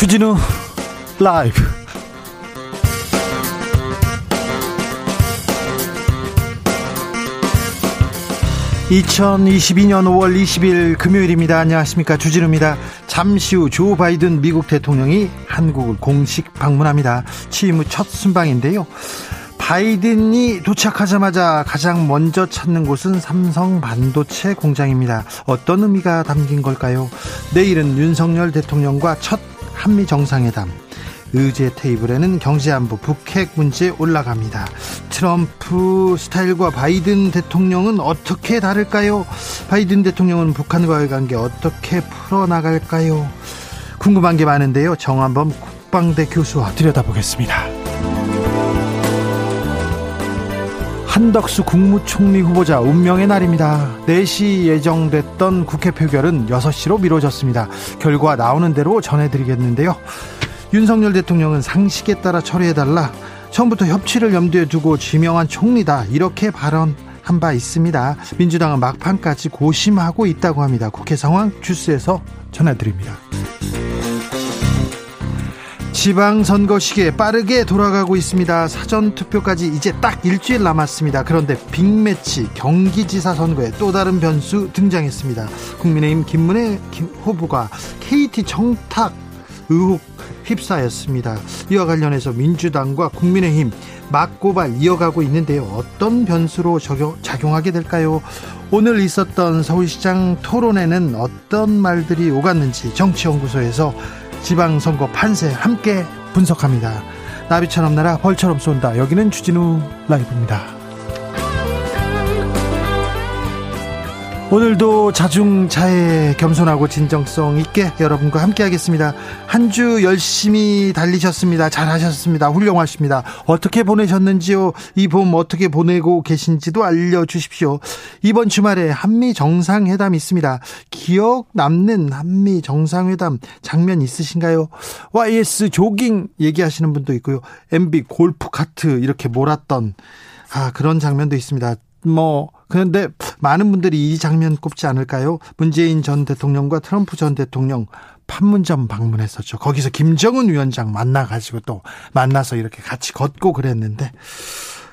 주진우 라이브. (2022년 5월 20일) 금요일입니다. 안녕하십니까. 주진우입니다. 잠시 후 조 바이든 미국 대통령이 한국을 공식 방문합니다. 취임 후 첫 순방인데요. 바이든이 도착하자마자 가장 먼저 찾는 곳은 삼성 반도체 공장입니다. 어떤 의미가 담긴 걸까요? 내일은 윤석열 대통령과 첫 한미 정상회담. 의제 테이블에는 경제안보 북핵 문제 올라갑니다. 트럼프 스타일과 바이든 대통령은 어떻게 다를까요? 바이든 대통령은 북한과의 관계 어떻게 풀어나갈까요? 궁금한 게 많은데요. 정한범 국방대 교수와 들여다보겠습니다. 한덕수 국무총리 후보자 운명의 날입니다. 4시 예정됐던 국회 표결은 6시로 미뤄졌습니다. 결과 나오는 대로 전해드리겠는데요. 윤석열 대통령은 상식에 따라 처리해달라. 처음부터 협치를 염두에 두고 지명한 총리다. 이렇게 발언한 바 있습니다. 민주당은 막판까지 고심하고 있다고 합니다. 국회 상황 주스에서 전해드립니다. 지방선거 시기에 빠르게 돌아가고 있습니다. 사전투표까지 이제 딱 일주일 남았습니다. 그런데 빅매치 경기지사 선거에 또 다른 변수 등장했습니다. 국민의힘 김문혜 후보가 KT 청탁 의혹 휩싸였습니다. 이와 관련해서 민주당과 국민의힘 맞고발 이어가고 있는데요. 어떤 변수로 적용, 작용하게 될까요? 오늘 있었던 서울시장 토론회는 어떤 말들이 오갔는지 정치연구소에서 지방선거 판세 함께 분석합니다. 나비처럼 날아 벌처럼 쏜다. 여기는 주진우 라이브입니다. 오늘도 자중자애 겸손하고 진정성 있게 여러분과 함께 하겠습니다. 한 주 열심히 달리셨습니다. 잘하셨습니다. 훌륭하십니다. 어떻게 보내셨는지요? 이 봄 어떻게 보내고 계신지도 알려주십시오. 이번 주말에 한미 정상회담 있습니다. 기억 남는 한미 정상회담 장면 있으신가요? YS 조깅 얘기하시는 분도 있고요. MB 골프 카트 이렇게 몰았던 아, 그런 장면도 있습니다. 뭐 그런데 많은 분들이 이 장면 꼽지 않을까요? 문재인 전 대통령과 트럼프 전 대통령 판문점 방문했었죠. 거기서 김정은 위원장 만나가지고 또 만나서 이렇게 같이 걷고 그랬는데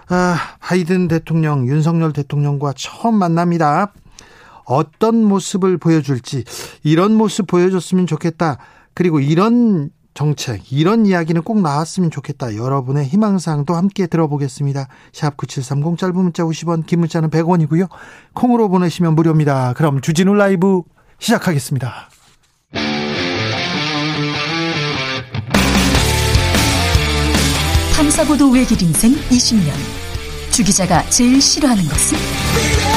아, 바이든 대통령, 윤석열 대통령과 처음 만납니다. 어떤 모습을 보여줄지 이런 모습 보여줬으면 좋겠다. 그리고 이런 정책 이런 이야기는 꼭 나왔으면 좋겠다. 여러분의 희망사항도 함께 들어보겠습니다. 샵 9730 짧은 문자 50원 긴 문자는 100원이고요. 콩으로 보내시면 무료입니다. 그럼 주진우 라이브 시작하겠습니다. 탐사보도 외길 인생 20년 주 기자가 제일 싫어하는 것은?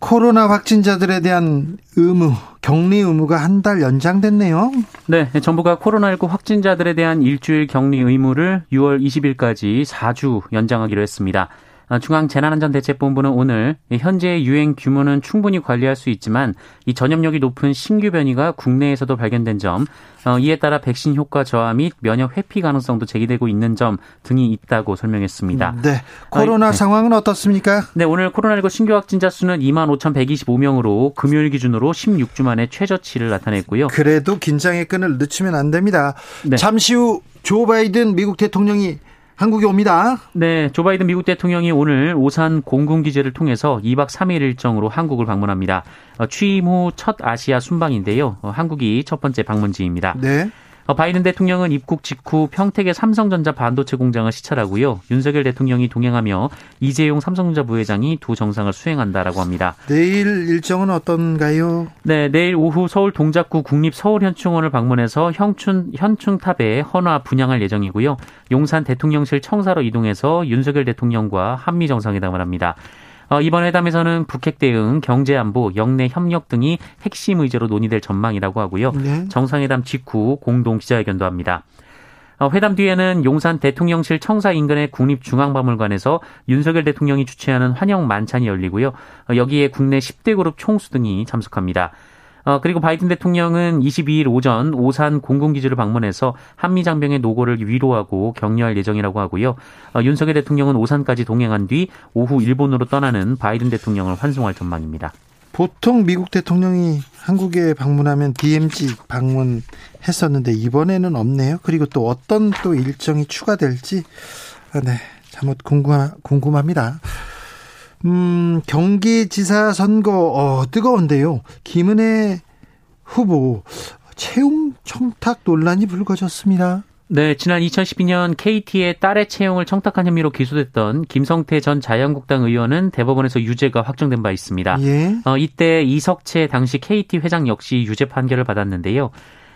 코로나 확진자들에 대한 의무, 격리 의무가 한 달 연장됐네요. 네, 정부가 코로나19 확진자들에 대한 일주일 격리 의무를 6월 20일까지 4주 연장하기로 했습니다. 어, 중앙재난안전대책본부는 오늘 현재의 유행 규모는 충분히 관리할 수 있지만 이 전염력이 높은 신규 변이가 국내에서도 발견된 점, 어, 이에 따라 백신 효과 저하 및 면역 회피 가능성도 제기되고 있는 점 등이 있다고 설명했습니다. 네. 코로나 어, 네. 상황은 어떻습니까? 네, 오늘 코로나19 신규 확진자 수는 2만 5,125명으로 금요일 기준으로 16주 만에 최저치를 나타냈고요. 그래도 긴장의 끈을 늦추면 안 됩니다. 네. 잠시 후 조 바이든 미국 대통령이 한국에 옵니다. 네, 조 바이든 미국 대통령이 오늘 오산 공군기지를 통해서 2박 3일 일정으로 한국을 방문합니다. 어, 취임 후 첫 아시아 순방인데요. 어, 한국이 첫 번째 방문지입니다. 네. 어, 바이든 대통령은 입국 직후 평택의 삼성전자 반도체 공장을 시찰하고요. 윤석열 대통령이 동행하며 이재용 삼성전자 부회장이 두 정상을 수행한다라고 합니다. 내일 일정은 어떤가요? 네, 내일 오후 서울 동작구 국립 서울현충원을 방문해서 현충 현충탑에 헌화 분양할 예정이고요. 용산 대통령실 청사로 이동해서 윤석열 대통령과 한미 정상회담을 합니다. 어, 이번 회담에서는 북핵 대응, 경제 안보, 영내 협력 등이 핵심 의제로 논의될 전망이라고 하고요. 네. 정상회담 직후 공동 기자회견도 합니다. 어, 회담 뒤에는 용산 대통령실 청사 인근의 국립중앙박물관에서 윤석열 대통령이 주최하는 환영 만찬이 열리고요. 어, 여기에 국내 10대 그룹 총수 등이 참석합니다. 어, 그리고 바이든 대통령은 22일 오전 오산 공군기지를 방문해서 한미 장병의 노고를 위로하고 격려할 예정이라고 하고요. 어, 윤석열 대통령은 오산까지 동행한 뒤 오후 일본으로 떠나는 바이든 대통령을 환송할 전망입니다. 보통 미국 대통령이 한국에 방문하면 DMZ 방문했었는데 이번에는 없네요. 그리고 또 어떤 또 일정이 추가될지 아, 네 잘못 궁금 궁금합니다. 음, 경기지사 선거 어, 뜨거운데요. 김은혜 후보 채용 청탁 논란이 불거졌습니다. 네, 지난 2012년 KT의 딸의 채용을 청탁한 혐의로 기소됐던 김성태 전 자유한국당 의원은 대법원에서 유죄가 확정된 바 있습니다. 예. 어, 이때 이석채 당시 KT 회장 역시 유죄 판결을 받았는데요.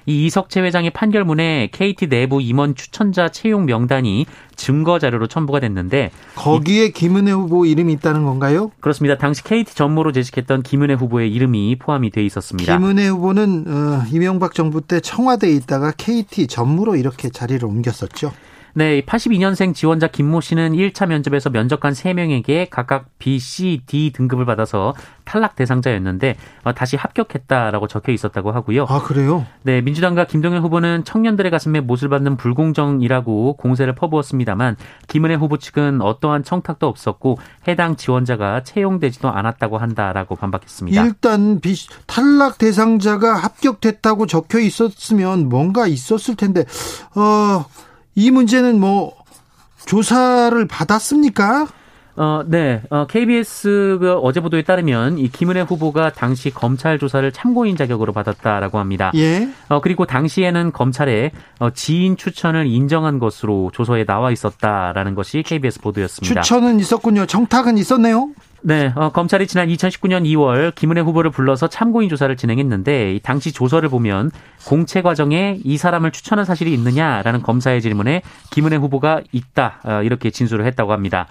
이 이석채 회장의 판결문에 KT 내부 임원 추천자 채용 명단이 증거 자료로 첨부가 됐는데 거기에 김은혜 후보 이름이 있다는 건가요? 그렇습니다. 당시 KT 전무로 재직했던 김은혜 후보의 이름이 포함이 돼 있었습니다. 김은혜 후보는 어, 이명박 정부 때 청와대에 있다가 KT 전무로 이렇게 자리를 옮겼었죠. 네, 82년생 지원자 김모 씨는 1차 면접에서 면접관 3명에게 각각 B, C, D 등급을 받아서 탈락 대상자였는데 어, 다시 합격했다라고 적혀 있었다고 하고요. 아, 그래요? 네, 민주당과 김동연 후보는 청년들의 가슴에 못을 받는 불공정이라고 공세를 퍼부었습니다만 김은혜 후보 측은 어떠한 청탁도 없었고 해당 지원자가 채용되지도 않았다고 한다라고 반박했습니다. 일단 B, 탈락 대상자가 합격됐다고 적혀 있었으면 뭔가 있었을 텐데 어 이 문제는 뭐 조사를 받았습니까? 어, 네. 어, KBS 그 어제 보도에 따르면 이 김은혜 후보가 당시 검찰 조사를 참고인 자격으로 받았다라고 합니다. 예. 어, 그리고 당시에는 검찰에 어, 지인 추천을 인정한 것으로 조서에 나와 있었다라는 것이 KBS 보도였습니다. 추천은 있었군요. 정탁은 있었네요. 네, 어, 검찰이 지난 2019년 2월 김은혜 후보를 불러서 참고인 조사를 진행했는데 당시 조서를 보면 공채 과정에 이 사람을 추천한 사실이 있느냐라는 검사의 질문에 김은혜 후보가 있다 어, 이렇게 진술을 했다고 합니다.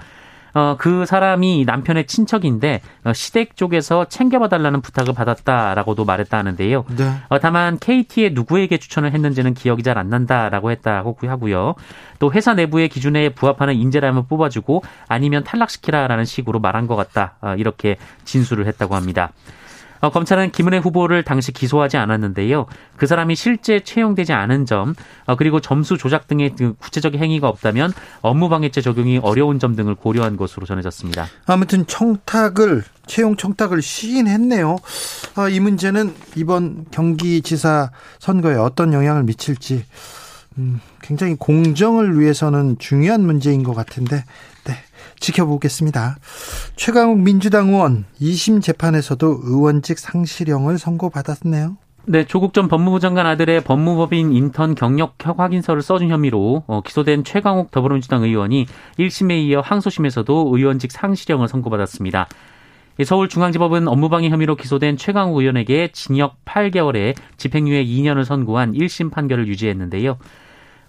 어, 그 사람이 남편의 친척인데 어, 시댁 쪽에서 챙겨봐달라는 부탁을 받았다라고도 말했다는데요. 네. 어, 다만 KT에 누구에게 추천을 했는지는 기억이 잘 안 난다라고 했다고 하고요. 또 회사 내부의 기준에 부합하는 인재라면 뽑아주고 아니면 탈락시키라라는 식으로 말한 것 같다 어, 이렇게 진술을 했다고 합니다. 어, 검찰은 김은혜 후보를 당시 기소하지 않았는데요. 그 사람이 실제 채용되지 않은 점, 어, 그리고 점수 조작 등의 그 구체적인 행위가 없다면 업무방해죄 적용이 어려운 점 등을 고려한 것으로 전해졌습니다. 아무튼 청탁을 채용 청탁을 시인했네요. 아, 이 문제는 이번 경기지사 선거에 어떤 영향을 미칠지 음, 굉장히 공정을 위해서는 중요한 문제인 것 같은데 지켜보겠습니다. 최강욱 민주당 의원 2심 재판에서도 의원직 상실형을 선고받았네요. 네, 조국 전 법무부 장관 아들의 법무법인 인턴 경력 확인서를 써준 혐의로 어, 기소된 최강욱 더불어민주당 의원이 1심에 이어 항소심에서도 의원직 상실형을 선고받았습니다. 서울중앙지법은 업무방해 혐의로 기소된 최강욱 의원에게 징역 8개월에 집행유예 2년을 선고한 1심 판결을 유지했는데요.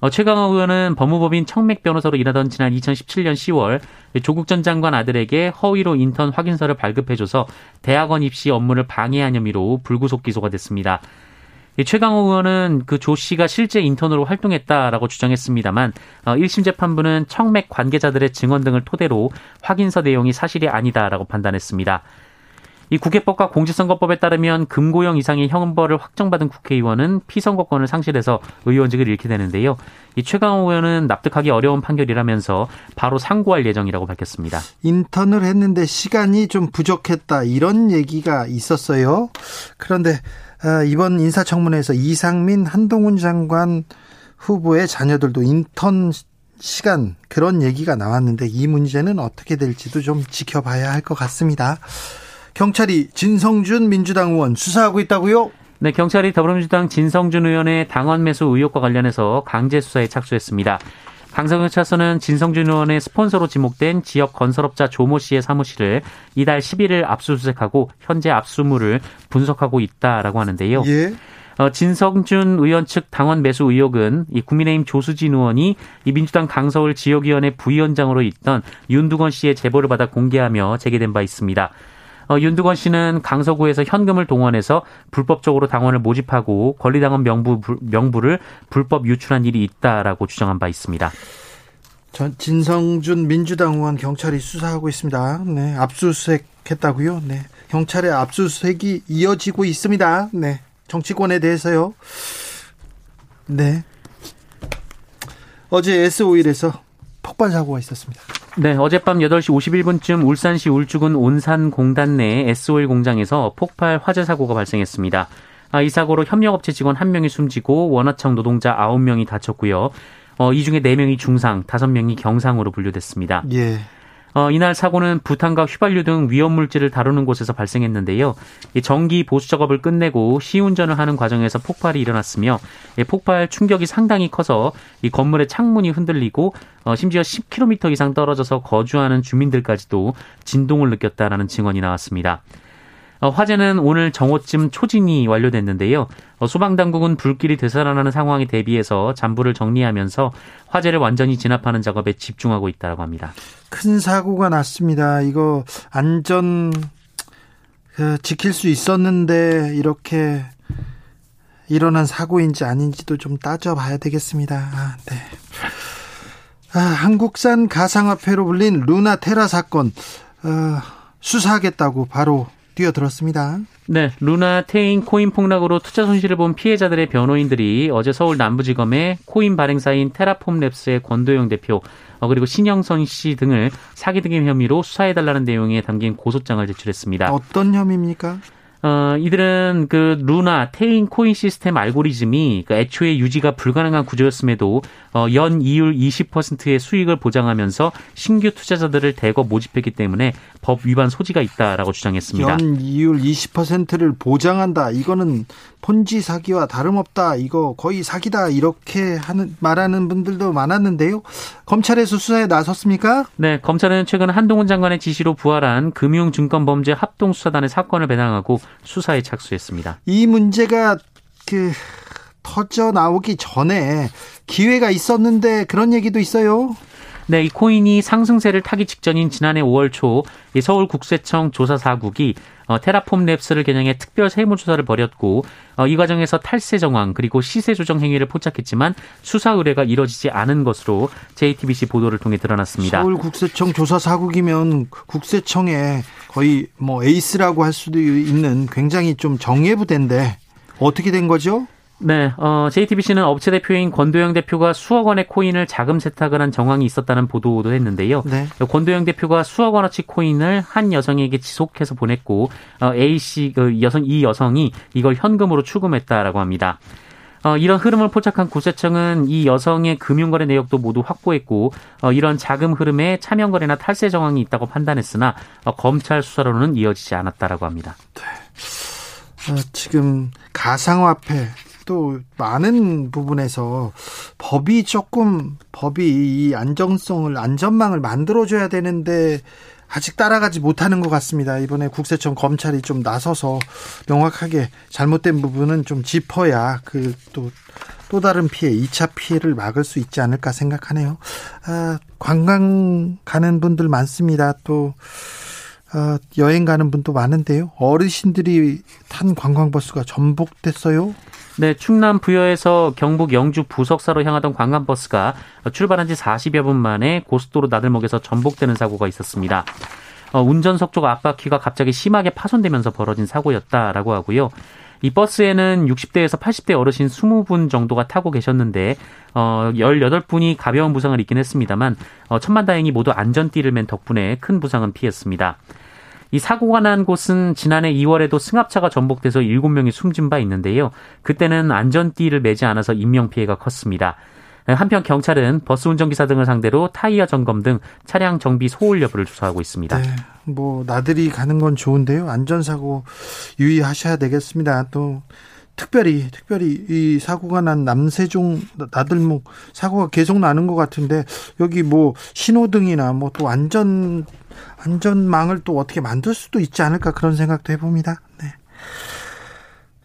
어, 최강호 의원은 법무법인 청맥 변호사로 일하던 지난 2017년 10월 조국 전 장관 아들에게 허위로 인턴 확인서를 발급해줘서 대학원 입시 업무를 방해한 혐의로 불구속 기소가 됐습니다. 최강호 의원은 그 조 씨가 실제 인턴으로 활동했다라고 주장했습니다만 1심 어, 재판부는 청맥 관계자들의 증언 등을 토대로 확인서 내용이 사실이 아니다라고 판단했습니다. 이 국회법과 공직선거법에 따르면 금고형 이상의 형벌을 확정받은 국회의원은 피선거권을 상실해서 의원직을 잃게 되는데요. 이 최강호 의원은 납득하기 어려운 판결이라면서 바로 상고할 예정이라고 밝혔습니다. 인턴을 했는데 시간이 좀 부족했다 이런 얘기가 있었어요. 그런데 아, 이번 인사청문회에서 이상민 한동훈 장관 후보의 자녀들도 인턴 시간 그런 얘기가 나왔는데 이 문제는 어떻게 될지도 좀 지켜봐야 할 것 같습니다. 경찰이 진성준 민주당 의원 수사하고 있다고요? 네, 경찰이 더불어민주당 진성준 의원의 당원 매수 의혹과 관련해서 강제 수사에 착수했습니다. 강서경찰서는 진성준 의원의 스폰서로 지목된 지역 건설업자 조모 씨의 사무실을 이달 11일 압수수색하고 현재 압수물을 분석하고 있다라고 하는데요. 예. 어, 진성준 의원 측 당원 매수 의혹은 이 국민의힘 조수진 의원이 이 민주당 강서울 지역위원회 부위원장으로 있던 윤두건 씨의 제보를 받아 공개하며 제기된 바 있습니다. 어, 윤두건 씨는 강서구에서 현금을 동원해서 불법적으로 당원을 모집하고 권리당원 명부, 명부를 불법 유출한 일이 있다라고 주장한 바 있습니다. 전 진성준 민주당 의원 경찰이 수사하고 있습니다. 네, 압수수색 했다고요? 네. 경찰의 압수수색이 이어지고 있습니다. 네. 정치권에 대해서요. 네. 어제 S5일에서 폭발 사고가 있었습니다. 네, 어젯밤 8시 51분쯤 울산시 울주군 온산 공단 내 S5일 공장에서 폭발 화재 사고가 발생했습니다. 아, 이 사고로 협력업체 직원 1명이 숨지고 원화청 노동자 9명이 다쳤고요. 어, 이 중에 4명이 중상, 5명이 경상으로 분류됐습니다. 예. 어, 이날 사고는 부탄과 휘발유 등 위험 물질을 다루는 곳에서 발생했는데요. 전기 보수 작업을 끝내고 시운전을 하는 과정에서 폭발이 일어났으며 폭발 충격이 상당히 커서 이 건물의 창문이 흔들리고 어, 심지어 10km 이상 떨어져서 거주하는 주민들까지도 진동을 느꼈다라는 증언이 나왔습니다. 어, 화재는 오늘 정오쯤 초진이 완료됐는데요. 어, 소방당국은 불길이 되살아나는 상황에 대비해서 잔불을 정리하면서 화재를 완전히 진압하는 작업에 집중하고 있다고 합니다. 큰 사고가 났습니다. 이거 안전 그, 지킬 수 있었는데 이렇게 일어난 사고인지 아닌지도 좀 따져봐야 되겠습니다. 아, 네. 아, 한국산 가상화폐로 불린 루나 테라 사건 어, 수사하겠다고 바로 뛰어들었습니다. 네, 루나 테인 코인 폭락으로 투자 손실을 본 피해자들의 변호인들이 어제 서울 남부지검에 코인 발행사인 테라폼 랩스의 권도영 대표 어, 그리고 신영선 씨 등을 사기 등의 혐의로 수사해달라는 내용에 담긴 고소장을 제출했습니다. 어떤 혐의입니까? 어, 이들은 그 루나 테인 코인 시스템 알고리즘이 그 애초에 유지가 불가능한 구조였음에도 어, 연 이율 20%의 수익을 보장하면서 신규 투자자들을 대거 모집했기 때문에 법 위반 소지가 있다라고 주장했습니다. 연 이율 20%를 보장한다. 이거는 폰지 사기와 다름없다. 이거 거의 사기다. 이렇게 하는 말하는 분들도 많았는데요. 검찰에서 수사에 나섰습니까? 네, 검찰은 최근 한동훈 장관의 지시로 부활한 금융증권범죄 합동수사단의 사건을 배당하고 수사에 착수했습니다. 이 문제가 그 터져 나오기 전에 기회가 있었는데 그런 얘기도 있어요. 네, 이 코인이 상승세를 타기 직전인 지난해 5월 초 서울 국세청 조사 사국이 어, 테라폼 랩스를 겨냥해 특별 세무조사를 벌였고 어, 이 과정에서 탈세 정황 그리고 시세 조정 행위를 포착했지만 수사 의뢰가 이뤄지지 않은 것으로 JTBC 보도를 통해 드러났습니다. 서울국세청 조사 사국이면 국세청에 거의 뭐 에이스라고 할 수도 있는 굉장히 좀 정예부대인데 어떻게 된 거죠? 네, 어, JTBC는 업체 대표인 권도영 대표가 수억 원의 코인을 자금 세탁을 한 정황이 있었다는 보도도 했는데요. 네. 권도영 대표가 수억 원어치 코인을 한 여성에게 지속해서 보냈고 어, A 씨, 그 여성 이 여성이 이걸 현금으로 추금했다라고 합니다. 어, 이런 흐름을 포착한 구세청은 이 여성의 금융거래 내역도 모두 확보했고 어, 이런 자금 흐름에 차명거래나 탈세 정황이 있다고 판단했으나 어, 검찰 수사로는 이어지지 않았다라고 합니다. 네. 어, 지금 가상화폐 또 많은 부분에서 법이 조금 법이 이 안정성을 안전망을 만들어줘야 되는데 아직 따라가지 못하는 것 같습니다. 이번에 국세청 검찰이 좀 나서서 명확하게 잘못된 부분은 좀 짚어야 그 또 또 다른 피해, 2차 피해를 막을 수 있지 않을까 생각하네요. 아, 관광 가는 분들 많습니다. 또 어, 여행 가는 분도 많은데요. 어르신들이 탄 관광버스가 전복됐어요. 네, 충남 부여에서 경북 영주 부석사로 향하던 관광버스가 출발한 지 40여 분 만에 고속도로 나들목에서 전복되는 사고가 있었습니다. 어, 운전석 쪽 앞바퀴가 갑자기 심하게 파손되면서 벌어진 사고였다라고 하고요. 이 버스에는 60대에서 80대 어르신 20분 정도가 타고 계셨는데 어 18분이 가벼운 부상을 입긴 했습니다만 어 천만다행히 모두 안전띠를 맨 덕분에 큰 부상은 피했습니다. 이 사고가 난 곳은 지난해 2월에도 승합차가 전복돼서 7명이 숨진 바 있는데요. 그때는 안전띠를 매지 않아서 인명 피해가 컸습니다. 한편 경찰은 버스 운전기사 등을 상대로 타이어 점검 등 차량 정비 소홀 여부를 조사하고 있습니다. 네, 뭐 나들이 가는 건 좋은데요. 안전사고 유의하셔야 되겠습니다. 또 특별히 특별히 이 사고가 난 남세종 나들목 사고가 계속 나는 것 같은데 여기 뭐 신호등이나 뭐 또 안전 안전망을 또 어떻게 만들 수도 있지 않을까 그런 생각도 해봅니다. 네.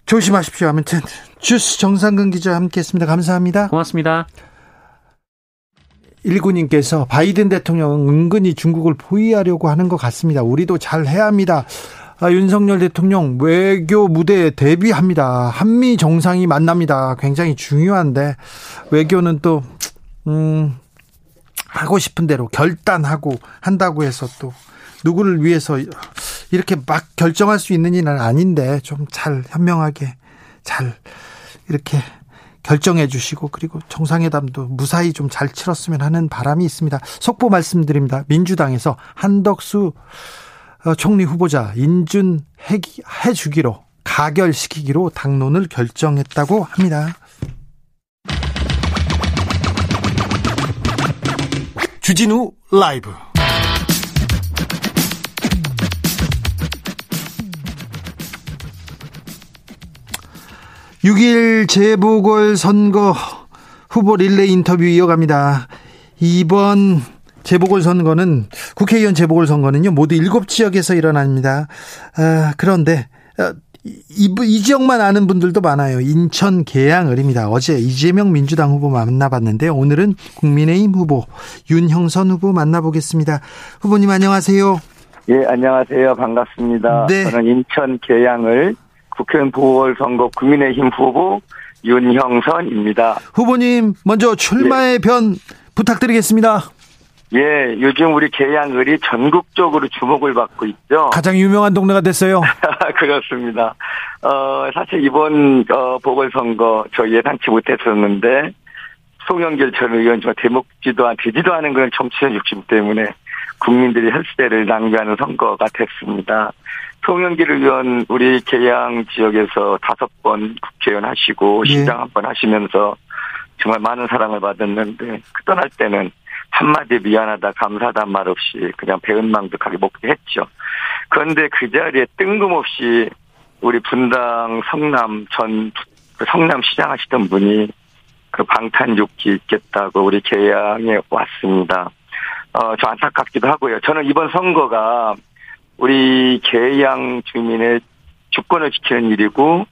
조심하십시오. 아무튼 주스 정상근 기자 함께했습니다. 감사합니다. 고맙습니다. 19님께서 바이든 대통령은 은근히 중국을 포위하려고 하는 것 같습니다. 우리도 잘 해야 합니다. 아, 윤석열 대통령 외교 무대에 대비합니다. 한미 정상이 만납니다. 굉장히 중요한데 외교는 또 음, 하고 싶은 대로 결단하고 한다고 해서 또 누구를 위해서 이렇게 막 결정할 수 있는 일은 아닌데 좀 잘 현명하게 잘 이렇게 결정해 주시고 그리고 정상회담도 무사히 좀 잘 치렀으면 하는 바람이 있습니다. 속보 말씀드립니다. 민주당에서 한덕수 어, 총리 후보자 인준 해주기로 가결시키기로 당론을 결정했다고 합니다. 주진우 라이브 6일 재보궐선거 후보 릴레이 인터뷰 이어갑니다. 이번 재보궐선거는 국회의원 재보궐선거는요 모두 7지역에서 일어납니다. 아, 그런데 어, 이, 이 지역만 아는 분들도 많아요. 인천 계양을입니다. 어제 이재명 민주당 후보 만나봤는데 오늘은 국민의힘 후보 윤형선 후보 만나보겠습니다. 후보님 안녕하세요. 예, 안녕하세요. 반갑습니다. 네. 저는 인천 계양을 국회의원 보궐선거 국민의힘 후보 윤형선입니다. 후보님 먼저 출마의 예. 변 부탁드리겠습니다. 예, 요즘 우리 계양을이 전국적으로 주목을 받고 있죠. 가장 유명한 동네가 됐어요. 그렇습니다. 어, 사실 이번 어, 보궐선거 저 예상치 못했었는데 송영길 전 의원 저 대목지도 안 되지도 않은 그런 정치적 욕심 때문에 국민들이 헬스대를 낭비하는 선거가 됐습니다. 송영길 의원 우리 계양 지역에서 다섯 번 국회의원 하시고 네. 시장 한번 하시면서 정말 많은 사랑을 받았는데 그 떠날 때는 한마디 미안하다 감사하다 말 없이 그냥 배은망덕하게 먹게 했죠. 그런데 그 자리에 뜬금없이 우리 분당 성남 전그 성남 시장 하시던 분이 그 방탄욕기 있겠다고 우리 계양에 왔습니다. 어, 저 안타깝기도 하고요. 저는 이번 선거가 우리 계양 주민의 주권을 지키는 일이고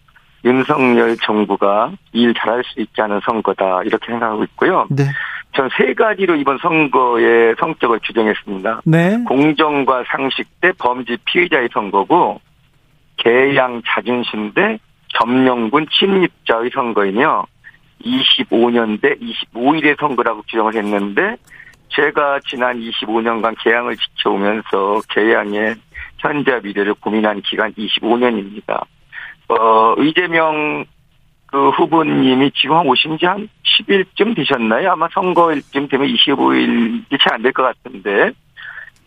윤석열 정부가 일 잘할 수 있지 않은 선거다 이렇게 생각하고 있고요. 네. 전 세 가지로 이번 선거의 성격을 규정했습니다. 네. 공정과 상식 대 범죄 피의자의 선거고 계양 자존심 대 점령군 침입자의 선거이며 25년 대 25일의 선거라고 규정을 했는데 제가 지난 25년간 개항을 지켜오면서 개항의 현재 미래를 고민한 기간 25년입니다. 어, 이재명 그 후보님이 지금 오신 지 한 10일쯤 되셨나요? 아마 선거일쯤 되면 25일이 채 안 될 것 같은데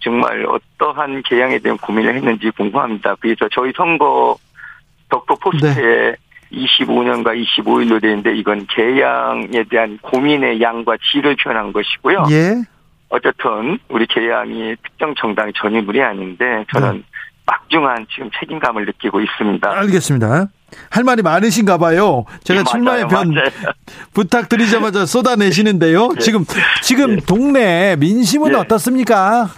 정말 어떠한 개항에 대한 고민을 했는지 궁금합니다. 그래서 저희 선거 덕도 포스트에 네. 25년과 25일로 되는데 이건 개양에 대한 고민의 양과 질을 표현한 것이고요. 예. 어쨌든 우리 개양이 특정 정당의 전유물이 아닌데 저는 네. 막중한 지금 책임감을 느끼고 있습니다. 알겠습니다. 할 말이 많으신가 봐요. 제가 예, 출마의 변 맞아요. 부탁드리자마자 쏟아내시는데요. 예. 지금 지금 예. 동네 민심은 예. 어떻습니까?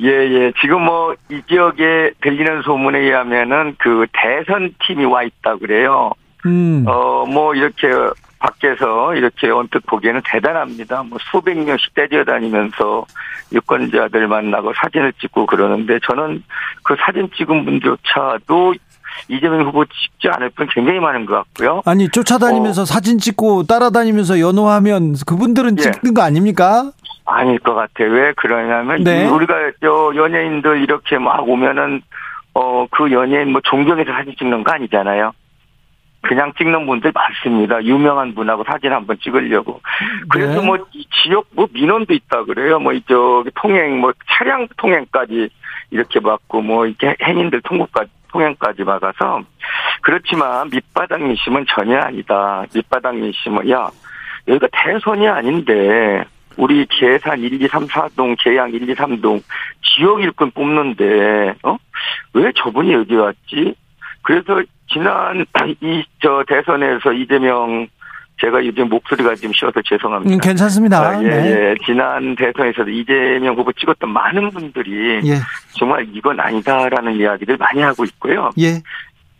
예, 예. 지금 뭐 이 지역에 들리는 소문에 의하면은 그 대선 팀이 와 있다 그래요. 음. 어, 뭐 이렇게 밖에서 이렇게 언뜻 보기에는 대단합니다. 뭐 수백 명씩 떼지어 다니면서 유권자들 만나고 사진을 찍고 그러는데 저는 그 사진 찍은 분조차도 이재명 후보 찍지 않을 분 굉장히 많은 것 같고요. 아니 쫓아다니면서 어. 사진 찍고 따라다니면서 연호하면 그분들은 예. 찍는 거 아닙니까? 아닐 것 같아요. 왜 그러냐면 네. 우리가 저 연예인들 이렇게 막 오면은 어 그 연예인 뭐 존경해서 사진 찍는 거 아니잖아요. 그냥 찍는 분들 많습니다. 유명한 분하고 사진 한번 찍으려고. 그래서 네. 뭐 지역 뭐 민원도 있다 그래요. 뭐 저기 통행 뭐 차량 통행까지 이렇게 받고 뭐 이렇게 행인들 통곡까지 통행까지 막아서 그렇지만 밑바닥 민심은 전혀 아니다. 밑바닥 민심은 야 여기가 대선이 아닌데 우리 계산 1, 2, 3, 4동, 계양 1, 2, 3동 지역 일꾼 뽑는데 어? 왜 저분이 여기 왔지? 그래서 지난 이 저 대선에서 이재명 제가 요즘 목소리가 좀 쉬어서 죄송합니다. 음, 괜찮습니다. 아, 예, 네. 예. 지난 대선에서도 이재명 후보 찍었던 많은 분들이 예. 정말 이건 아니다라는 이야기를 많이 하고 있고요. 예.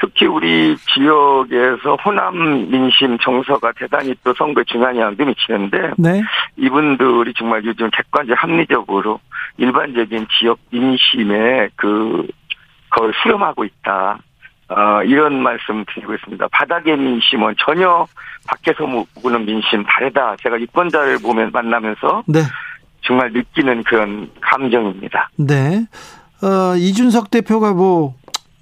특히 우리 지역에서 호남 민심 정서가 대단히 또 선거에 중요한 영향도 미치는데 네. 이분들이 정말 요즘 객관적 합리적으로 일반적인 지역 민심에 그 그걸 수렴하고 있다. 어, 이런 말씀 드리고 있습니다. 바닥의 민심은 전혀 밖에서 보는 민심 다르다. 제가 유권자를 보면 만나면서 네. 정말 느끼는 그런 감정입니다. 네. 어, 이준석 대표가 뭐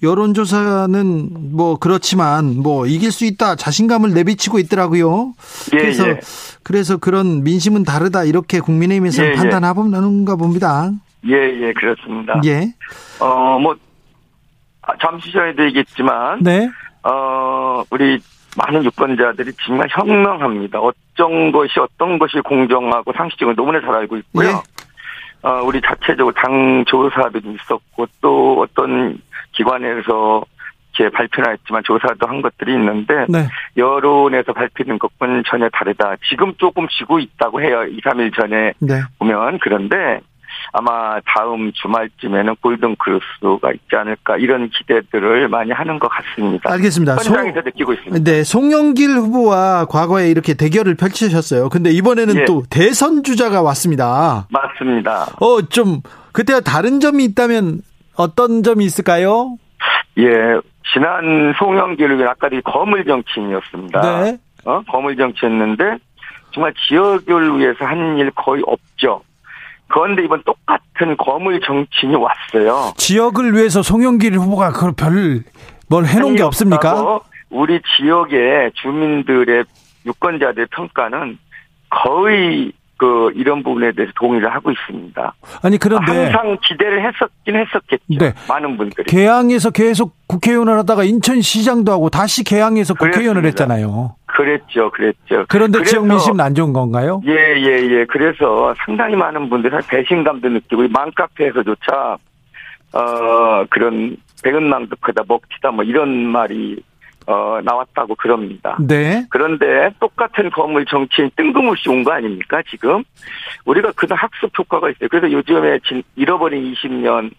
여론조사는 뭐 그렇지만 뭐 이길 수 있다 자신감을 내비치고 있더라고요. 예, 그래서 예. 그래서 그런 민심은 다르다 이렇게 국민의힘에서 예, 예. 판단하는가 봅니다. 예, 예, 그렇습니다. 예. 어, 뭐, 아, 잠시 전에 되겠지만, 네. 어, 우리 많은 유권자들이 정말 현명합니다. 어떤 것이 어떤 것이 공정하고 상식적으로 너무나 잘 알고 있고요. 예. 어, 우리 자체적으로 당 조사도 있었고 또 어떤 기관에서 이렇게 발표나 했지만 조사도 한 것들이 있는데 네. 여론에서 발표된 것과는 전혀 다르다. 지금 조금 지고 있다고 해요. 2, 3일 전에 네. 보면 그런데 아마 다음 주말쯤에는 골든 크로스가 있지 않을까 이런 기대들을 많이 하는 것 같습니다. 알겠습니다. 송- 현장에서 느끼고 있습니다. 네, 송영길 후보와 과거에 이렇게 대결을 펼치셨어요. 근데 이번에는 예. 또 대선 주자가 왔습니다. 맞습니다. 어, 좀 그때와 다른 점이 있다면 어떤 점이 있을까요? 예, 지난 송영길은 아까도 거물 정치인이었습니다. 네. 어? 거물 정치였는데 정말 지역을 위해서 한일 거의 없죠. 그런데 이번 똑같은 거물 정치인이 왔어요. 지역을 위해서 송영길 후보가 그별뭘 해놓은 게 없습니까? 우리 지역의 주민들의 유권자들의 평가는 거의 그 이런 부분에 대해서 동의를 하고 있습니다. 아니 그런데 항상 기대를 했었긴 했었겠죠. 네. 많은 분들이. 개항에서 계속 국회의원을 하다가 인천시장도 하고 다시 개항에서 국회의원을. 했잖아요. 그랬죠, 그랬죠. 그런데 그래서 지역 민심은 안 좋은 건가요? 예, 예, 예. 그래서 상당히 많은 분들이 배신감도 느끼고, 이 맘카페에서조차, 어, 그런, 백은망도 크다, 먹튀다, 뭐 이런 말이, 어, 나왔다고 그럽니다. 네. 그런데 똑같은 건물 정치인 뜬금없이 온 거 아닙니까, 지금? 우리가 그다 학습 효과가 있어요. 그래서 요즘에 진- 잃어버린 20년,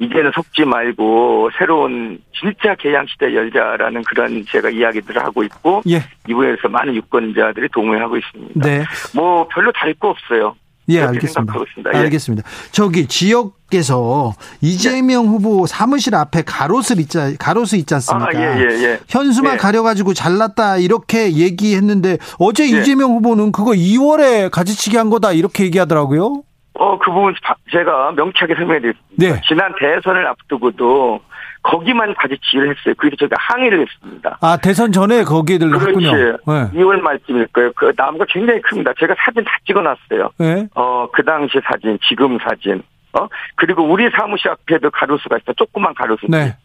이제는 속지 말고 새로운 진짜 개양 시대 열자라는 그런 제가 이야기들을 하고 있고 예. 이부에서 많은 유권자들이 동의하고 있습니다. 네. 뭐 별로 다를 거 없어요. 예, 알겠습니다. 예. 알겠습니다. 저기 지역에서 이재명 후보 사무실 앞에 가로수 있지 가로수 있지 않습니까? 아, 예, 예, 예. 현수막 예. 가려가지고 잘났다 이렇게 얘기했는데 어제 예. 이재명 후보는 그거 2월에 가지치기 한 거다 이렇게 얘기하더라고요. 어, 그 부분 바- 제가 명쾌하게 설명해드렸습니다. 네. 지난 대선을 앞두고도 거기만 가지 지휘를 했어요. 그래서 저희가 항의를 했습니다. 아 대선 전에 거기를 그렇지. 했군요. 네. 2월 말쯤일 거예요. 그 나무가 굉장히 큽니다. 제가 사진 다 찍어놨어요. 네. 어, 그 당시 사진, 지금 사진. 어? 그리고 우리 사무실 앞에도 가로수가 있어. 조그만 가로수. 네.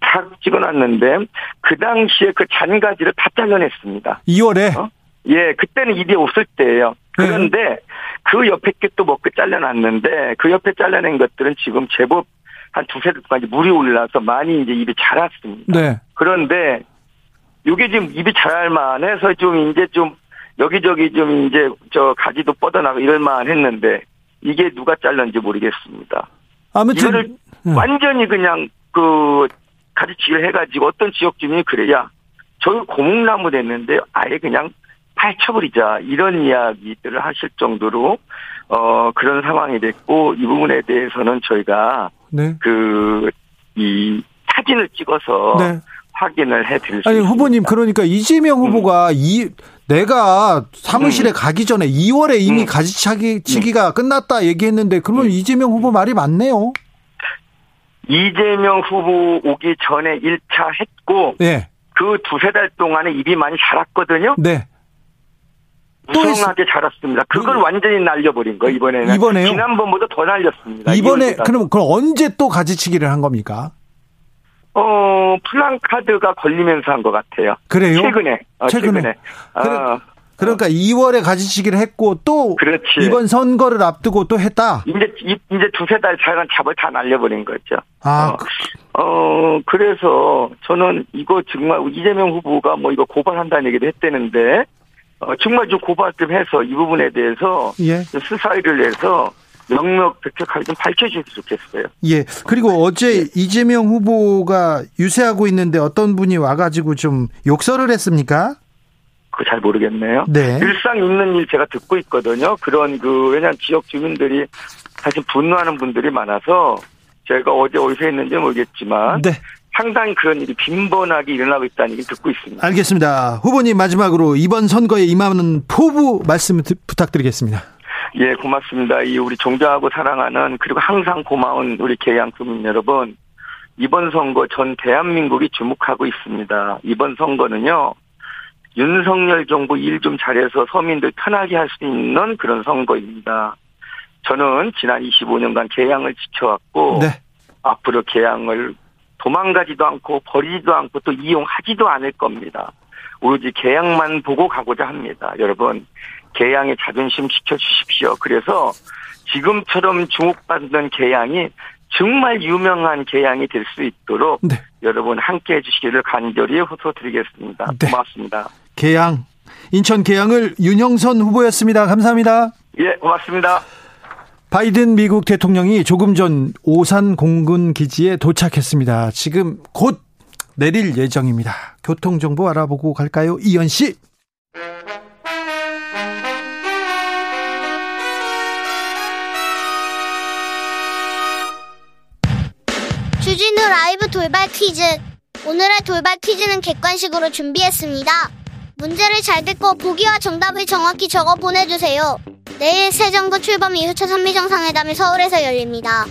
다 찍어놨는데, 그 당시에 그 잔가지를 다 잘라냈습니다. 2월에 어? 예, 그때는 일이 없을 때예요. 네. 그런데 그 옆에 게 또 먹고 잘라놨는데 그 옆에 잘라낸 것들은 지금 제법 한 두세 달까지 물이 올라서 많이 이제 입이 자랐습니다. 네. 그런데 이게 지금 입이 자랄 만해서 좀 이제 좀 여기저기 좀 이제 저 가지도 뻗어나고 이럴 만 했는데 이게 누가 잘랐는지 모르겠습니다. 아무튼 이거를 음. 완전히 그냥 그 가지치기를 해가지고 어떤 지역 주민이 그래야 저기 고목나무 됐는데 아예 그냥 파헤쳐버리자 이런 이야기들을 하실 정도로 어 그런 상황이 됐고 이 부분에 대해서는 저희가 네. 그이 사진을 찍어서 네. 확인을 해드릴 수 아니 있습니다. 후보님 그러니까 이재명 음. 후보가 이 내가 사무실에 가기 전에 2월에 이미 음. 가지치기가 끝났다 얘기했는데 그러면 음. 이재명 후보 말이 맞네요. 이재명 후보 오기 전에 1차 했고 네. 그 두세 달 동안에 입이 많이 자랐거든요. 네. 또 무성하게 자랐습니다. 그걸 음. 완전히 날려버린 거 이번에는. 이번에요? 지난번보다 더 날렸습니다. 이번에. 그럼 그럼 언제 또 가지치기를 한 겁니까? 어 플랑카드가 걸리면서 한 것 같아요. 그래요? 최근에. 어, 최근에. 최근에. 그래- 어, 그러니까 2월에 가지치기를 했고 또 그렇지. 이번 선거를 앞두고 또 했다. 이제 이- 이제 두세 달 차간 잡을 다 날려버린 거죠. 아, 어, 그- 어, 그래서 저는 이거 정말 이재명 후보가 뭐 이거 고발한다는 얘기도 했대는데, 어, 정말 좀 고발 좀 해서 이 부분에 대해서 예. 수사를 해서 명명백백하게 좀 밝혀주셔도 좋겠어요. 예. 그리고 어제 네. 이재명 후보가 유세하고 있는데 어떤 분이 와가지고 좀 욕설을 했습니까? 그 잘 모르겠네요. 네. 일상 있는 일 제가 듣고 있거든요. 그런 그 왜냐 지역 주민들이 사실 분노하는 분들이 많아서 제가 어제 어디서 했는지 모르겠지만 네. 상당히 그런 일이 빈번하게 일어나고 있다는 얘기 듣고 있습니다. 알겠습니다. 후보님 마지막으로 이번 선거에 임하는 포부 말씀 부탁드리겠습니다. 예, 고맙습니다. 이 우리 존경하고 사랑하는 그리고 항상 고마운 우리 개양 국민 여러분. 이번 선거 전 대한민국이 주목하고 있습니다. 이번 선거는요. 윤석열 정부 일 좀 잘해서 서민들 편하게 할 수 있는 그런 선거입니다. 저는 지난 25년간 개양을 지켜왔고 네. 앞으로 개양을 도망가지도 않고 버리지도 않고 또 이용하지도 않을 겁니다. 오로지 개양만 보고 가고자 합니다. 여러분 개양의 자존심 지켜주십시오. 그래서 지금처럼 주목받는 개양이 정말 유명한 개양이 될 수 있도록 네. 여러분 함께 해주시기를 간절히 호소드리겠습니다. 네. 고맙습니다. 개양 인천 개양을 윤영선 후보였습니다. 감사합니다. 예, 고맙습니다. 바이든 미국 대통령이 조금 전 오산 공군 기지에 도착했습니다. 지금 곧 내릴 예정입니다. 교통 정보 알아보고 갈까요? 이현 씨. 주진우 라이브 돌발 퀴즈. 오늘의 돌발 퀴즈는 객관식으로 준비했습니다. 문제를 잘 듣고 보기와 정답을 정확히 적어 보내주세요. 내일 새 정부 출범 이후 첫 한미 정상회담이 서울에서 열립니다.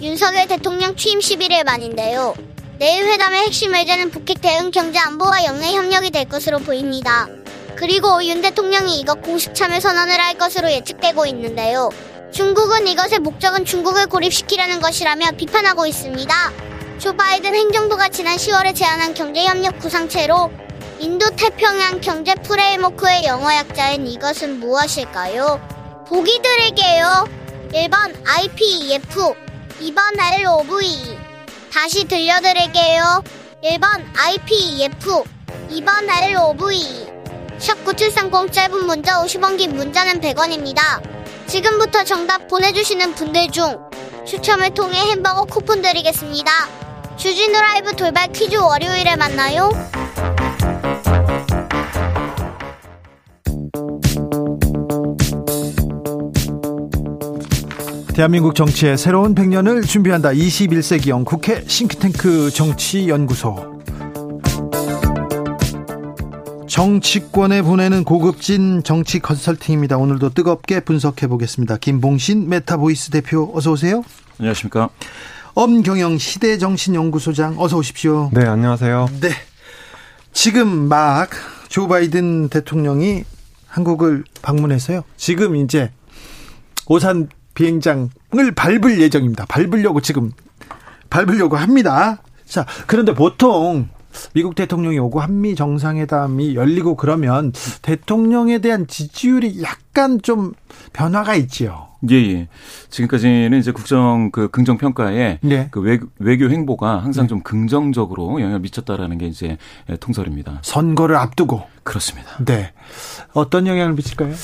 윤석열 대통령 취임 10일을 만인데요. 내일 회담의 핵심 의제는 북핵 대응 경제 안보와 영내 협력이 될 것으로 보입니다. 그리고 윤 대통령이 이것 공식 참여 선언을 할 것으로 예측되고 있는데요. 중국은 이것의 목적은 중국을 고립시키려는 것이라며 비판하고 있습니다. 조 바이든 행정부가 지난 10월에 제안한 경제협력 구상체로 인도 태평양 경제 프레임워크의 영어 약자인 이것은 무엇일까요? 보기 드릴게요. 1번 IPEF, 2번 LOVE. 다시 들려드릴게요. 1번 IPEF, 2번 LOVE. 샵9730 짧은 문자 50원 긴 문자는 100원입니다. 지금부터 정답 보내주시는 분들 중 추첨을 통해 햄버거 쿠폰 드리겠습니다. 주진우 라이브 돌발 퀴즈 월요일에 만나요. 대한민국 정치의 새로운 100년을 준비한다. 21세기형 국회 싱크탱크 정치연구소. 정치권에 보내는 고급진 정치 컨설팅입니다. 오늘도 뜨겁게 분석해 보겠습니다. 김봉신 메타보이스 대표 어서 오세요. 안녕하십니까. 엄경영 시대정신연구소장 어서 오십시오. 네, 안녕하세요. 네. 지금 막 조 바이든 대통령이 한국을 방문해서요. 지금 이제 오산 비행장을 밟을 예정입니다. 밟으려고 지금 밟으려고 합니다. 자, 그런데 보통 미국 대통령이 오고 한미 정상회담이 열리고 그러면 대통령에 대한 지지율이 약간 좀 변화가 있지요. 예, 예. 지금까지는 이제 국정 그 긍정 평가에 네. 그 외, 외교 행보가 항상 네. 좀 긍정적으로 영향을 미쳤다라는 게 이제 통설입니다. 선거를 앞두고 그렇습니다. 네. 어떤 영향을 미칠까요?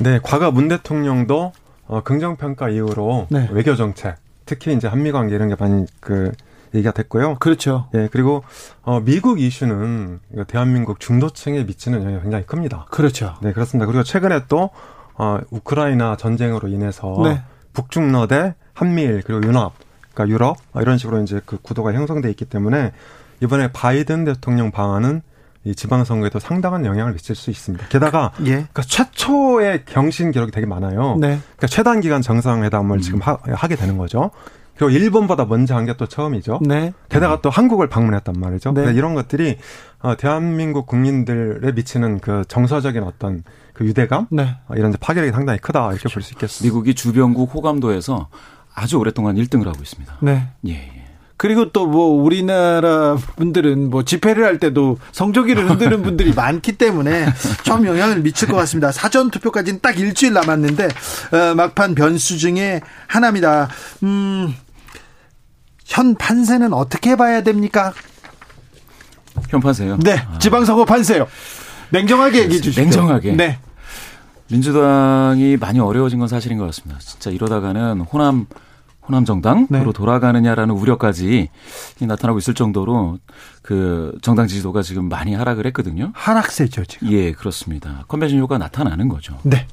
네, 과거 문 대통령도 어, 긍정 평가 이후로 네. 외교 정책, 특히 이제 한미 관계 이런 게 많이 그 얘기가 됐고요. 그렇죠. 예, 그리고 어 미국 이슈는 대한민국 중도층에 미치는 영향이 굉장히 큽니다. 그렇죠. 네, 그렇습니다. 그리고 최근에 또 어, 우크라이나 전쟁으로 인해서 네. 북중러 대 한미일 그리고 유럽 그러니까 유럽 이런 식으로 이제 그 구도가 형성돼 있기 때문에 이번에 바이든 대통령 방안은 이 지방선거에도 상당한 영향을 미칠 수 있습니다. 게다가 예. 그러니까 최초의 경신 기록이 되게 많아요. 네. 그러니까 최단 기간 정상회담을 음. 지금 하, 게 되는 거죠. 그리고 일본보다 먼저 한 게 또 처음이죠. 네. 게다가 또 한국을 방문했단 말이죠. 네. 이런 것들이 어, 대한민국 국민들에 미치는 그 정서적인 어떤 그 유대감 네. 어, 이런 파괴력이 상당히 크다 이렇게 그렇죠. 볼수 있겠습니다. 미국이 주변국 호감도에서 아주 오랫동안 1등을 하고 있습니다. 네. 예. 예. 그리고 또 뭐 우리나라 분들은 뭐 집회를 할 때도 성조기를 흔드는 분들이 많기 때문에 좀 영향을 미칠 것 같습니다. 사전 투표까지는 딱 일주일 남았는데 어, 막판 변수 중에 하나입니다. 음, 현 판세는 어떻게 봐야 됩니까? 현 판세요? 네, 지방선거 판세요. 냉정하게 얘기해 주시죠. 냉정하게. 네. 민주당이 많이 어려워진 건 사실인 것 같습니다. 진짜 이러다가는 호남 호남 정당으로 네. 돌아가느냐라는 우려까지 나타나고 있을 정도로 그 정당 지지도가 지금 많이 하락을 했거든요. 하락세죠, 지금. 예, 그렇습니다. 컨벤션 효과가 나타나는 거죠. 네.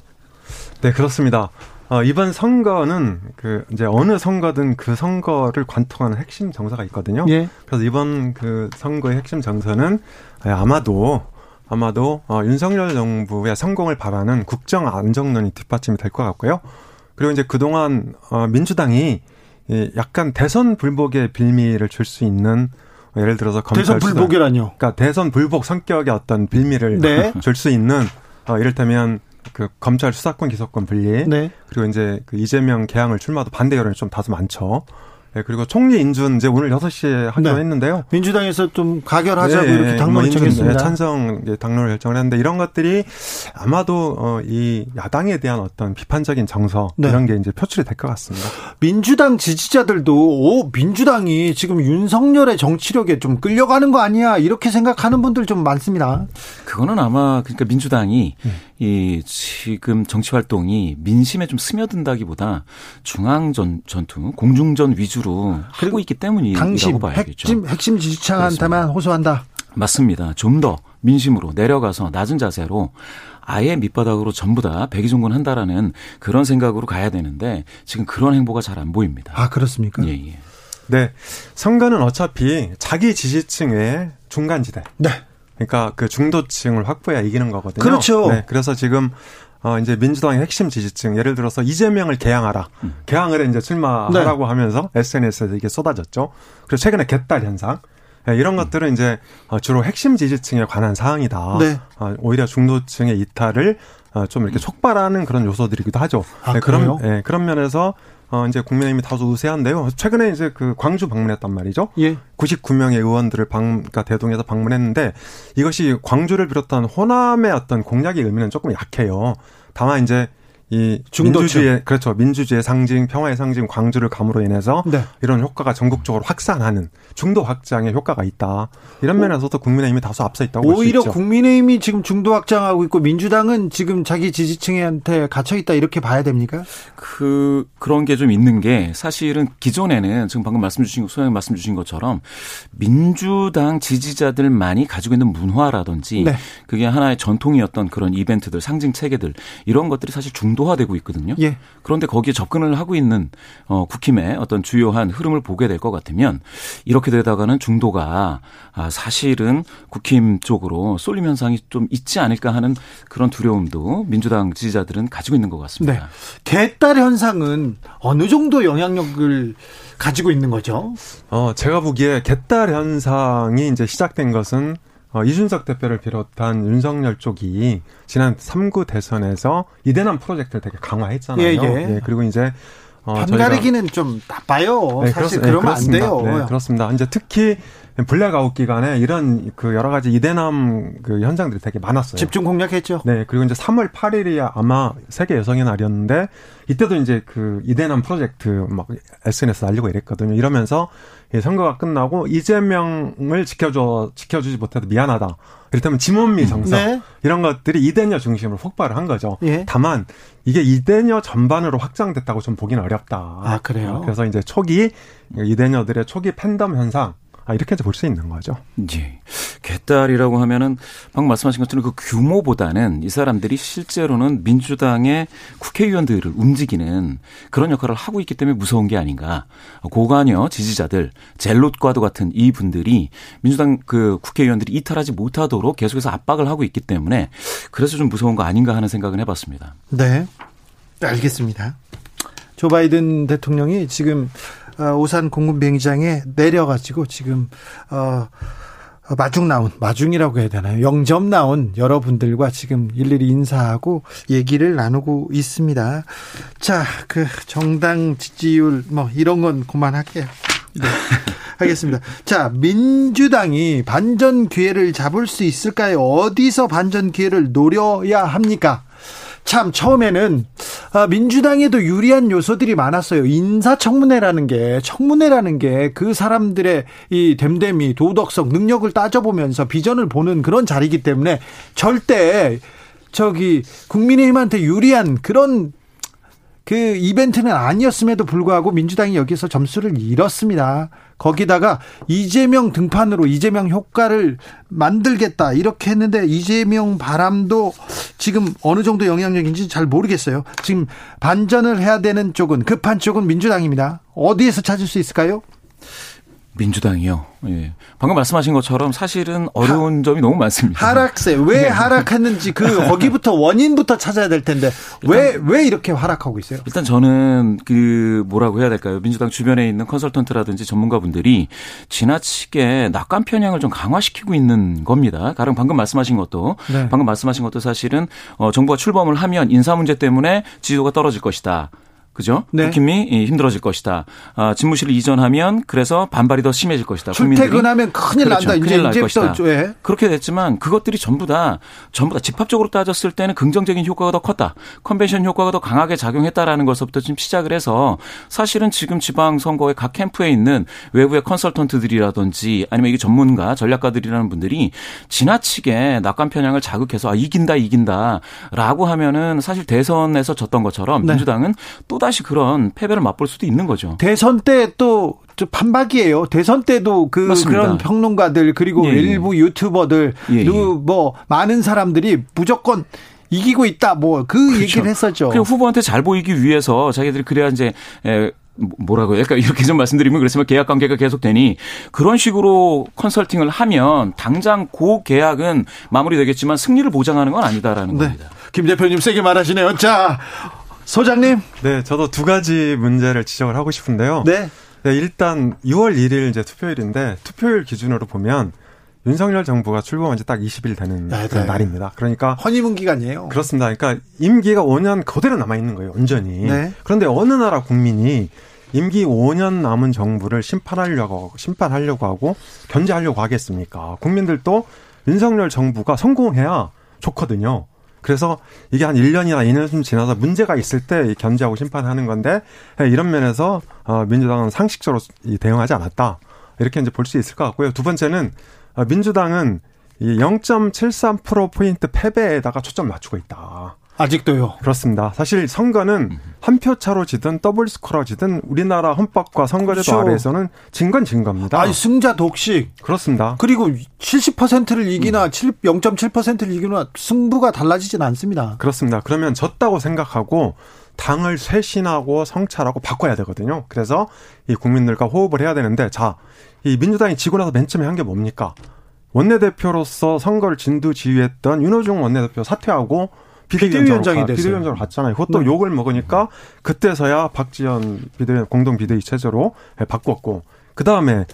네, 그렇습니다. 어, 이번 선거는 그 이제 어느 선거든 그 선거를 관통하는 핵심 정서가 있거든요. 예. 그래서 이번 그 선거의 핵심 정서는 아마도 아마도 어, 윤석열 정부의 성공을 바라는 국정 안정론이 뒷받침이 될 것 같고요. 그리고 이제 그동안 어, 민주당이 이 약간 대선 불복의 빌미를 줄 수 있는 예를 들어서 검찰 대선 불복이라뇨. 그러니까 대선 불복 성격의 어떤 빌미를 네. 줄수 있는 어, 이를테면 그 검찰 수사권 기소권 분리 네. 그리고 이제 그 이재명 개항을 출마도 반대 여론이 좀 다소 많죠. 네, 그리고 총리 인준 이제 오늘 6시에 하기로 네. 했는데요. 민주당에서 좀 가결하자고 네, 이렇게 당론을 뭐 정했습니다. 네, 찬성 당론을 결정을 했는데 이런 것들이 아마도 어, 이 야당에 대한 어떤 비판적인 정서 네. 이런 게 이제 표출이 될 것 같습니다. 민주당 지지자들도 오 민주당이 지금 윤석열의 정치력에 좀 끌려가는 거 아니야 이렇게 생각하는 분들 좀 많습니다. 그거는 아마 그러니까 민주당이 음. 이 지금 정치 활동이 민심에 좀 스며든다기보다 중앙 전 전투 공중전 위주로 하고 있기 때문이라고 봐야겠죠. 핵심 핵심 지지층한테만 호소한다. 맞습니다. 좀 더 민심으로 내려가서 낮은 자세로 아예 밑바닥으로 전부 다 백의종군 한다라는 그런 생각으로 가야 되는데 지금 그런 행보가 잘 안 보입니다. 아 그렇습니까? 예, 예. 네. 선거는 어차피 자기 지지층의 중간지대. 네. 그러니까 그 중도층을 확보해야 이기는 거거든요. 그렇죠. 네, 그래서 지금 어 이제 민주당의 핵심 지지층 예를 들어서 이재명을 개항하라. 음. 개항을 이제 출마하라고 네. 하면서 SNS에서 이게 쏟아졌죠. 그리고 최근에 개딸 현상 네, 이런 음. 것들은 이제 어, 주로 핵심 지지층에 관한 사항이다. 네. 어, 오히려 중도층의 이탈을 어, 좀 이렇게 촉발하는 그런 요소들이기도 하죠. 아, 네, 그런 네, 그런 면에서 어, 이제 국민의힘이 다소 우세한데요. 최근에 이제 그 광주 방문했단 말이죠. 예. 99명의 의원들을 방, 그러니까 대동해서 방문했는데 이것이 광주를 비롯한 호남의 어떤 공약의 의미는 조금 약해요. 다만 이제 이 민주주의 그렇죠 민주주의 상징 평화의 상징 광주를 감으로 인해서 네. 이런 효과가 전국적으로 확산하는 중도 확장의 효과가 있다 이런 면에서도 국민의힘이 다소 앞서 있다고 오히려 국민의힘이 지금 중도 확장하고 있고 민주당은 지금 자기 지지층한테 갇혀 있다 이렇게 봐야 됩니까? 그 그런 게 좀 있는 게 사실은 기존에는 지금 방금 말씀 주신 소장님 말씀 주신 것처럼 민주당 지지자들만이 가지고 있는 문화라든지 네. 그게 하나의 전통이었던 그런 이벤트들 상징 체계들 이런 것들이 사실 중 중도화되고 있거든요. 예. 그런데 거기에 접근을 하고 있는 어, 국힘의 어떤 주요한 흐름을 보게 될 것 같으면 이렇게 되다가는 중도가 아, 사실은 국힘 쪽으로 쏠림 현상이 좀 있지 않을까 하는 그런 두려움도 민주당 지지자들은 가지고 있는 것 같습니다. 네. 개딸 현상은 어느 정도 영향력을 가지고 있는 거죠? 어, 제가 보기에 개딸 현상이 이제 시작된 것은 어, 이준석 대표를 비롯한 윤석열 쪽이 지난 3구 대선에서 이대남 프로젝트를 되게 강화했잖아요. 예, 예. 예 그리고 이제 어, 편가르기는 좀 나빠요. 네, 사실 그렇, 그러면 네, 안 돼요. 네, 그렇습니다. 이제 특히 블랙아웃 기간에 이런 그 여러 가지 이대남 그 현장들이 되게 많았어요. 집중 공략했죠. 네, 그리고 이제 3월 8일이 아마 세계 여성의 날이었는데 이때도 이제 그 이대남 프로젝트 막 SNS 알리고 이랬거든요. 이러면서 선거가 끝나고 이재명을 지켜줘 지켜주지 못해도 미안하다. 이를테면 지문미 정서 네. 이런 것들이 이대녀 중심으로 폭발을 한 거죠. 예. 다만 이게 이대녀 전반으로 확장됐다고 좀 보기는 어렵다. 아 그래요? 그래서 이제 초기 이대녀들의 초기 팬덤 현상 아, 이렇게 볼 수 있는 거죠. 예. 개딸이라고 하면은 방금 말씀하신 것처럼 그 규모보다는 이 사람들이 실제로는 민주당의 국회의원들을 움직이는 그런 역할을 하고 있기 때문에 무서운 게 아닌가. 고관여 지지자들, 젤롯과도 같은 이 분들이 민주당 그 국회의원들이 이탈하지 못하도록 계속해서 압박을 하고 있기 때문에 그래서 좀 무서운 거 아닌가 하는 생각은 해봤습니다. 네. 알겠습니다. 조 바이든 대통령이 지금 어, 오산 공군 비행장에 내려가지고 지금 어 마중 나온 마중이라고 해야 되나요? 영점 나온 여러분들과 지금 일일이 인사하고 얘기를 나누고 있습니다. 자, 그 정당 지지율 뭐 이런 건 그만할게요. 네. 하겠습니다. 자, 민주당이 반전 기회를 잡을 수 있을까요? 어디서 반전 기회를 노려야 합니까? 참 처음에는 아, 민주당에도 유리한 요소들이 많았어요. 인사청문회라는 게 청문회라는 게 그 사람들의 이 됨됨이 도덕성 능력을 따져보면서 비전을 보는 그런 자리이기 때문에 절대 저기 국민의힘한테 유리한 그런 그 이벤트는 아니었음에도 불구하고 민주당이 여기서 점수를 잃었습니다. 거기다가 이재명 등판으로 이재명 효과를 만들겠다 이렇게 했는데 이재명 바람도 지금 어느 정도 영향력인지 잘 모르겠어요. 지금 반전을 해야 되는 쪽은 급한 쪽은 민주당입니다. 어디에서 찾을 수 있을까요? 민주당이요. 예. 방금 말씀하신 것처럼 사실은 어려운 하, 점이 너무 많습니다. 하락세 왜 네. 하락했는지 그 거기부터 원인부터 찾아야 될 텐데 왜왜 왜 이렇게 하락하고 있어요? 일단 저는 그 뭐라고 해야 될까요? 민주당 주변에 있는 컨설턴트라든지 전문가분들이 지나치게 낙관 편향을 좀 강화시키고 있는 겁니다. 가령 방금 말씀하신 것도 네. 방금 말씀하신 것도 사실은 어 정부가 출범을 하면 인사 문제 때문에 지지도가 떨어질 것이다. 그죠? 네. 국힘이 힘들어질 것이다. 아, 집무실을 이전하면 그래서 반발이 더 심해질 것이다. 출퇴근하면 큰일 그렇죠. 난다. 큰일 날 것이다. 예. 그렇게 됐지만 그것들이 전부 다 전부 다 집합적으로 따졌을 때는 긍정적인 효과가 더 컸다. 컨벤션 효과가 더 강하게 작용했다라는 것부터 지금 시작을 해서 사실은 지금 지방 선거의 각 캠프에 있는 외부의 컨설턴트들이라든지 아니면 이게 전문가 전략가들이라는 분들이 지나치게 낙관 편향을 자극해서 아 이긴다 이긴다라고 하면은 사실 대선에서 졌던 것처럼 네. 민주당은 또다시 또다시 그런 패배를 맛볼 수도 있는 거죠. 대선 때또 판박이에요. 대선 때도 그 맞습니다. 그런 평론가들 그리고 예, 예. 일부 유튜버들 예, 예. 뭐 많은 사람들이 무조건 이기고 있다 뭐그 그렇죠. 얘기를 했었죠. 그 후보한테 잘 보이기 위해서 자기들이 그래야 이제 에 뭐라고 요 약간 이렇게 좀 말씀드리면 그렇지만 계약 관계가 계속되니 그런 식으로 컨설팅을 하면 당장 고 계약은 마무리되겠지만 승리를 보장하는 건 아니다라는 네. 겁니다. 김 대표님 세게 말하시네요. 자, 소장님. 네, 저도 두 가지 문제를 지적을 하고 싶은데요. 네. 네 일단 6월 1일 이제 투표일인데 투표일 기준으로 보면 윤석열 정부가 출범한 지 딱 20일 되는 네, 네. 날입니다. 그러니까 허니문 기간이에요. 그렇습니다. 그러니까 임기가 5년 그대로 남아 있는 거예요, 온전히. 네. 그런데 어느 나라 국민이 임기 5년 남은 정부를 심판하려고 심판하려고 하고 견제하려고 하겠습니까? 국민들도 윤석열 정부가 성공해야 좋거든요. 그래서 이게 한 1년이나 2년쯤 지나서 문제가 있을 때 견제하고 심판하는 건데 예, 이런 면에서 어, 민주당은 상식적으로 대응하지 않았다. 이렇게 이제 볼 수 있을 것 같고요. 두 번째는 어, 민주당은 이 0.73%포인트 패배에다가 초점 맞추고 있다. 아직도요. 그렇습니다. 사실 선거는 한 표 차로 지든 더블 스코어로 지든 우리나라 헌법과 선거제도 그렇죠. 아래에서는 진건 진 겁니다. 아니 승자 독식. 그렇습니다. 그리고 70%를 이기나 음. 0.7%를 이기나 승부가 달라지진 않습니다. 그렇습니다. 그러면 졌다고 생각하고 당을 쇄신하고 성찰하고 바꿔야 되거든요. 그래서 이 국민들과 호흡을 해야 되는데 자, 이 민주당이 지고 나서 맨 처음에 한 게 뭡니까? 원내대표로서 선거를 진두지휘했던 윤호중 원내대표 사퇴하고 비대위원장이 됐어요. 비대위원장으로 갔잖아요. 그것도 네. 욕을 먹으니까 그때서야 박지원 비대 공동 비대위 체제로 바꿨고 그 다음에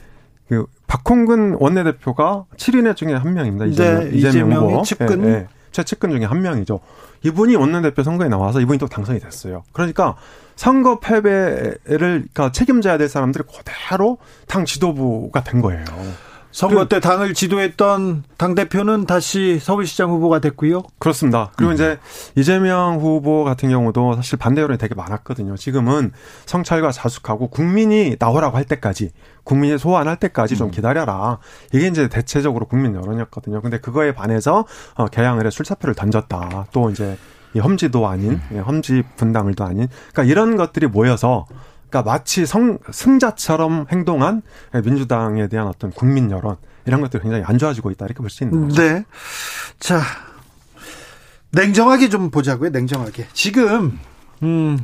그 박홍근 원내대표가 7인의 중에 한 명입니다. 이재명, 네, 이재명 후보. 측근. 네, 네. 최측근 중에 한 명이죠. 이분이 원내대표 선거에 나와서 이분이 또 당선이 됐어요. 그러니까 선거 패배를 그러니까 책임져야 될 사람들이 그대로 당 지도부가 된 거예요. 선거 때 당을 지도했던 당 대표는 다시 서울시장 후보가 됐고요. 그렇습니다. 그리고 음. 이제 이재명 후보 같은 경우도 사실 반대 여론이 되게 많았거든요. 지금은 성찰과 자숙하고 국민이 나오라고 할 때까지 국민이 소환할 때까지 좀 음. 기다려라. 이게 이제 대체적으로 국민 여론이었거든요. 근데 그거에 반해서 어, 개항을 해 출사표를 던졌다. 또 이제 이 험지도 아닌 음. 예, 험지 분당을도 아닌 그러니까 이런 것들이 모여서 그러니까 마치 성, 승자처럼 행동한 민주당에 대한 어떤 국민 여론 이런 것들이 굉장히 안 좋아지고 있다 이렇게 볼 수 있는 거죠. 네. 자, 냉정하게 좀 보자고요. 냉정하게. 지금 음,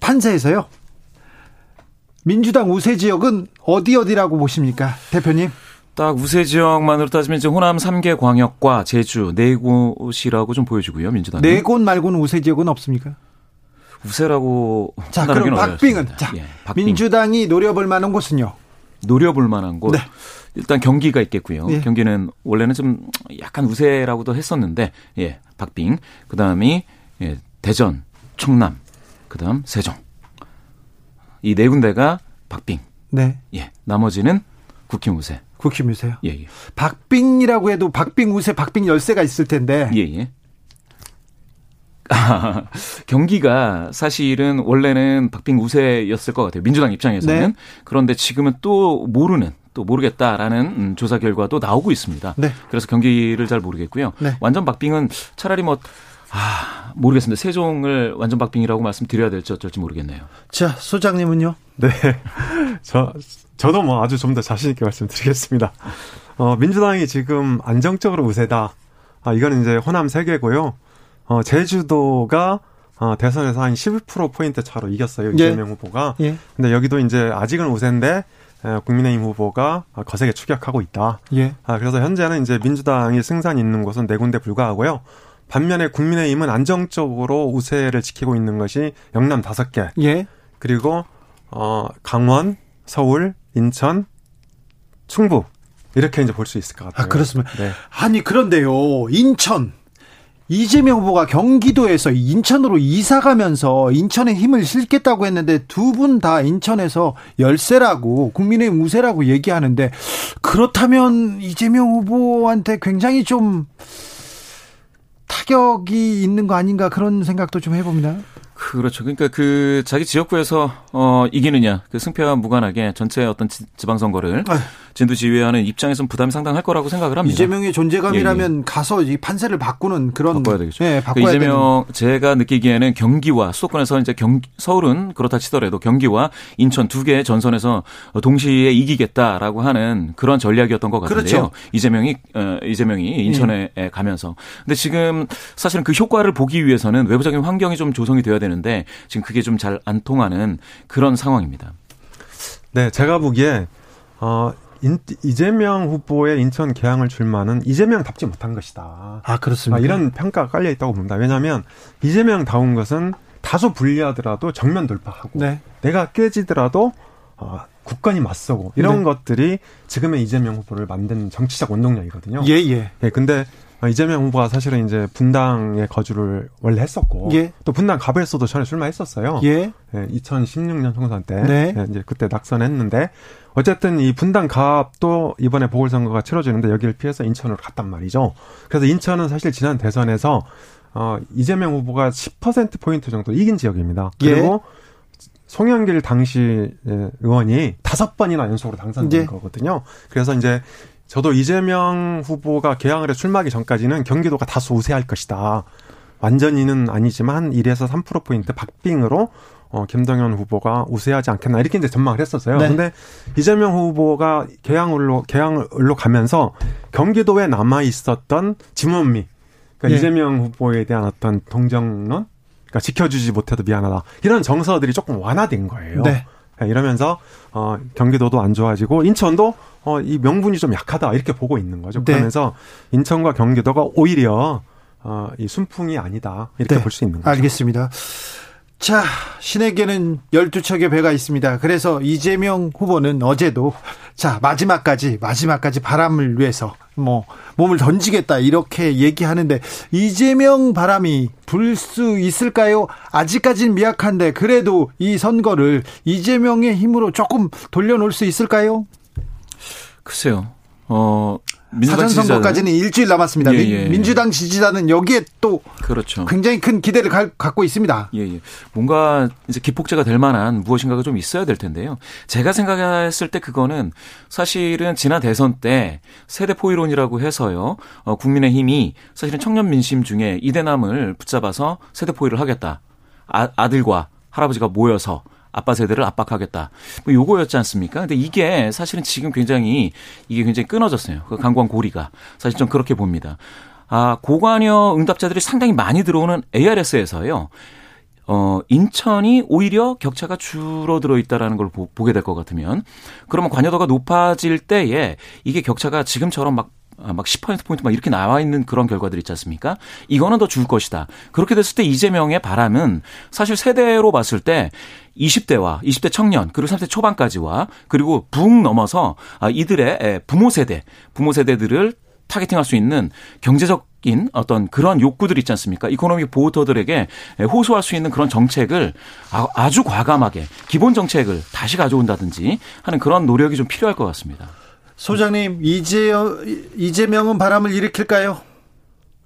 판세에서요. 민주당 우세 지역은 어디 어디라고 보십니까, 대표님? 딱 우세 지역만으로 따지면 이제 호남 3개 광역과 제주 네 곳이라고 좀 보여지고요, 민주당. 네 곳 말고는 우세 지역은 없습니까? 우세라고 자 그럼 박빙은 자 예, 박빙. 민주당이 노려볼 만한 곳은요. 노려볼 만한 곳. 네. 일단 경기가 있겠고요. 예. 경기는 원래는 좀 약간 우세라고도 했었는데 예 박빙. 그다음이 예, 대전, 충남, 그다음 세종. 이 네 군데가 박빙. 네. 예. 나머지는 국힘 우세. 국힘 우세요. 예, 예. 박빙이라고 해도 박빙 우세, 박빙 열세가 있을 텐데. 예, 예. 경기가 사실은 원래는 박빙 우세였을 것 같아요. 민주당 입장에서는. 네. 그런데 지금은 또 모르는 또 모르겠다라는 음, 조사 결과도 나오고 있습니다. 네. 그래서 경기를 잘 모르겠고요. 네. 완전 박빙은 차라리 뭐 아, 모르겠습니다. 세종을 완전 박빙이라고 말씀드려야 될지 어쩔지 모르겠네요. 자, 소장님은요? 네. 저, 저도 뭐 아주 좀 더 자신 있게 말씀드리겠습니다. 어, 민주당이 지금 안정적으로 우세다. 아, 이거는 이제 호남 세계고요. 어, 제주도가 어, 대선에서 한 11%포인트 차로 이겼어요. 예. 이재명 예. 후보가. 예. 근데 여기도 이제 아직은 우세인데 국민의힘 후보가 거세게 추격하고 있다. 예. 아, 그래서 현재는 이제 민주당이 승산 있는 곳은 네 군데 불과하고요. 반면에 국민의힘은 안정적으로 우세를 지키고 있는 것이 영남 다섯 개. 예. 그리고 어 강원, 서울, 인천, 충북 이렇게 이제 볼 수 있을 것 같아요. 아, 그렇습니다. 네. 아니 그런데요. 인천 이재명 후보가 경기도에서 인천으로 이사 가면서 인천에 힘을 실겠다고 했는데 두 분 다 인천에서 열세라고 국민의힘 우세라고 얘기하는데 그렇다면 이재명 후보한테 굉장히 좀 타격이 있는 거 아닌가 그런 생각도 좀 해봅니다. 그렇죠. 그러니까 그 자기 지역구에서 어 이기느냐 그 승패와 무관하게 전체 어떤 지, 방선거를 진두 지휘하는 입장에서는 부담이 상당할 거라고 생각을 합니다. 이재명의 존재감이라면 예, 예. 가서 이 판세를 바꾸는 그런 바꿔야 되겠죠. 네, 바꿔야 그러니까 이재명 되는. 제가 느끼기에는 경기와 수도권에서 이제 경 서울은 그렇다 치더라도 경기와 인천 두 개의 전선에서 동시에 이기겠다라고 하는 그런 전략이었던 것 같은데요. 그렇죠. 이재명이 어, 이재명이 인천에 예. 가면서 근데 지금 사실은 그 효과를 보기 위해서는 외부적인 환경이 좀 조성이 되어야 되는 데 지금 그게 좀 잘 안 통하는 그런 상황입니다. 네, 제가 보기에 어 인, 이재명 후보의 인천 개항을 출마는 이재명답지 못한 것이다. 아 그렇습니다. 아, 이런 평가가 깔려 있다고 봅니다. 왜냐하면 이재명다운 것은 다소 불리하더라도 정면 돌파하고 네. 내가 깨지더라도 어, 국권이 맞서고 이런 네. 것들이 지금의 이재명 후보를 만든 정치적 원동력이거든요. 예, 예. 예, 근데 이재명 후보가 사실은 이제 분당에 거주를 원래 했었고 예. 또 분당 가벨소도 전에 출마했었어요. 예. 예 2016년 총선 때 네. 예, 이제 그때 낙선했는데 어쨌든 이 분당 갑도 이번에 보궐선거가 치러지는데 여기를 피해서 인천으로 갔단 말이죠. 그래서 인천은 사실 지난 대선에서 어 이재명 후보가 10% 포인트 정도 이긴 지역입니다. 예. 그리고 예. 송영길 당시 의원이 다섯 번이나 연속으로 당선된 예. 거거든요. 그래서 이제 저도 이재명 후보가 개항을 해 출마하기 전까지는 경기도가 다소 우세할 것이다. 완전히는 아니지만 1에서 3%포인트 박빙으로 어, 김동연 후보가 우세하지 않겠나 이렇게 이제 전망을 했었어요. 네. 근데 이재명 후보가 개항을로 개항을로 가면서 경기도에 남아 있었던 지문미 그러니까 네. 이재명 후보에 대한 어떤 동정론 그러니까 지켜주지 못해도 미안하다 이런 정서들이 조금 완화된 거예요. 네. 네 이러면서 어 경기도도 안 좋아지고 인천도 어, 이 명분이 좀 약하다 이렇게 보고 있는 거죠. 네. 그러면서 인천과 경기도가 오히려 어, 이 순풍이 아니다 이렇게 네. 볼수 있는 거죠. 알겠습니다. 자, 신에게는 12척의 배가 있습니다. 그래서 이재명 후보는 어제도 자, 마지막까지 마지막까지 바람을 위해서 뭐 몸을 던지겠다 이렇게 얘기하는데 이재명 바람이 불 수 있을까요? 아직까지는 미약한데 그래도 이 선거를 이재명의 힘으로 조금 돌려놓을 수 있을까요? 글쎄요. 어, 사전 선거까지는 일주일 남았습니다. 예, 예. 민주당 지지자는 여기에 또 그렇죠. 굉장히 큰 기대를 가, 갖고 있습니다. 예, 예. 뭔가 이제 기폭제가 될 만한 무엇인가가 좀 있어야 될 텐데요. 제가 생각했을 때 그거는 사실은 지난 대선 때 세대 포위론이라고 해서요. 어, 국민의힘이 사실은 청년 민심 중에 이대남을 붙잡아서 세대 포위를 하겠다. 아, 아들과 할아버지가 모여서 아빠 세대를 압박하겠다. 뭐 요거였지 않습니까? 근데 이게 사실은 지금 굉장히 이게 굉장히 끊어졌어요. 그 강광 고리가 사실 좀 그렇게 봅니다. 아, 고관여 응답자들이 상당히 많이 들어오는 ARS에서요. 어, 인천이 오히려 격차가 줄어들어 있다라는 걸 보, 보게 될 것 같으면 그러면 관여도가 높아질 때에 이게 격차가 지금처럼 막 아, 막 10%포인트 막 이렇게 나와 있는 그런 결과들 있지 않습니까? 이거는 더 줄 것이다. 그렇게 됐을 때 이재명의 바람은 사실 세대로 봤을 때 20대와 20대 청년 그리고 30대 초반까지와 그리고 붕 넘어서 아, 이들의 부모 세대, 부모 세대들을 targeting할 수 있는 경제적인 어떤 그런 욕구들 있지 않습니까? economic voter들에게 호소할 수 있는 그런 정책을 아, 아주 과감하게 기본 정책을 다시 가져온다든지 하는 그런 노력이 좀 필요할 것 같습니다. 소장님 이재 이재명은 바람을 일으킬까요?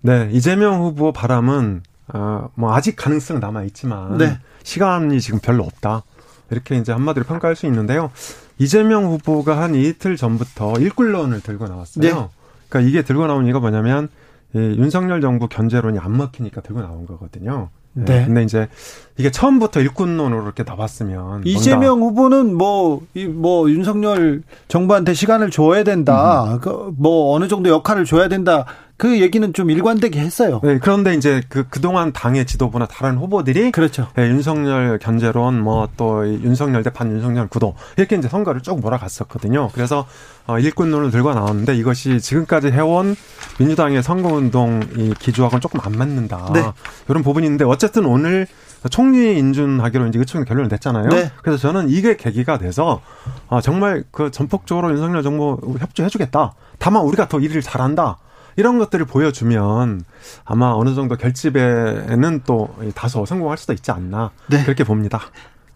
네, 이재명 후보 바람은 어, 뭐 아직 가능성 남아 있지만 네. 시간이 지금 별로 없다. 이렇게 이제 한마디로 평가할 수 있는데요. 이재명 후보가 한 이틀 전부터 일꾼론을 들고 나왔어요. 네. 그러니까 이게 들고 나온 이유가 뭐냐면 이 윤석열 정부 견제론이 안 먹히니까 들고 나온 거거든요. 네. 네. 근데 이제 이게 처음부터 일꾼론으로 이렇게 나왔으면 이재명 후보는 뭐, 이, 뭐, 윤석열 정부한테 시간을 줘야 된다. 음. 그, 뭐, 어느 정도 역할을 줘야 된다. 그 얘기는 좀 일관되게 했어요. 네, 그런데 이제 그 그동안 당의 지도부나 다른 후보들이 그렇죠. 네, 윤석열 견제론 뭐 또 윤석열 대 반윤석열 구도 이렇게 이제 선거를 쭉 몰아갔었거든요. 그래서 어, 일꾼론을 들고 나왔는데 이것이 지금까지 해온 민주당의 선거운동 이 기조하고는 조금 안 맞는다. 네. 이런 부분이 있는데 어쨌든 오늘 총리 인준하기로 이제 의총이 결론을 냈잖아요. 네. 그래서 저는 이게 계기가 돼서 어, 정말 그 전폭적으로 윤석열 정부 협조해주겠다. 다만 우리가 더 일을 잘한다. 이런 것들을 보여주면 아마 어느 정도 결집에는 또 다소 성공할 수도 있지 않나 네. 그렇게 봅니다.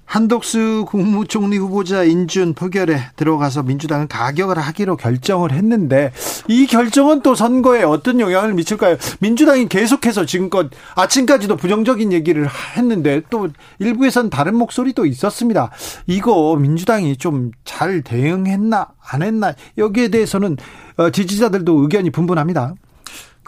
한덕수 국무총리 후보자 인준 표결에 들어가서 민주당은 가격을 하기로 결정을 했는데 이 결정은 또 선거에 어떤 영향을 미칠까요? 민주당이 계속해서 지금껏 아침까지도 부정적인 얘기를 했는데 또 일부에선 다른 목소리도 있었습니다. 이거 민주당이 좀 잘 대응했나 안 했나 여기에 대해서는 어, 지지자들도 의견이 분분합니다.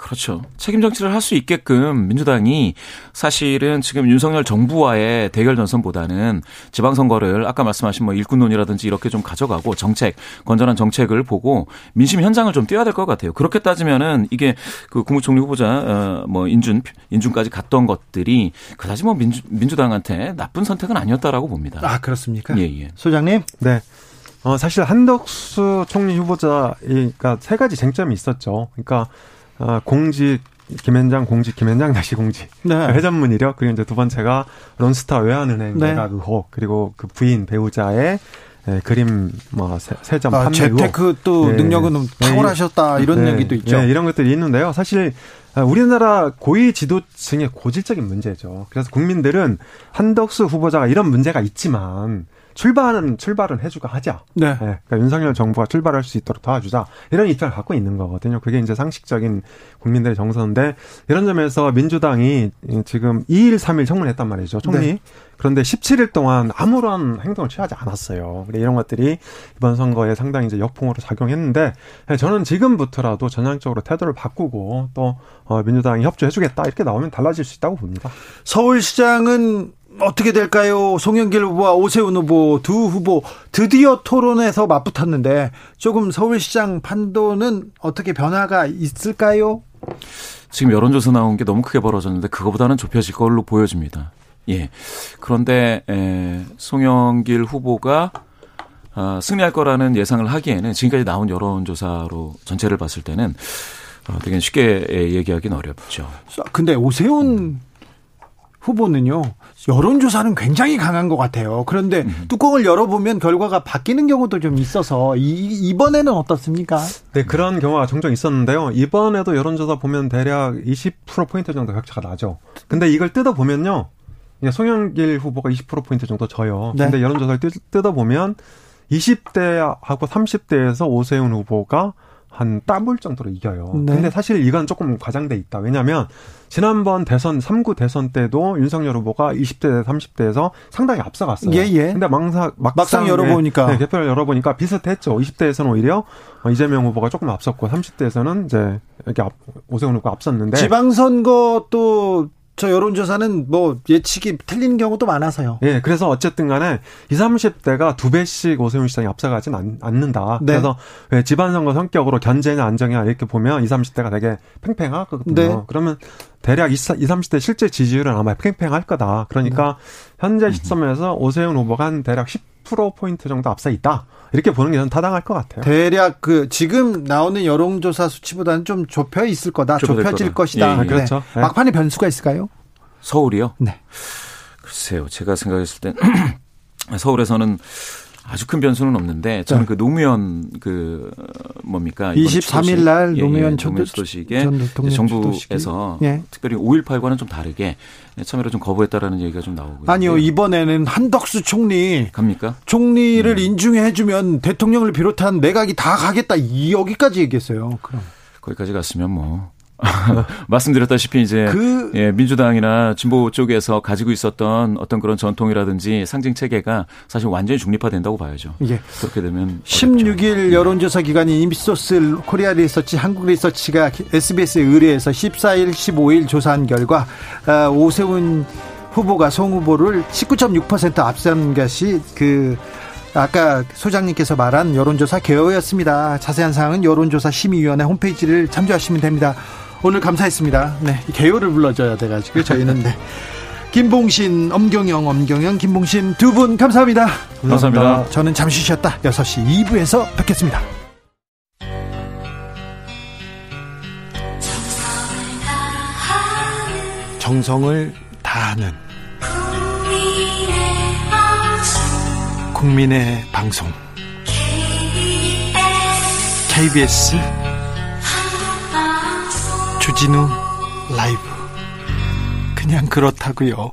그렇죠. 책임 정치를 할 수 있게끔 민주당이 사실은 지금 윤석열 정부와의 대결 전선보다는 지방선거를 아까 말씀하신 뭐 일꾼론이라든지 이렇게 좀 가져가고 정책, 건전한 정책을 보고 민심 현장을 좀 띄워야 될 것 같아요. 그렇게 따지면은 이게 그 국무총리 후보자 어뭐 인준 인준까지 갔던 것들이 그다지 뭐 민주 민주당한테 나쁜 선택은 아니었다라고 봅니다. 아 그렇습니까? 예 예. 소장님. 네. 어, 사실 한덕수 총리 후보자, 그러니까 세 가지 쟁점이 있었죠. 그러니까 어, 공직 김현장 공직 김현장 다시 공직 네. 회전문 이력 그리고 이제 두 번째가 론스타 외환은행 네. 내각 의혹 그리고 그 부인 배우자의 예, 그림 뭐 세점 아, 판매 재테크 또 예, 능력은 예, 탁월하셨다 이런 네, 얘기도 있죠. 예, 이런 것들이 있는데요. 사실 아, 우리나라 고위 지도층의 고질적인 문제죠. 그래서 국민들은 한덕수 후보자가 이런 문제가 있지만 출발은 출발은 해주고 하자. 네. 네. 그러니까 윤석열 정부가 출발할 수 있도록 도와주자. 이런 입장을 갖고 있는 거거든요. 그게 이제 상식적인 국민들의 정서인데 이런 점에서 민주당이 지금 2일, 3일 청문했단 말이죠. 총리. 네. 그런데 17일 동안 아무런 행동을 취하지 않았어요. 이런 것들이 이번 선거에 상당히 이제 역풍으로 작용했는데 저는 지금부터라도 전향적으로 태도를 바꾸고 또 어, 민주당이 협조해주겠다 이렇게 나오면 달라질 수 있다고 봅니다. 서울시장은 어떻게 될까요? 송영길 후보와 오세훈 후보 두 후보 드디어 토론에서 맞붙었는데 조금 서울시장 판도는 어떻게 변화가 있을까요? 지금 여론조사 나온 게 너무 크게 벌어졌는데 그거보다는 좁혀질 걸로 보여집니다. 예. 그런데 에, 송영길 후보가 어, 승리할 거라는 예상을 하기에는 지금까지 나온 여론조사로 전체를 봤을 때는 어, 되게 쉽게 얘기하기는 어렵죠. 근데 오세훈 후보는요 여론조사는 굉장히 강한 것 같아요. 그런데 음. 뚜껑을 열어보면 결과가 바뀌는 경우도 좀 있어서 이, 이번에는 어떻습니까? 네 그런 경우가 종종 있었는데요. 이번에도 여론조사 보면 대략 20% 포인트 정도 격차가 나죠. 근데 이걸 뜯어 보면요, 송영길 후보가 20% 포인트 정도 져요. 네. 근데 여론조사를 뜯어 보면 20대하고 30대에서 오세훈 후보가 한 따블 정도로 이겨요. 네. 근데 사실 이건 조금 과장돼 있다. 왜냐하면 지난번 대선 3구 대선 때도 윤석열 후보가 20대 30대에서 상당히 앞서갔어요. 예, 예. 근데 막상 막상, 막상 열어보니까 네, 개표를 열어보니까 비슷했죠. 20대에서는 오히려 이재명 후보가 조금 앞섰고 30대에서는 이제 이렇게 앞, 오세훈 후보가 앞섰는데 지방선거 또 저 여론조사는 뭐 예측이 틀린 경우도 많아서요. 예, 그래서 어쨌든 간에 20, 30대가 두 배씩 오세훈 시장이 앞서가진 않, 는다 네. 그래서 왜 지방선거 성격으로 견제냐 안정이냐 이렇게 보면 20, 30대가 되게 팽팽하거든요. 네. 그러면 대략 20, 30대 실제 지지율은 아마 팽팽할 거다. 그러니까 네. 현재 시점에서 오세훈 후보가 한 대략 10% 포인트 정도 앞서 있다. 이렇게 보는 게 저는 타당할 것 같아요. 대략 그 지금 나오는 여론조사 수치보다는 좀 좁혀 있을 거다. 좁혀질 거다. 것이다. 예, 예. 그렇죠. 네. 막판에 변수가 있을까요? 서울이요? 네. 글쎄요. 제가 생각했을 땐 서울에서는 아주 큰 변수는 없는데 저는 네. 그 노무현 그 뭡니까 23일 날 예, 노무현 예, 노무현 수도식에 정부에서 예. 특별히 5.18과는 좀 다르게 참여를 좀 거부했다라는 얘기가 좀 나오고 아니요 이번에는 한덕수 총리 갑니까 총리를 음. 인중해주면 대통령을 비롯한 내각이 다 가겠다 이 여기까지 얘기했어요. 그럼 거기까지 갔으면 뭐 말씀드렸다시피 이제 그... 예, 민주당이나 진보 쪽에서 가지고 있었던 어떤 그런 전통이라든지 상징 체계가 사실 완전히 중립화된다고 봐야죠. 예. 그렇게 되면 16일 어렵죠. 여론조사 기관인 임소스 코리아 리서치 한국 리서치가 SBS에 의뢰해서 14일, 15일 조사한 결과 아, 오세훈 후보가 송 후보를 19.6% 앞선 것이 그 아까 소장님께서 말한 여론조사 개요였습니다. 자세한 사항은 여론조사 심의위원회 홈페이지를 참조하시면 됩니다. 오늘 감사했습니다. 네, 개요를 불러줘야 돼가지고 저희는 네. 김봉신, 엄경영, 엄경영, 김봉신 두 분 감사합니다. 감사합니다. 감사합니다. 저는 잠시 쉬었다 6시 2부에서 뵙겠습니다. 정성을 다하는 국민의 방송 KBS 주진우 라이브 그냥 그렇다고요.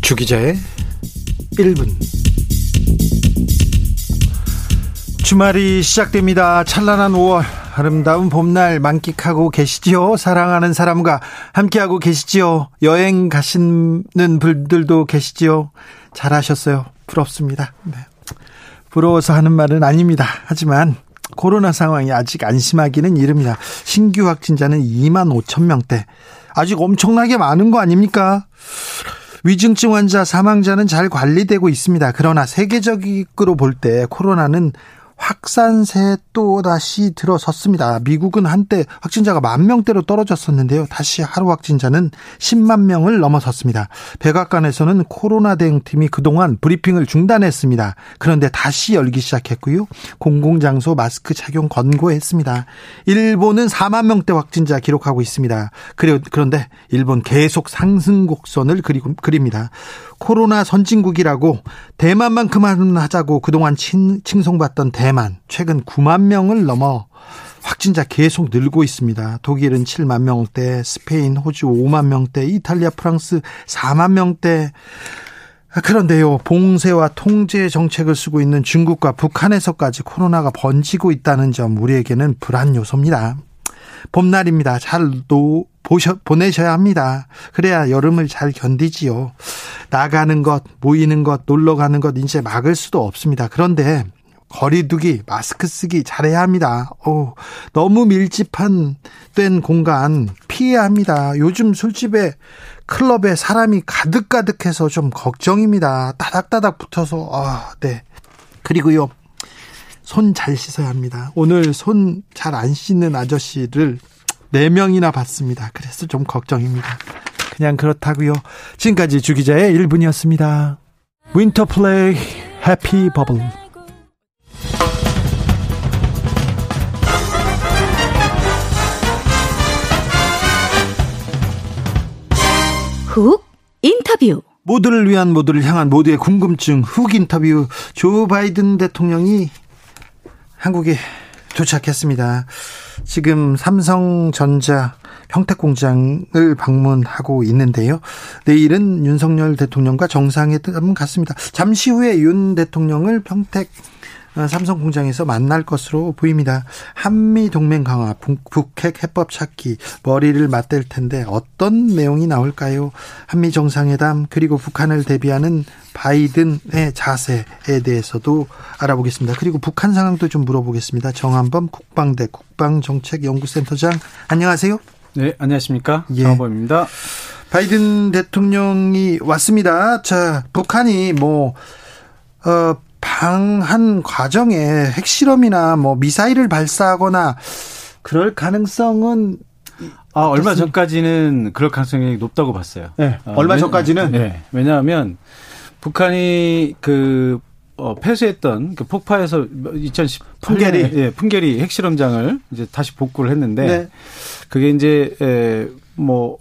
주 기자의 1분 주말이 시작됩니다. 찬란한 5월 아름다운 봄날 만끽하고 계시지요? 사랑하는 사람과 함께하고 계시지요? 여행 가시는 분들도 계시지요? 잘하셨어요. 부럽습니다. 네. 부러워서 하는 말은 아닙니다. 하지만 코로나 상황이 아직 안심하기는 이릅니다. 신규 확진자는 2만 5천 명대. 아직 엄청나게 많은 거 아닙니까? 위중증 환자 사망자는 잘 관리되고 있습니다. 그러나 세계적으로 볼 때 코로나는 확산세 또 다시 들어섰습니다. 미국은 한때 확진자가 만 명대로 떨어졌었는데요. 다시 하루 확진자는 10만 명을 넘어섰습니다. 백악관에서는 코로나 대응팀이 그동안 브리핑을 중단했습니다. 그런데 다시 열기 시작했고요. 공공장소 마스크 착용 권고했습니다. 일본은 4만 명대 확진자 기록하고 있습니다. 그런데 일본 계속 상승 곡선을 그립니다. 코로나 선진국이라고 대만만큼만 하자고 그동안 칭, 칭송받던 대만 최근 9만 명을 넘어 확진자 계속 늘고 있습니다. 독일은 7만 명대, 스페인, 호주 5만 명대, 이탈리아, 프랑스 4만 명대. 그런데요, 봉쇄와 통제 정책을 쓰고 있는 중국과 북한에서까지 코로나가 번지고 있다는 점 우리에게는 불안 요소입니다. 봄날입니다. 잘 노, 보셔, 보내셔야 합니다. 그래야 여름을 잘 견디지요. 나가는 것, 모이는 것, 놀러 가는 것 이제 막을 수도 없습니다. 그런데 거리두기, 마스크 쓰기 잘해야 합니다. 오, 너무 밀집한 된 공간 피해야 합니다. 요즘 술집에 클럽에 사람이 가득가득해서 좀 걱정입니다. 따닥따닥 붙어서 아, 네. 그리고요. 손 잘 씻어야 합니다. 오늘 손 잘 안 씻는 아저씨를 4명이나 봤습니다. 그래서 좀 걱정입니다. 그냥 그렇다고요. 지금까지 주기자의 1분이었습니다. 윈터플레이 해피 버블 훅 인터뷰 모두를 위한 모두를 향한 모두의 궁금증 훅 인터뷰 조 바이든 대통령이 한국에 도착했습니다. 지금 삼성전자 평택공장을 방문하고 있는데요. 내일은 윤석열 대통령과 정상회담 같습니다. 잠시 후에 윤 대통령을 평택 어, 삼성 공장에서 만날 것으로 보입니다. 한미 동맹 강화, 북핵 해법 찾기, 머리를 맞댈 텐데 어떤 내용이 나올까요? 한미 정상회담 그리고 북한을 대비하는 바이든의 자세에 대해서도 알아보겠습니다. 그리고 북한 상황도 좀 물어보겠습니다. 정한범 국방대 국방정책연구센터장 안녕하세요. 네, 안녕하십니까? 예. 정한범입니다. 바이든 대통령이 왔습니다. 자, 북한이 뭐 어, 방한 과정에 핵실험이나 뭐 미사일을 발사하거나 그럴 가능성은 아, 얼마 전까지는 그럴 가능성이 높다고 봤어요. 네, 아, 얼마 전까지는? 네, 왜냐하면 북한이 그 어, 폐쇄했던 그 폭파에서 2010 풍계리 예, 풍계리 핵실험장을 이제 다시 복구를 했는데 네. 그게 이제 에, 뭐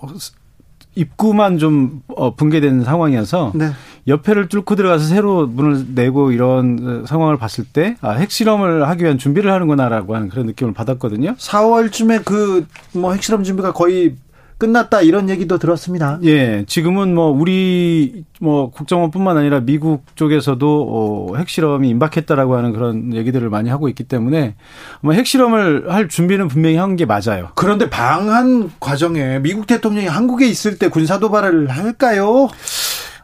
입구만 좀 어, 붕괴된 상황이어서 네. 옆에를 뚫고 들어가서 새로 문을 내고 이런 상황을 봤을 때 아, 핵실험을 하기 위한 준비를 하는구나라고 하는 그런 느낌을 받았거든요. 4월쯤에 그 뭐 핵실험 준비가 거의 끝났다 이런 얘기도 들었습니다. 예, 지금은 뭐 우리 뭐 국정원뿐만 아니라 미국 쪽에서도 어, 핵실험이 임박했다라고 하는 그런 얘기들을 많이 하고 있기 때문에 뭐 핵실험을 할 준비는 분명히 한 게 맞아요. 그런데 방한 과정에 미국 대통령이 한국에 있을 때 군사 도발을 할까요?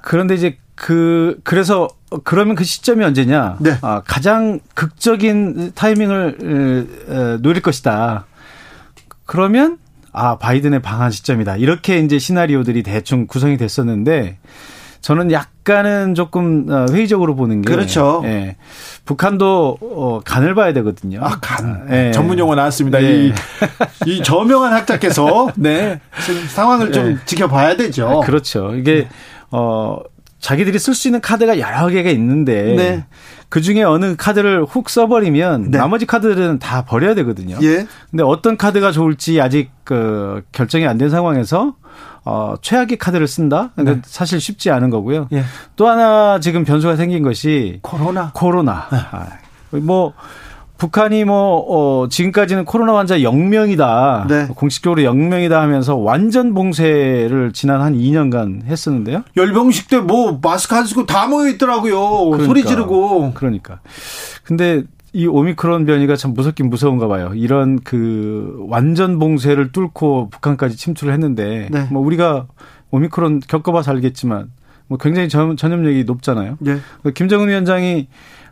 그런데 이제 그 그래서 그러면 그 시점이 언제냐? 네. 아, 가장 극적인 타이밍을 노릴 것이다. 그러면 아 바이든의 방한 시점이다. 이렇게 이제 시나리오들이 대충 구성이 됐었는데 저는 약간은 조금 어, 회의적으로 보는 게 그렇죠. 예. 북한도 어, 간을 봐야 되거든요. 아, 간. 예. 전문 용어 나왔습니다. 예. 이, 이 저명한 학자께서 네. 상황을 좀 예. 지켜봐야 되죠. 아, 그렇죠. 이게 네. 어 자기들이 쓸 수 있는 카드가 여러 개가 있는데 네. 그 중에 어느 카드를 훅 써버리면 네. 나머지 카드들은 다 버려야 되거든요. 예. 근데 어떤 카드가 좋을지 아직 그 결정이 안 된 상황에서 어, 최악의 카드를 쓴다? 네. 사실 쉽지 않은 거고요. 예. 또 하나 지금 변수가 생긴 것이 코로나. 코로나. 네. 아, 뭐 북한이 뭐, 어, 지금까지는 코로나 환자 0명이다. 네. 공식적으로 0명이다 하면서 완전 봉쇄를 지난 한 2년간 했었는데요. 열병식 때 뭐 마스크 안 쓰고 다 모여 있더라고요. 그러니까, 소리 지르고. 그러니까. 근데 이 오미크론 변이가 참 무섭긴 무서운가 봐요. 이런 그 완전 봉쇄를 뚫고 북한까지 침투를 했는데 네. 뭐 우리가 오미크론 겪어봐서 알겠지만 뭐 굉장히 전염력이 높잖아요. 네. 김정은 위원장이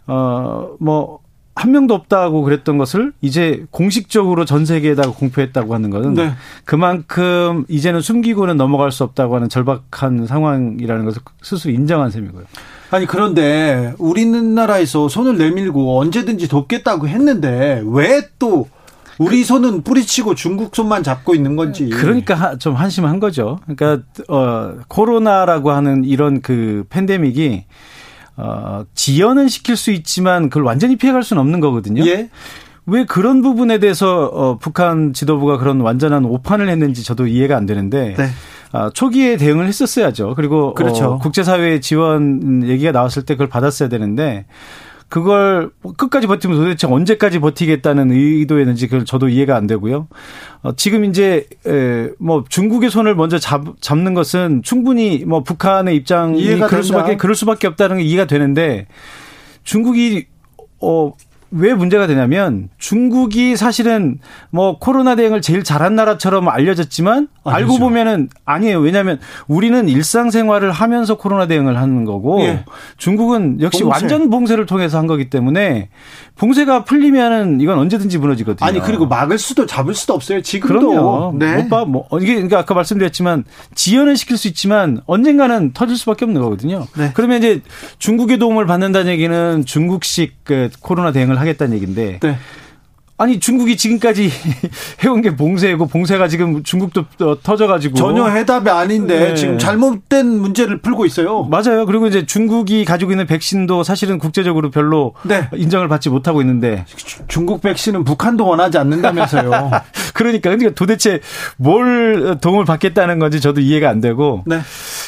어뭐 한 명도 없다고 그랬던 것을 이제 공식적으로 전 세계에다가 공표했다고 하는 것은 네. 그만큼 이제는 숨기고는 넘어갈 수 없다고 하는 절박한 상황이라는 것을 스스로 인정한 셈이고요. 아니 그런데 우리나라에서 손을 내밀고 언제든지 돕겠다고 했는데 왜또 우리 손은 뿌리치고 중국 손만 잡고 있는 건지. 그러니까 좀 한심한 거죠. 그러니까 어 코로나라고 하는 이런 그 팬데믹이 어, 지연은 시킬 수 있지만 그걸 완전히 피해갈 수는 없는 거거든요. 예. 왜 그런 부분에 대해서 어, 북한 지도부가 그런 완전한 오판을 했는지 저도 이해가 안 되는데 네. 아, 초기에 대응을 했었어야죠. 그리고 그렇죠. 어, 국제사회의 지원 얘기가 나왔을 때 그걸 받았어야 되는데 그걸 끝까지 버티면 도대체 언제까지 버티겠다는 의도였는지 그걸 저도 이해가 안 되고요. 어, 지금 이제 에, 뭐 중국의 손을 먼저 잡, 잡는 것은 충분히 뭐 북한의 입장이 그럴 된다. 수밖에 그럴 수밖에 없다는 게 이해가 되는데 중국이 어 왜 문제가 되냐면 중국이 사실은 뭐 코로나 대응을 제일 잘한 나라처럼 알려졌지만 아니죠. 알고 보면은 아니에요. 왜냐하면 우리는 일상생활을 하면서 코로나 대응을 하는 거고 예. 중국은 역시 봉쇄. 완전 봉쇄를 통해서 한 거기 때문에 봉쇄가 풀리면은 이건 언제든지 무너지거든요. 아니 그리고 막을 수도 잡을 수도 없어요. 지금도 그럼요. 네. 못 봐. 뭐 이게 그러니까 아까 말씀드렸지만 지연은 시킬 수 있지만 언젠가는 터질 수밖에 없는 거거든요. 네. 그러면 이제 중국의 도움을 받는다는 얘기는 중국식 그 코로나 대응을 하겠다는 얘기인데 네. 아니 중국이 지금까지 해온 게 봉쇄고 봉쇄가 지금 중국도 터져가지고 전혀 해답이 아닌데 네. 지금 잘못된 문제를 풀고 있어요. 맞아요. 그리고 이제 중국이 가지고 있는 백신도 사실은 국제적으로 별로 네. 인정을 받지 못하고 있는데 중국 백신은 북한도 원하지 않는다면서요. 그러니까 그러니까 도대체 뭘 도움을 받겠다는 건지 저도 이해가 안 되고. 네.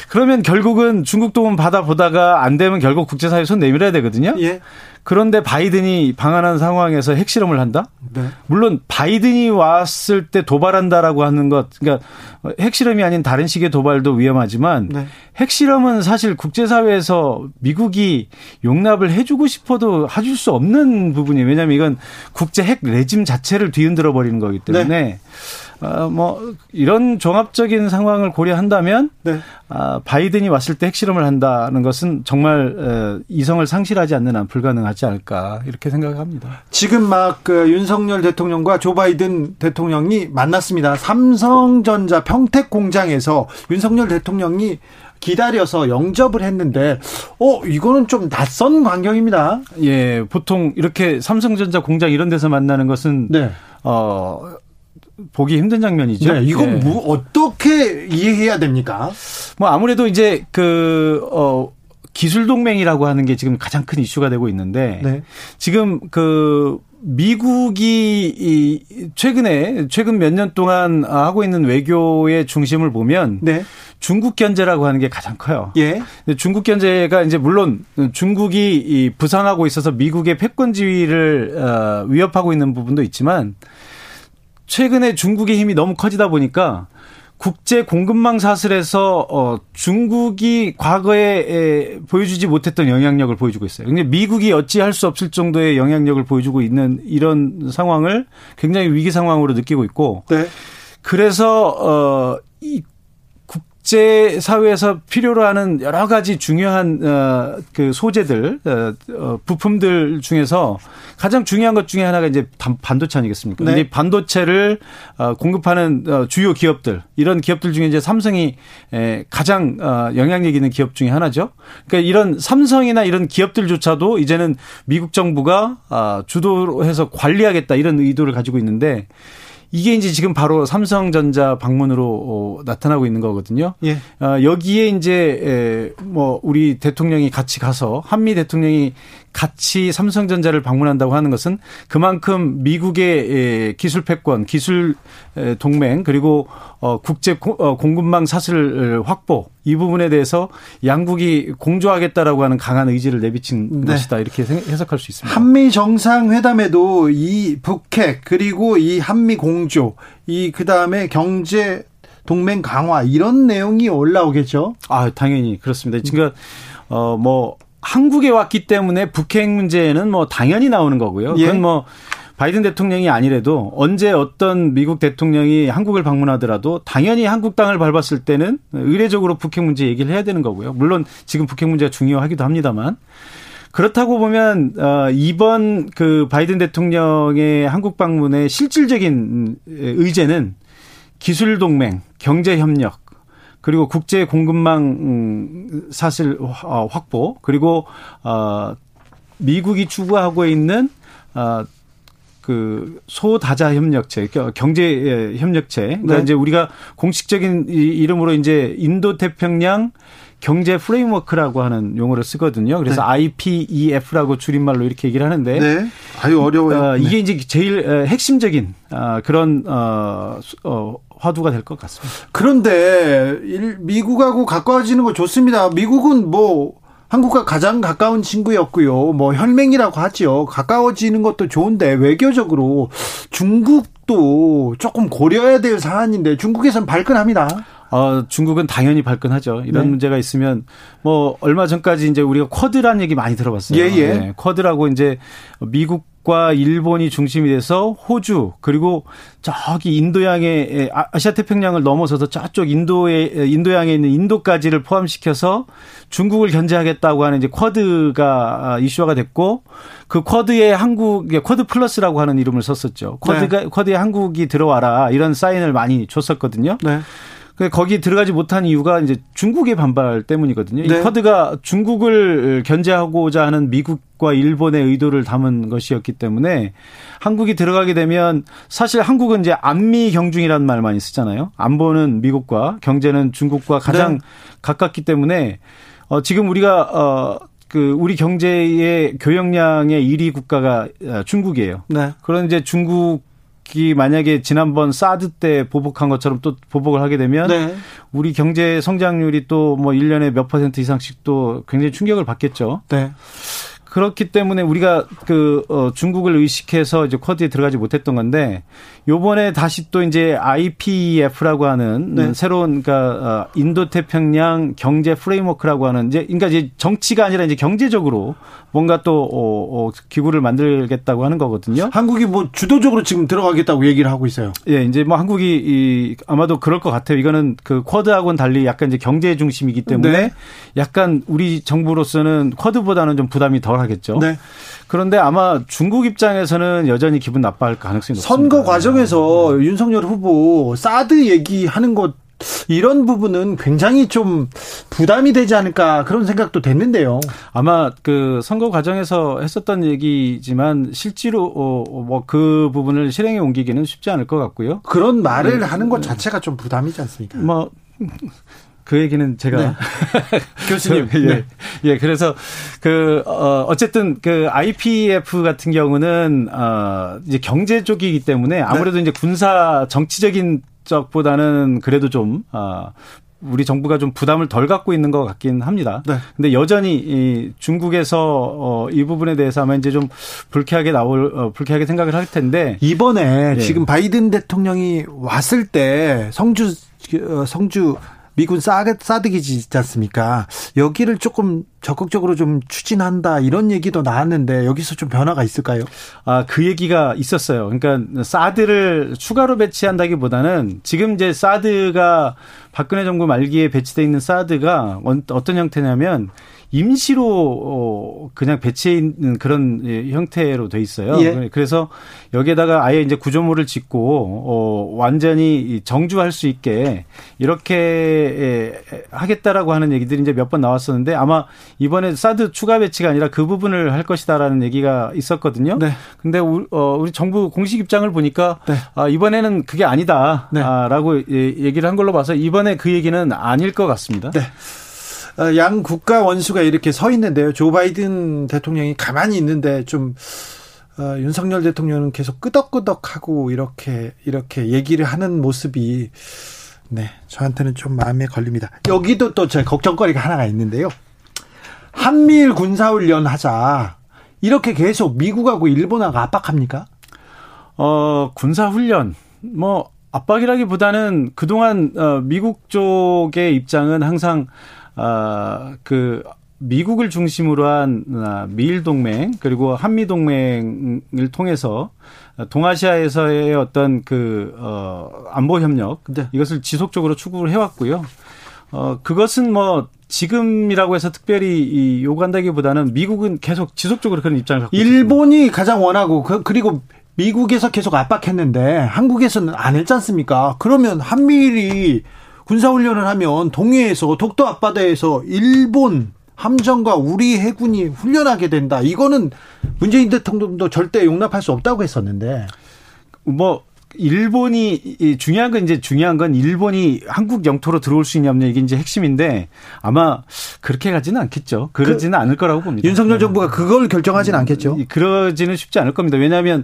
그러면 결국은 중국 도움 받아 보다가 안 되면 결국 국제사회 손 내밀어야 되거든요. 예. 그런데 바이든이 방한한 상황에서 핵실험을 한다? 네. 물론 바이든이 왔을 때 도발한다라고 하는 것, 그러니까 핵실험이 아닌 다른 식의 도발도 위험하지만 네. 핵실험은 사실 국제사회에서 미국이 용납을 해주고 싶어도 해줄 수 없는 부분이에요. 왜냐하면 이건 국제 핵 레짐 자체를 뒤흔들어 버리는 거기 때문에. 네. 어, 뭐 이런 종합적인 상황을 고려한다면 네. 아, 바이든이 왔을 때 핵실험을 한다는 것은 정말 에, 이성을 상실하지 않는 한 불가능하지 않을까 이렇게 생각합니다. 지금 막 그 윤석열 대통령과 조 바이든 대통령이 만났습니다. 삼성전자 평택 공장에서 윤석열 대통령이 기다려서 영접을 했는데, 어, 이거는 좀 낯선 광경입니다. 예, 보통 이렇게 삼성전자 공장 이런 데서 만나는 것은, 네. 어, 보기 힘든 장면이죠. 네, 이건 네. 뭐 어떻게 이해해야 됩니까? 뭐 아무래도 이제 그 어. 기술 동맹이라고 하는 게 지금 가장 큰 이슈가 되고 있는데 네. 지금 그 미국이 이 최근에 최근 몇 년 동안 하고 있는 외교의 중심을 보면 네. 중국 견제라고 하는 게 가장 커요. 예. 중국 견제가 이제 물론 중국이 이 부상하고 있어서 미국의 패권 지위를 어 위협하고 있는 부분도 있지만 최근에 중국의 힘이 너무 커지다 보니까 국제 공급망 사슬에서 어 중국이 과거에 에, 보여주지 못했던 영향력을 보여주고 있어요. 근데 미국이 어찌할 수 없을 정도의 영향력을 보여주고 있는 이런 상황을 굉장히 위기 상황으로 느끼고 있고 네. 그래서 어이 국제 사회에서 필요로 하는 여러 가지 중요한 어그 소재들 어, 어 부품들 중에서 가장 중요한 것 중에 하나가 이제 반도체 아니겠습니까? 네. 이 반도체를 어 공급하는 어 주요 기업들 이런 기업들 중에 이제 삼성이 가장 어 영향력 있는 기업 중에 하나죠. 그러니까 이런 삼성이나 이런 기업들조차도 이제는 미국 정부가 아, 주도해서 관리하겠다 이런 의도를 가지고 있는데 이게 이제 지금 바로 삼성전자 방문으로 어, 나타나고 있는 거거든요. 예. 어, 여기에 이제 에, 뭐 우리 대통령이 같이 가서 한미 대통령이 같이 삼성전자를 방문한다고 하는 것은 그만큼 미국의 기술 패권, 기술 동맹 그리고 어, 국제 어, 공급망 사슬 확보 이 부분에 대해서 양국이 공조하겠다라고 하는 강한 의지를 내비친 네. 것이다 이렇게 해석할 수 있습니다. 한미 정상회담에도 이 북핵 그리고 이 한미 공조 이 그다음에 경제 동맹 강화 이런 내용이 올라오겠죠. 아 당연히 그렇습니다. 지금 어뭐 한국에 왔기 때문에 북핵 문제는 뭐 당연히 나오는 거고요. 예. 그건 뭐 바이든 대통령이 아니래도 언제 어떤 미국 대통령이 한국을 방문하더라도 당연히 한국 땅을 밟았을 때는 의례적으로 북핵 문제 얘기를 해야 되는 거고요. 물론 지금 북핵 문제가 중요하기도 합니다만 그렇다고 보면 어 이번 그 바이든 대통령의 한국 방문의 실질적인 의제는 기술 동맹, 경제 협력 그리고 국제 공급망 음, 사실 어, 확보 그리고 어 미국이 추구하고 있는 어그 소다자 협력체, 경제 협력체. 그러니까 네. 이제 우리가 공식적인 이름으로 이제 인도 태평양 경제 프레임워크라고 하는 용어를 쓰거든요. 그래서 네. IPEF라고 줄임말로 이렇게 얘기를 하는데 네. 아유 어려워요. 어, 이게 네. 이제 제일 핵심적인 어, 그런 어, 어 화두가 될 것 같습니다. 그런데 미국하고 가까워지는 거 좋습니다. 미국은 뭐 한국과 가장 가까운 친구였고요. 뭐 혈맹이라고 하죠. 가까워지는 것도 좋은데 외교적으로 중국도 조금 고려해야 될 사안인데 중국에선 발끈합니다. 어, 중국은 당연히 발끈하죠. 이런 네. 문제가 있으면 뭐 얼마 전까지 이제 우리가 쿼드라는 얘기 많이 들어봤어요. 예, 예. 네, 쿼드라고 이제 미국 과 일본이 중심이 돼서 호주 그리고 저기 인도양의 아, 아시아 태평양을 넘어서서 저쪽 인도의 인도양에 있는 인도까지를 포함시켜서 중국을 견제하겠다고 하는 이제 쿼드가 아, 이슈화가 됐고 그 쿼드에 한국 쿼드 플러스라고 하는 이름을 썼었죠. 쿼드가 네. 쿼드에 한국이 들어와라 이런 사인을 많이 줬었거든요. 네. 거기 들어가지 못한 이유가 이제 중국의 반발 때문이거든요. 네. 이 쿼드가 중국을 견제하고자 하는 미국과 일본의 의도를 담은 것이었기 때문에 한국이 들어가게 되면 사실 한국은 이제 안미 경중이라는 말 많이 쓰잖아요. 안보는 미국과 경제는 중국과 가장 네. 가깝기 때문에 어 지금 우리가 어그 우리 경제의 교역량의 1위 국가가 어, 중국이에요. 네. 그런 이제 중국 이 만약에 지난번 사드 때 보복한 것처럼 또 보복을 하게 되면 네. 우리 경제 성장률이 또 뭐 1년에 몇 퍼센트 이상씩 또 굉장히 충격을 받겠죠. 네. 그렇기 때문에 우리가 그 어, 중국을 의식해서 이제 쿼드에 들어가지 못했던 건데 요번에 다시 또 이제 IPEF라고 하는 네. 새로운 그러니까 어, 인도 태평양 경제 프레임워크라고 하는 이제 그러니까 이제 정치가 아니라 이제 경제적으로 뭔가 또 어, 어, 기구를 만들겠다고 하는 거거든요. 한국이 뭐 주도적으로 지금 들어가겠다고 얘기를 하고 있어요. 예, 이제 뭐 한국이 이 아마도 그럴 것 같아요. 이거는 그 쿼드하고는 달리 약간 이제 경제 중심이기 때문에 네. 약간 우리 정부로서는 쿼드보다는 좀 부담이 덜 하겠죠. 네. 그런데 아마 중국 입장에서는 여전히 기분 나빠할 가능성이 높습니다. 선거 과정 에서 네. 윤석열 후보 사드 얘기하는 것 이런 부분은 굉장히 좀 부담이 되지 않을까 그런 생각도 됐는데요. 아마 그 선거 과정에서 했었던 얘기지만 실제로 어, 뭐그 부분을 실행에 옮기기는 쉽지 않을 것 같고요. 그런 말을 네. 하는 것 자체가 좀 부담이지 않습니까? 뭐 그 얘기는 제가 네. 교수님 예. 네. 예 그래서 그 어, 어쨌든 그 IPF 같은 경우는 어 이제 경제 쪽이기 때문에 아무래도 네. 이제 군사 정치적인 쪽보다는 그래도 좀 어, 우리 정부가 좀 부담을 덜 갖고 있는 것 같긴 합니다. 네. 근데 여전히 이 중국에서 어, 이 부분에 대해서 아마 이제 좀 불쾌하게 나올 어, 불쾌하게 생각을 할 텐데 이번에 네. 지금 바이든 대통령이 왔을 때 성주 어, 성주 미군 사드, 사드 기지 있지 않습니까? 여기를 조금 적극적으로 좀 추진한다 이런 얘기도 나왔는데 여기서 좀 변화가 있을까요? 아, 그 얘기가 있었어요. 그러니까 사드를 추가로 배치한다기보다는 지금 이제 사드가 박근혜 정부 말기에 배치돼 있는 사드가 어떤 형태냐면 임시로 어, 그냥 배치해 있는 그런 예, 형태로 돼 있어요. 예. 그래서 여기에다가 아예 이제 구조물을 짓고 어 완전히 정주할 수 있게 이렇게 예, 하겠다라고 하는 얘기들이 이제 몇 번 나왔었는데 아마 이번에 사드 추가 배치가 아니라 그 부분을 할 것이다라는 얘기가 있었거든요. 네. 근데 어, 우리 정부 공식 입장을 보니까 네. 아, 이번에는 그게 아니다라고 네. 얘기를 한 걸로 봐서 이번에 그 얘기는 아닐 것 같습니다. 네. 어, 양 국가 원수가 이렇게 서 있는데요. 조 바이든 대통령이 가만히 있는데 좀 어, 윤석열 대통령은 계속 끄덕끄덕하고 이렇게 이렇게 얘기를 하는 모습이 네 저한테는 좀 마음에 걸립니다. 여기도 또 제 걱정거리가 하나가 있는데요. 한미일 군사훈련 하자 이렇게 계속 미국하고 일본하고 압박합니까? 어 군사훈련 뭐 압박이라기보다는 그동안 어, 미국 쪽의 입장은 항상 아, 그 미국을 중심으로 한 아, 미일 동맹 그리고 한미 동맹을 통해서 동아시아에서의 어떤 그 어, 안보 협력 네. 이것을 지속적으로 추구를 해왔고요. 어 그것은 뭐 지금이라고 해서 특별히 이 요구한다기보다는 미국은 계속 지속적으로 그런 입장을 갖고 일본이 있습니다. 가장 원하고 그, 그리고 미국에서 계속 압박했는데 한국에서는 안 했지 않습니까? 그러면 한미일이 군사훈련을 하면 동해에서 독도 앞바다에서 일본 함정과 우리 해군이 훈련하게 된다. 이거는 문재인 대통령도 절대 용납할 수 없다고 했었는데. 뭐 일본이 중요한 건 이제 중요한 건 일본이 한국 영토로 들어올 수 있냐 없냐 이게 이제 핵심인데 아마 그렇게 가지는 않겠죠. 그러지는 그, 않을 거라고 봅니다. 윤석열 정부가 그걸 결정하지는 않겠죠. 그러지는 쉽지 않을 겁니다. 왜냐하면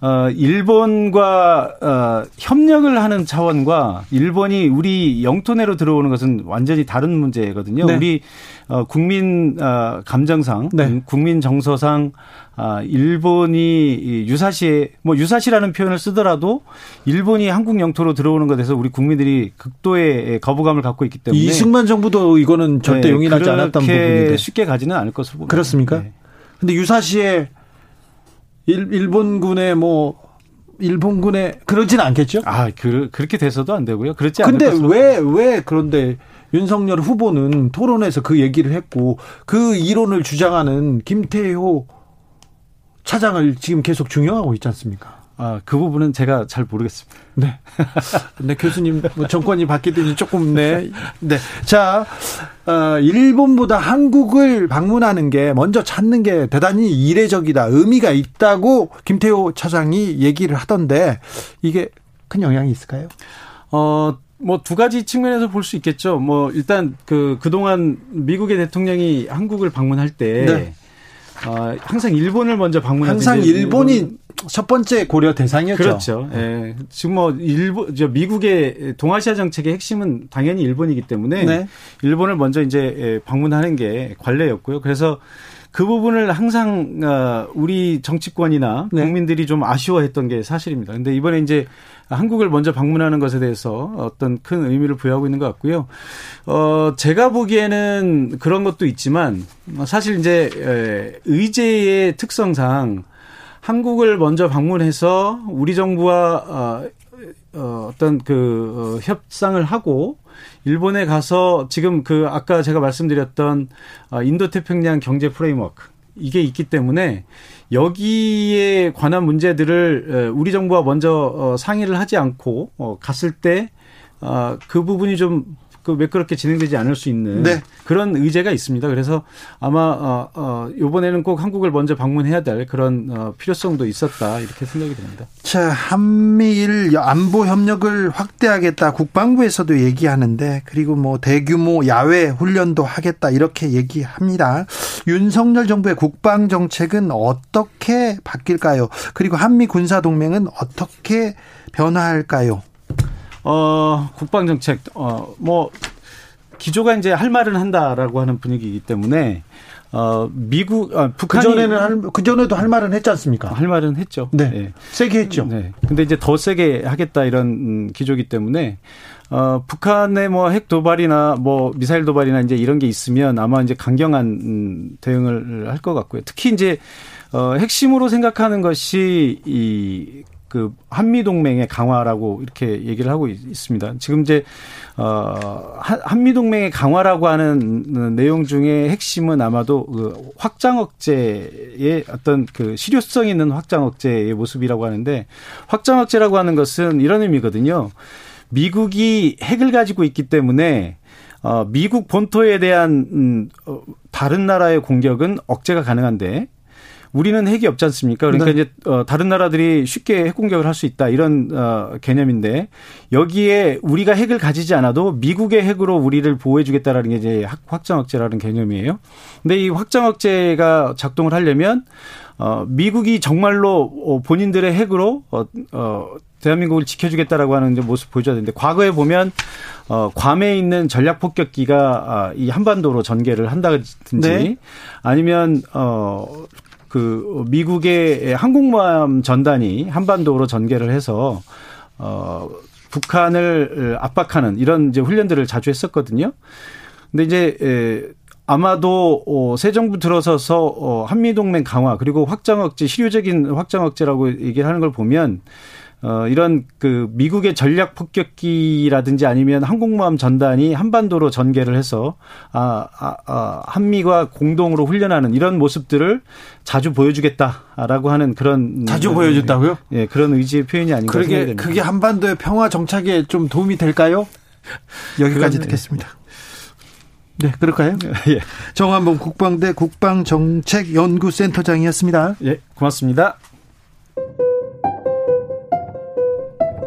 어, 일본과 어, 협력을 하는 차원과 일본이 우리 영토 내로 들어오는 것은 완전히 다른 문제거든요. 네. 우리 어, 국민 어, 감정상, 네. 국민 정서상 아, 일본이 유사시에 뭐 유사시라는 표현을 쓰더라도 일본이 한국 영토로 들어오는 것에서 우리 국민들이 극도의 거부감을 갖고 있기 때문에 이승만 정부도 이거는 절대 네, 용인하지 않았던 부분인데 쉽게 가지는 않을 것으로 봅니다. 그렇습니까? 네. 근데 유사시에 일, 일본군의 뭐 일본군에 그러진 않겠죠? 아, 그, 그렇게 돼서도 안 되고요. 그렇지 않을 근데 왜, 왜 그런데 윤석열 후보는 토론에서 그 얘기를 했고 그 이론을 주장하는 김태호 차장을 지금 계속 중용하고 있지 않습니까? 아, 그 부분은 제가 잘 모르겠습니다. 네. 네, 교수님, 뭐 정권이 바뀌더니 조금, 네. 네. 자, 어, 일본보다 한국을 방문하는 게 먼저 찾는 게 대단히 이례적이다. 의미가 있다고 김태호 차장이 얘기를 하던데 이게 큰 영향이 있을까요? 어, 뭐 두 가지 측면에서 볼 수 있겠죠. 뭐 일단 그 그동안 미국의 대통령이 한국을 방문할 때 네. 어, 항상 일본을 먼저 방문하는 항상 일본이 일본... 첫 번째 고려 대상이었죠. 그렇죠. 예. 지금 뭐 일본 저 미국의 동아시아 정책의 핵심은 당연히 일본이기 때문에 네. 일본을 먼저 이제 예, 방문하는 게 관례였고요. 그래서 그 부분을 항상 어, 우리 정치권이나 네. 국민들이 좀 아쉬워했던 게 사실입니다. 근데 이번에 이제 한국을 먼저 방문하는 것에 대해서 어떤 큰 의미를 부여하고 있는 것 같고요. 어, 제가 보기에는 그런 것도 있지만 사실 이제 의제의 특성상 한국을 먼저 방문해서 우리 정부와 어, 어 어떤 그 어, 협상을 하고 일본에 가서 지금 그 아까 제가 말씀드렸던 어, 인도 태평양 경제 프레임워크 이게 있기 때문에 여기에 관한 문제들을 우리 정부와 먼저 어, 상의를 하지 않고 갔을 때 그 부분이 좀 그 매끄럽게 진행되지 않을 수 있는 네. 그런 의제가 있습니다. 그래서 아마 어, 어, 이번에는 꼭 한국을 먼저 방문해야 될 그런 어, 필요성도 있었다 이렇게 생각이 됩니다. 자 한미일 안보 협력을 확대하겠다 국방부에서도 얘기하는데 그리고 뭐 대규모 야외 훈련도 하겠다 이렇게 얘기합니다. 윤석열 정부의 국방 정책은 어떻게 바뀔까요? 그리고 한미 군사 동맹은 어떻게 변화할까요? 어, 국방 정책 어, 뭐 기조가 이제 할 말은 한다라고 하는 분위기이기 때문에 어 미국 아, 북한이 그전에는 그 전에도 할 말은 했지 않습니까? 할 말은 했죠. 네. 네. 세게 했죠. 네. 근데 이제 더 세게 하겠다 이런 음, 기조기 때문에 어 북한의 뭐 핵 도발이나 뭐 미사일 도발이나 이제 이런 게 있으면 아마 이제 강경한 음, 대응을 할 것 같고요. 특히 이제 어 핵심으로 생각하는 것이 이 그 한미 동맹의 강화라고 이렇게 얘기를 하고 있습니다. 지금 이제 어 한미 동맹의 강화라고 하는 내용 중에 핵심은 아마도 그 확장 억제의 어떤 그 실효성 있는 확장 억제의 모습이라고 하는데 확장 억제라고 하는 것은 이런 의미거든요. 미국이 핵을 가지고 있기 때문에 어 미국 본토에 대한 음 어, 다른 나라의 공격은 억제가 가능한데 우리는 핵이 없지 않습니까? 그러니까 네. 이제 어 다른 나라들이 쉽게 핵 공격을 할 수 있다 이런 어 개념인데 여기에 우리가 핵을 가지지 않아도 미국의 핵으로 우리를 보호해 주겠다라는 게 이제 확장 억제라는 개념이에요. 근데 이 확장 억제가 작동을 하려면 어 미국이 정말로 어, 본인들의 핵으로 어, 어 대한민국을 지켜주겠다라고 하는 모습 보여줘야 되는데 과거에 보면 어 괌에 있는 전략 폭격기가 아, 이 한반도로 전개를 한다든지 네. 아니면 어 그 미국의 항공모함 전단이 한반도로 전개를 해서 어 북한을 압박하는 이런 이제 훈련들을 자주 했었거든요. 근데 이제 에 아마도 어, 새 정부 들어서서 어, 한미 동맹 강화 그리고 확장 억제 실효적인 확장 억제라고 얘기를 하는 걸 보면 어, 이런 그 미국의 전략 폭격기라든지 아니면 항공모함 전단이 한반도로 전개를 해서 아, 아, 아 한미가 공동으로 훈련하는 이런 모습들을 자주 보여주겠다라고 하는 그런 자주 보여줬다고요? 예, 그런 의지의 표현이 아닌가 그러게, 생각됩니다. 그게 한반도의 평화 정착에 좀 도움이 될까요? 여기까지 그건, 듣겠습니다. 네, 그럴까요? 예. 정한봉 국방대 국방정책연구센터장이었습니다. 예, 고맙습니다.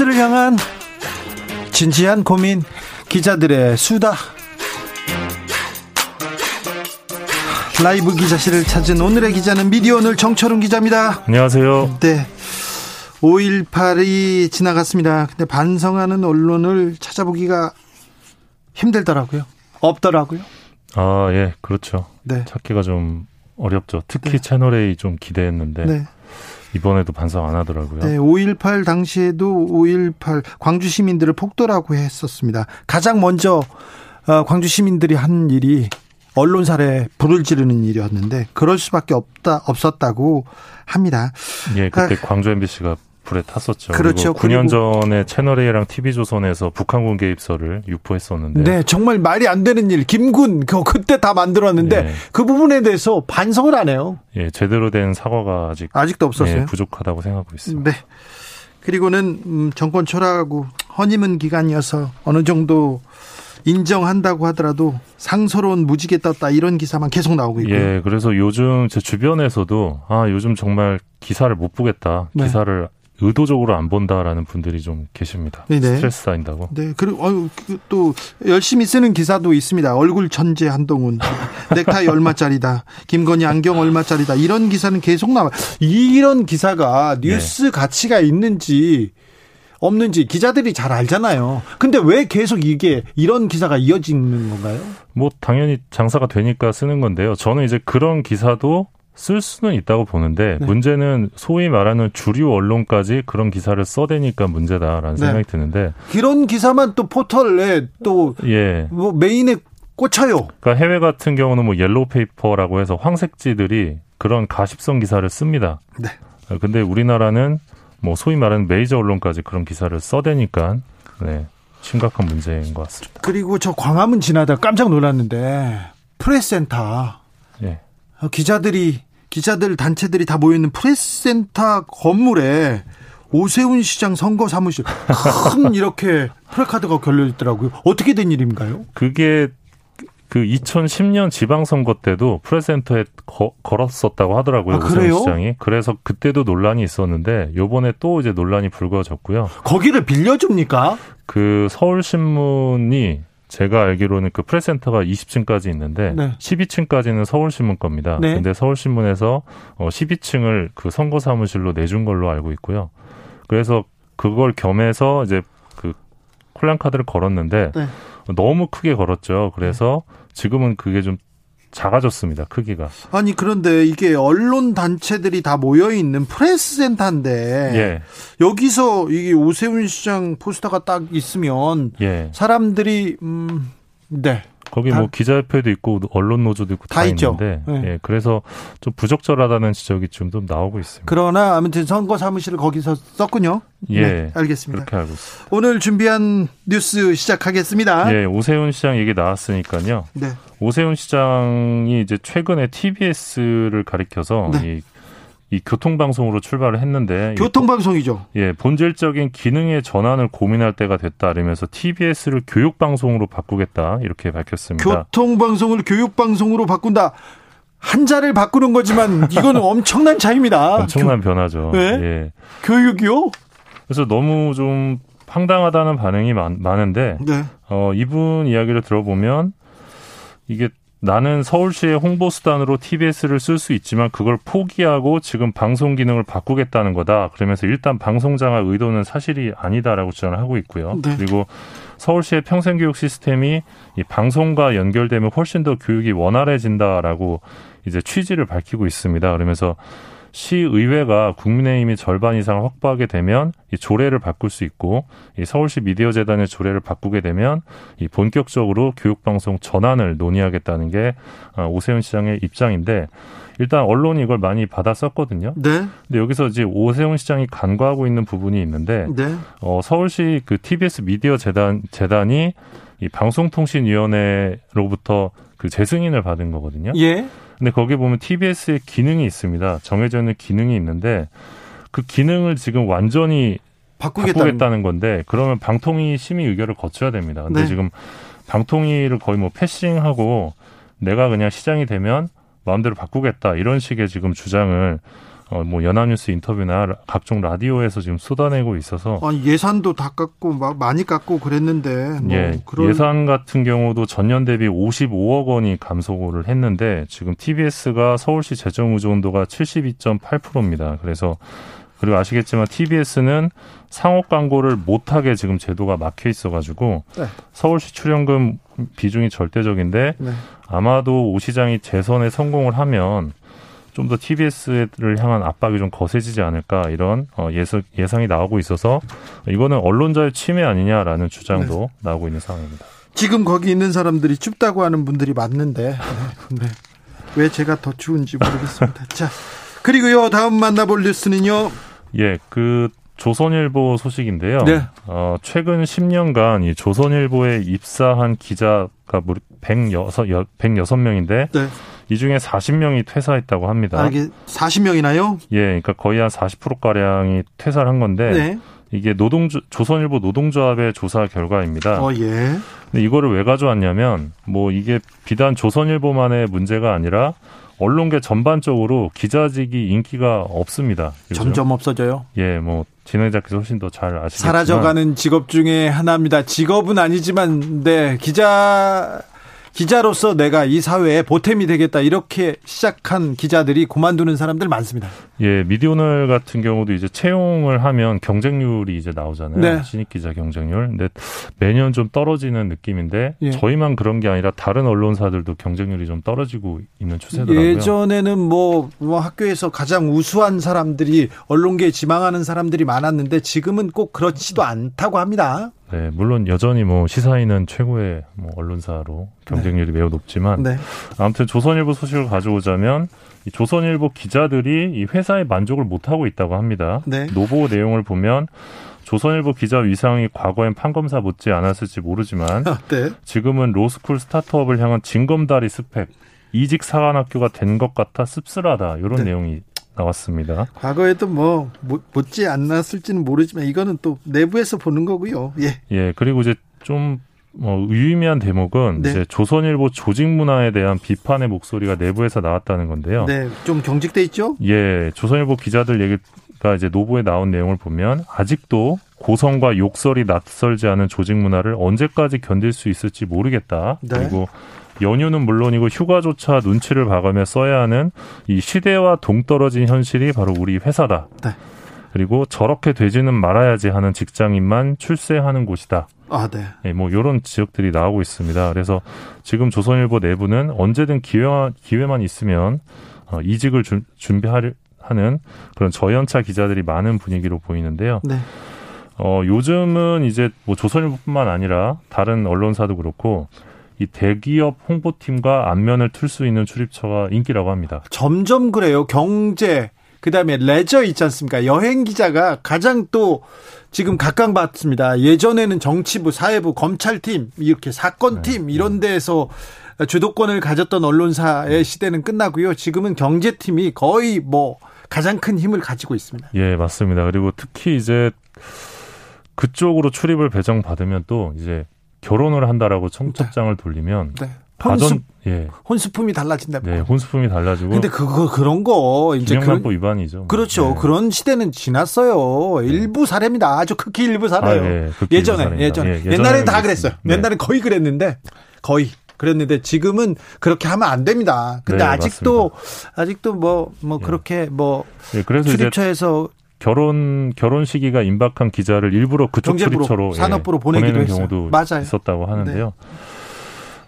뉴스를 향한 진지한 고민 기자들의 수다 라이브 기자실을 찾은 오늘의 기자는 미디어 오늘 정철웅 기자입니다. 안녕하세요. 네. 5.18이 지나갔습니다. 근데 반성하는 언론을 찾아보기가 힘들더라고요. 없더라고요. 아, 예, 그렇죠. 네. 찾기가 좀 어렵죠. 특히 네. 채널A 좀 기대했는데. 네. 이번에도 반성 안 하더라고요. 네, 5.18 당시에도 5.18 광주 시민들을 폭도라고 했었습니다. 가장 먼저 어, 광주 시민들이 한 일이 언론사에 불을 지르는 일이었는데 그럴 수밖에 없다 없었다고 합니다. 예, 그때 아, 광주 MBC가 불에 탔었죠. 그렇죠. 그리고 9년 전에 채널A랑 TV조선에서 북한군 개입설을 유포했었는데. 네, 정말 말이 안 되는 일. 김군 그 그때 다 만들었는데 네. 그 부분에 대해서 반성을 안 해요. 예, 제대로 된 사과가 아직 아직도 없었어요. 예, 부족하다고 생각하고 있습니다. 네. 그리고는 음, 정권 초라하고 허니문 기간이어서 어느 정도 인정한다고 하더라도 상서로운 무지개 떴다 이런 기사만 계속 나오고 있고요. 예, 그래서 요즘 제 주변에서도 아 요즘 정말 기사를 못 보겠다. 네. 기사를 의도적으로 안 본다라는 분들이 좀 계십니다. 네네. 스트레스 쌓인다고. 네. 그리고 어, 또 열심히 쓰는 기사도 있습니다. 얼굴 천재 한동훈, 넥타이 얼마짜리다, 김건희 안경 얼마짜리다 이런 기사는 계속 나와. 이런 기사가 뉴스 네. 가치가 있는지 없는지 기자들이 잘 알잖아요. 근데 왜 계속 이게 이런 기사가 이어지는 건가요? 뭐 당연히 장사가 되니까 쓰는 건데요. 저는 이제 그런 기사도 쓸 수는 있다고 보는데 네. 문제는 소위 말하는 주류 언론까지 그런 기사를 써대니까 문제다라는 네. 생각이 드는데 그런 기사만 또 포털에 또 예. 뭐 메인에 꽂혀요. 그러니까 해외 같은 경우는 뭐 옐로우 페이퍼라고 해서 황색지들이 그런 가십성 기사를 씁니다. 네. 근데 우리나라는 뭐 소위 말하는 메이저 언론까지 그런 기사를 써대니까 네. 심각한 문제인 것 같습니다. 그리고 저 광화문 지나다 깜짝 놀랐는데 프레스센터 예. 기자들이 기자들 단체들이 다 모여 있는 프레스센터 건물에 오세훈 시장 선거 사무실 큰 이렇게 플래카드가 걸려 있더라고요. 어떻게 된 일인가요? 그게 그 2010년 지방선거 때도 프레센터에 거, 걸었었다고 하더라고요. 아, 그래요? 시장이. 그래서 그때도 논란이 있었는데 요번에 또 이제 논란이 불거졌고요. 거기를 빌려줍니까? 그 서울신문이 제가 알기로는 그 프레센터가 20층까지 있는데 네. 12층까지는 서울신문 겁니다. 네. 근데 서울신문에서 12층을 어, 그 선거 사무실로 내준 걸로 알고 있고요. 그래서 그걸 겸해서 이제 그 콜란 카드를 걸었는데 네. 너무 크게 걸었죠. 그래서 지금은 그게 좀 작아졌습니다. 크기가. 아니 그런데 이게 언론 단체들이 다 모여 있는 프레스 센터인데 예. 여기서 이게 오세훈 시장 포스터가 딱 있으면 예. 사람들이 음 네. 거기 뭐 기자협회도 있고 언론 노조도 있고 다, 다 있는데 네. 예, 그래서 좀 부적절하다는 지적이 좀, 좀 나오고 있습니다. 그러나 아무튼 선거 사무실을 거기서 썼군요. 예, 네, 알겠습니다. 그렇게 알고 있습니다. 오늘 준비한 뉴스 시작하겠습니다. 예, 오세훈 시장 얘기 나왔으니까요. 네. 오세훈 시장이 이제 최근에 TBS를 가리켜서 네. 이 이 교통방송으로 출발을 했는데 교통방송이죠. 예, 본질적인 기능의 전환을 고민할 때가 됐다 이러면서 TBS를 교육방송으로 바꾸겠다 이렇게 밝혔습니다. 교통방송을 교육방송으로 바꾼다. 한자를 바꾸는 거지만 이거는 엄청난 차이입니다. 엄청난 교... 변화죠. 네? 예. 교육이요? 그래서 너무 좀 황당하다는 반응이 많, 은데 네. 어, 이분 이야기를 들어보면 이게 나는 서울시의 홍보 수단으로 TBS를 쓸 수 있지만 그걸 포기하고 지금 방송 기능을 바꾸겠다는 거다. 그러면서 일단 방송 장악 의도는 사실이 아니다라고 주장을 하고 있고요. 네. 그리고 서울시의 평생교육 시스템이 이 방송과 연결되면 훨씬 더 교육이 원활해진다라고 이제 취지를 밝히고 있습니다. 그러면서 시의회가 국민의힘이 절반 이상을 확보하게 되면 이 조례를 바꿀 수 있고 이 서울시 미디어 재단의 조례를 바꾸게 되면 이 본격적으로 교육 방송 전환을 논의하겠다는 게 어, 오세훈 시장의 입장인데 일단 언론이 이걸 많이 받아썼거든요. 네. 근데 여기서 이제 오세훈 시장이 간과하고 있는 부분이 있는데 네. 어, 서울시 그 TBS 미디어 재단 재단이 이 방송통신위원회로부터 그 재승인을 받은 거거든요. 예. 근데 거기 보면 TBS의 기능이 있습니다. 정해져 있는 기능이 있는데 그 기능을 지금 완전히 바꾸겠다는, 바꾸겠다는 건데 그러면 방통위 심의 의결을 거쳐야 됩니다. 근데 네. 지금 방통위를 거의 뭐 패싱하고 내가 그냥 시장이 되면 마음대로 바꾸겠다 이런 식의 지금 주장을 어, 뭐 연합뉴스 인터뷰나 각종 라디오에서 지금 쏟아내고 있어서 아, 예산도 다 깎고 많이 깎고 그랬는데 뭐 예, 그런... 예산 같은 경우도 전년 대비 55억 원이 감소를 했는데 지금 TBS가 서울시 재정 의존도가 72.8%입니다. 그래서 그리고 아시겠지만 TBS는 상업 광고를 못하게 지금 제도가 막혀 있어가지고 네. 서울시 출연금 비중이 절대적인데 네. 아마도 오 시장이 재선에 성공을 하면 좀 더 TBS를 향한 압박이 좀 거세지지 않을까 이런 어, 예상, 예상이 나오고 있어서 이거는 언론자의 침해 아니냐라는 주장도 네. 나오고 있는 상황입니다. 지금 거기 있는 사람들이 춥다고 하는 분들이 맞는데 네. 네. 왜 제가 더 추운지 모르겠습니다. 자 그리고요 다음 만나볼 뉴스는요. 예, 그 조선일보 소식인데요. 네. 어, 최근 10년간 이 조선일보에 입사한 기자가 106, 106명인데 네. 이 중에 40명이 퇴사했다고 합니다. 아, 이게 40명이나요? 예, 그러니까 거의 한 40%가량이 퇴사를 한 건데 네. 이게 노동 조선일보 노동조합의 조사 결과입니다. 어, 예. 근데 이거를 왜 가져왔냐면 뭐 이게 비단 조선일보만의 문제가 아니라 언론계 전반적으로 기자직이 인기가 없습니다. 그렇죠? 점점 없어져요. 예, 뭐 진행자께서 훨씬 더 잘 아시겠지만 사라져가는 직업 중에 하나입니다. 직업은 아니지만 네 기자 기자로서 내가 이 사회에 보탬이 되겠다 이렇게 시작한 기자들이 그만두는 사람들 많습니다. 예, 미디오널 같은 경우도 이제 채용을 하면 경쟁률이 이제 나오잖아요. 네. 신입 기자 경쟁률. 근데 매년 좀 떨어지는 느낌인데 예. 저희만 그런 게 아니라 다른 언론사들도 경쟁률이 좀 떨어지고 있는 추세더라고요. 예전에는 뭐, 뭐 학교에서 가장 우수한 사람들이 언론계에 지망하는 사람들이 많았는데 지금은 꼭 그렇지도 않다고 합니다. 네, 물론 여전히 뭐 시사인은 최고의 뭐 언론사로 경쟁률이 네. 매우 높지만 네. 아무튼 조선일보 소식을 가져오자면 이 조선일보 기자들이 이 회사에 만족을 못 하고 있다고 합니다. 네. 노보 내용을 보면 조선일보 기자 위상이 과거엔 판검사 못지 않았을지 모르지만 아, 네. 지금은 로스쿨 스타트업을 향한 징검다리 스펙 이직 사관학교가 된 것 같아 씁쓸하다 이런 네. 내용이 나왔습니다. 과거에도 뭐 못지 않았을지는 모르지만 이거는 또 내부에서 보는 거고요. 예. 예. 그리고 이제 좀 뭐 유의미한 대목은 네. 이제 조선일보 조직 문화에 대한 비판의 목소리가 내부에서 나왔다는 건데요. 네, 좀 경직돼 있죠? 예, 조선일보 기자들 얘기가 이제 노부에 나온 내용을 보면 아직도 고성과 욕설이 낯설지 않은 조직 문화를 언제까지 견딜 수 있을지 모르겠다. 네. 그리고 연휴는 물론이고 휴가조차 눈치를 봐가며 써야 하는 이 시대와 동떨어진 현실이 바로 우리 회사다. 네. 그리고 저렇게 되지는 말아야지 하는 직장인만 출세하는 곳이다. 아, 네. 네, 뭐 이런 지역들이 나오고 있습니다. 그래서 지금 조선일보 내부는 언제든 기회만 기회만 있으면 어, 이직을 주, 준비하는 그런 저연차 기자들이 많은 분위기로 보이는데요. 네. 어, 요즘은 이제 뭐 조선일보뿐만 아니라 다른 언론사도 그렇고 이 대기업 홍보팀과 안면을 틀 수 있는 출입처가 인기라고 합니다. 점점 그래요. 경제, 그 다음에 레저 있지 않습니까? 여행 기자가 가장 또 지금 각광받습니다. 예전에는 정치부, 사회부, 검찰팀, 이렇게 사건팀 네. 이런 데에서 주도권을 가졌던 언론사의 시대는 끝나고요. 지금은 경제팀이 거의 뭐 가장 큰 힘을 가지고 있습니다. 예, 맞습니다. 그리고 특히 이제 그쪽으로 출입을 배정받으면 또 이제 결혼을 한다라고 청첩장을 돌리면 네. 혼수, 예. 혼수품이 달라진다. 네, 혼수품이 달라지고. 근데 그거 그런 거 이제 기명란법 위반이죠. 그렇죠. 네. 그런 시대는 지났어요. 네. 일부 사례입니다. 아주 극히 일부 사례예요. 아, 예, 예전에 사례입니다. 예전에 예, 옛날에 다 그랬어요. 네. 옛날에 거의 그랬는데 거의 그랬는데 지금은 그렇게 하면 안 됩니다. 근데 네, 아직도 맞습니다. 아직도 뭐뭐 뭐 예. 그렇게 뭐 예, 그래서 출입처에서 결혼 결혼 시기가 임박한 기자를 일부러 그쪽 출입처로 산업부로 예, 보내는 경우도 맞아요. 있었다고 하는데요. 네.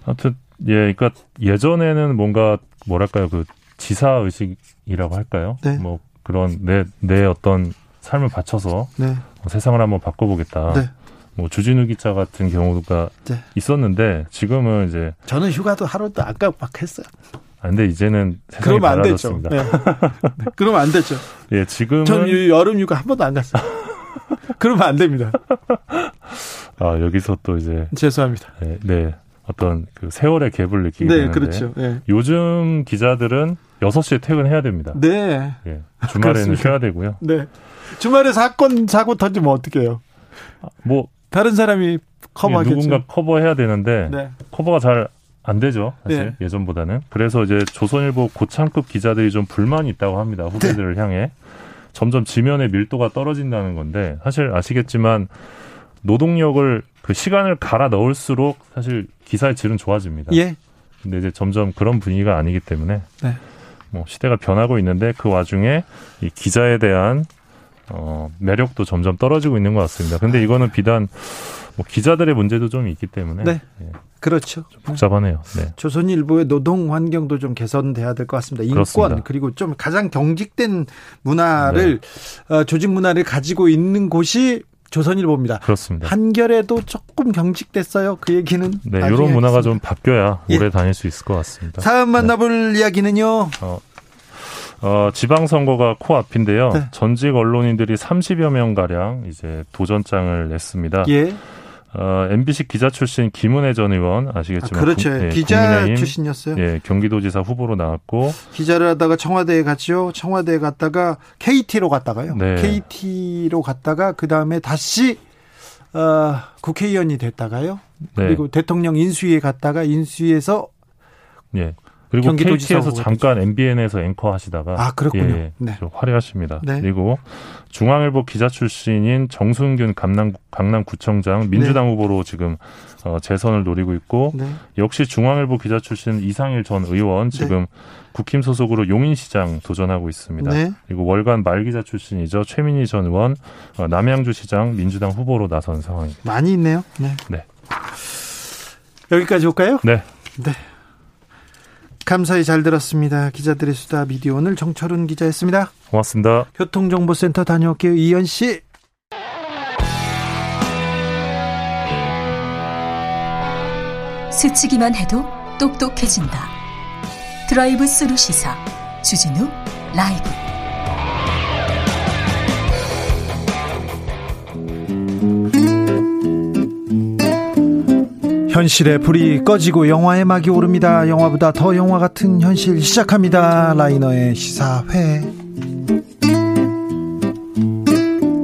아무튼 예, 그러니까 예전에는 뭔가 뭐랄까요 그 지사 의식이라고 할까요? 네. 뭐 그런 내 내 어떤 삶을 바쳐서 네. 뭐 세상을 한번 바꿔보겠다. 네. 뭐 주진우 기자 같은 경우가 네. 있었는데 지금은 이제 저는 휴가도 하루도 안 깜빡했어요. 아, 근데 이제는 세상이 그러면 안 되죠. 네. 네. 그러면 안 되죠. 예, 지금은 전 여름 휴가 한 번도 안 갔어요. 그러면 안 됩니다. 아, 여기서 또 이제 죄송합니다. 네, 네. 어떤 그 세월의 갭을 느끼게 네, 되는데 그렇죠. 네. 요즘 기자들은 6시에 퇴근해야 됩니다. 네. 예, 주말에는 쉬어야 되고요. 네. 주말에 사건 사고 터지면 어떻게 해요? 뭐 다른 사람이 커버하겠죠. 누군가 커버해야 되는데 네. 커버가 잘 안 되죠. 사실 네. 예전보다는. 그래서 이제 조선일보 고창급 기자들이 좀 불만이 있다고 합니다. 후배들을 네. 향해. 점점 지면의 밀도가 떨어진다는 건데 사실 아시겠지만 노동력을 그 시간을 갈아 넣을수록 사실 기사의 질은 좋아집니다. 예. 근데 이제 점점 그런 분위기가 아니기 때문에 네. 뭐 시대가 변하고 있는데 그 와중에 이 기자에 대한 어 매력도 점점 떨어지고 있는 것 같습니다. 근데 이거는 비단 뭐 기자들의 문제도 좀 있기 때문에 네. 예. 그렇죠. 복잡하네요. 네. 조선일보의 노동 환경도 좀 개선돼야 될 것 같습니다. 인권 그렇습니다. 그리고 좀 가장 경직된 문화를 네. 어, 조직 문화를 가지고 있는 곳이 조선일보입니다. 그렇습니다. 한결에도 조금 경직됐어요. 그 얘기는. 네, 이런 문화가 하겠습니다. 좀 바뀌어야 예. 오래 다닐 수 있을 것 같습니다. 다음 만나볼 네. 이야기는요. 어, 어, 지방선거가 코앞인데요. 네. 전직 언론인들이 30여 명 가량 이제 도전장을 냈습니다. 예. 어, MBC 기자 출신 김은혜 전 의원 아시겠지만 아, 그렇죠. 국, 예, 기자 출신이었어요. 예, 경기도지사 후보로 나왔고 기자를 하다가 청와대에 갔죠. 청와대에 갔다가 KT로 갔다가요. 네. KT로 갔다가 그 다음에 다시 어, 국회의원이 됐다가요. 네. 그리고 대통령 인수위에 갔다가 인수위에서 예. 그리고 KT에서 잠깐 MBN에서 앵커 하시다가 아 그렇군요. 예, 네. 화려하십니다. 네. 그리고 중앙일보 기자 출신인 정순균 강남 강남구청장 민주당 네. 후보로 지금 어, 재선을 노리고 있고 네. 역시 중앙일보 기자 출신 이상일 전 의원 네. 지금 국힘 소속으로 용인시장 도전하고 있습니다. 네. 그리고 월간 말기자 출신이죠 최민희 전 의원 어, 남양주시장 민주당 후보로 나선 상황입니다. 많이 있네요. 네. 네. 여기까지 올까요? 네. 네. 감사히 잘 들었습니다. 기자들의 수다 미디어 오늘 정철훈 기자였습니다. 고맙습니다. 교통정보센터 다녀올게요. 이현 씨. 스치기만 해도 똑똑해진다. 드라이브 스루 시사 주진우 라이브. 현실의 불이 꺼지고 영화의 막이 오릅니다. 영화보다 더 영화 같은 현실 시작합니다. 라이너의 시사회.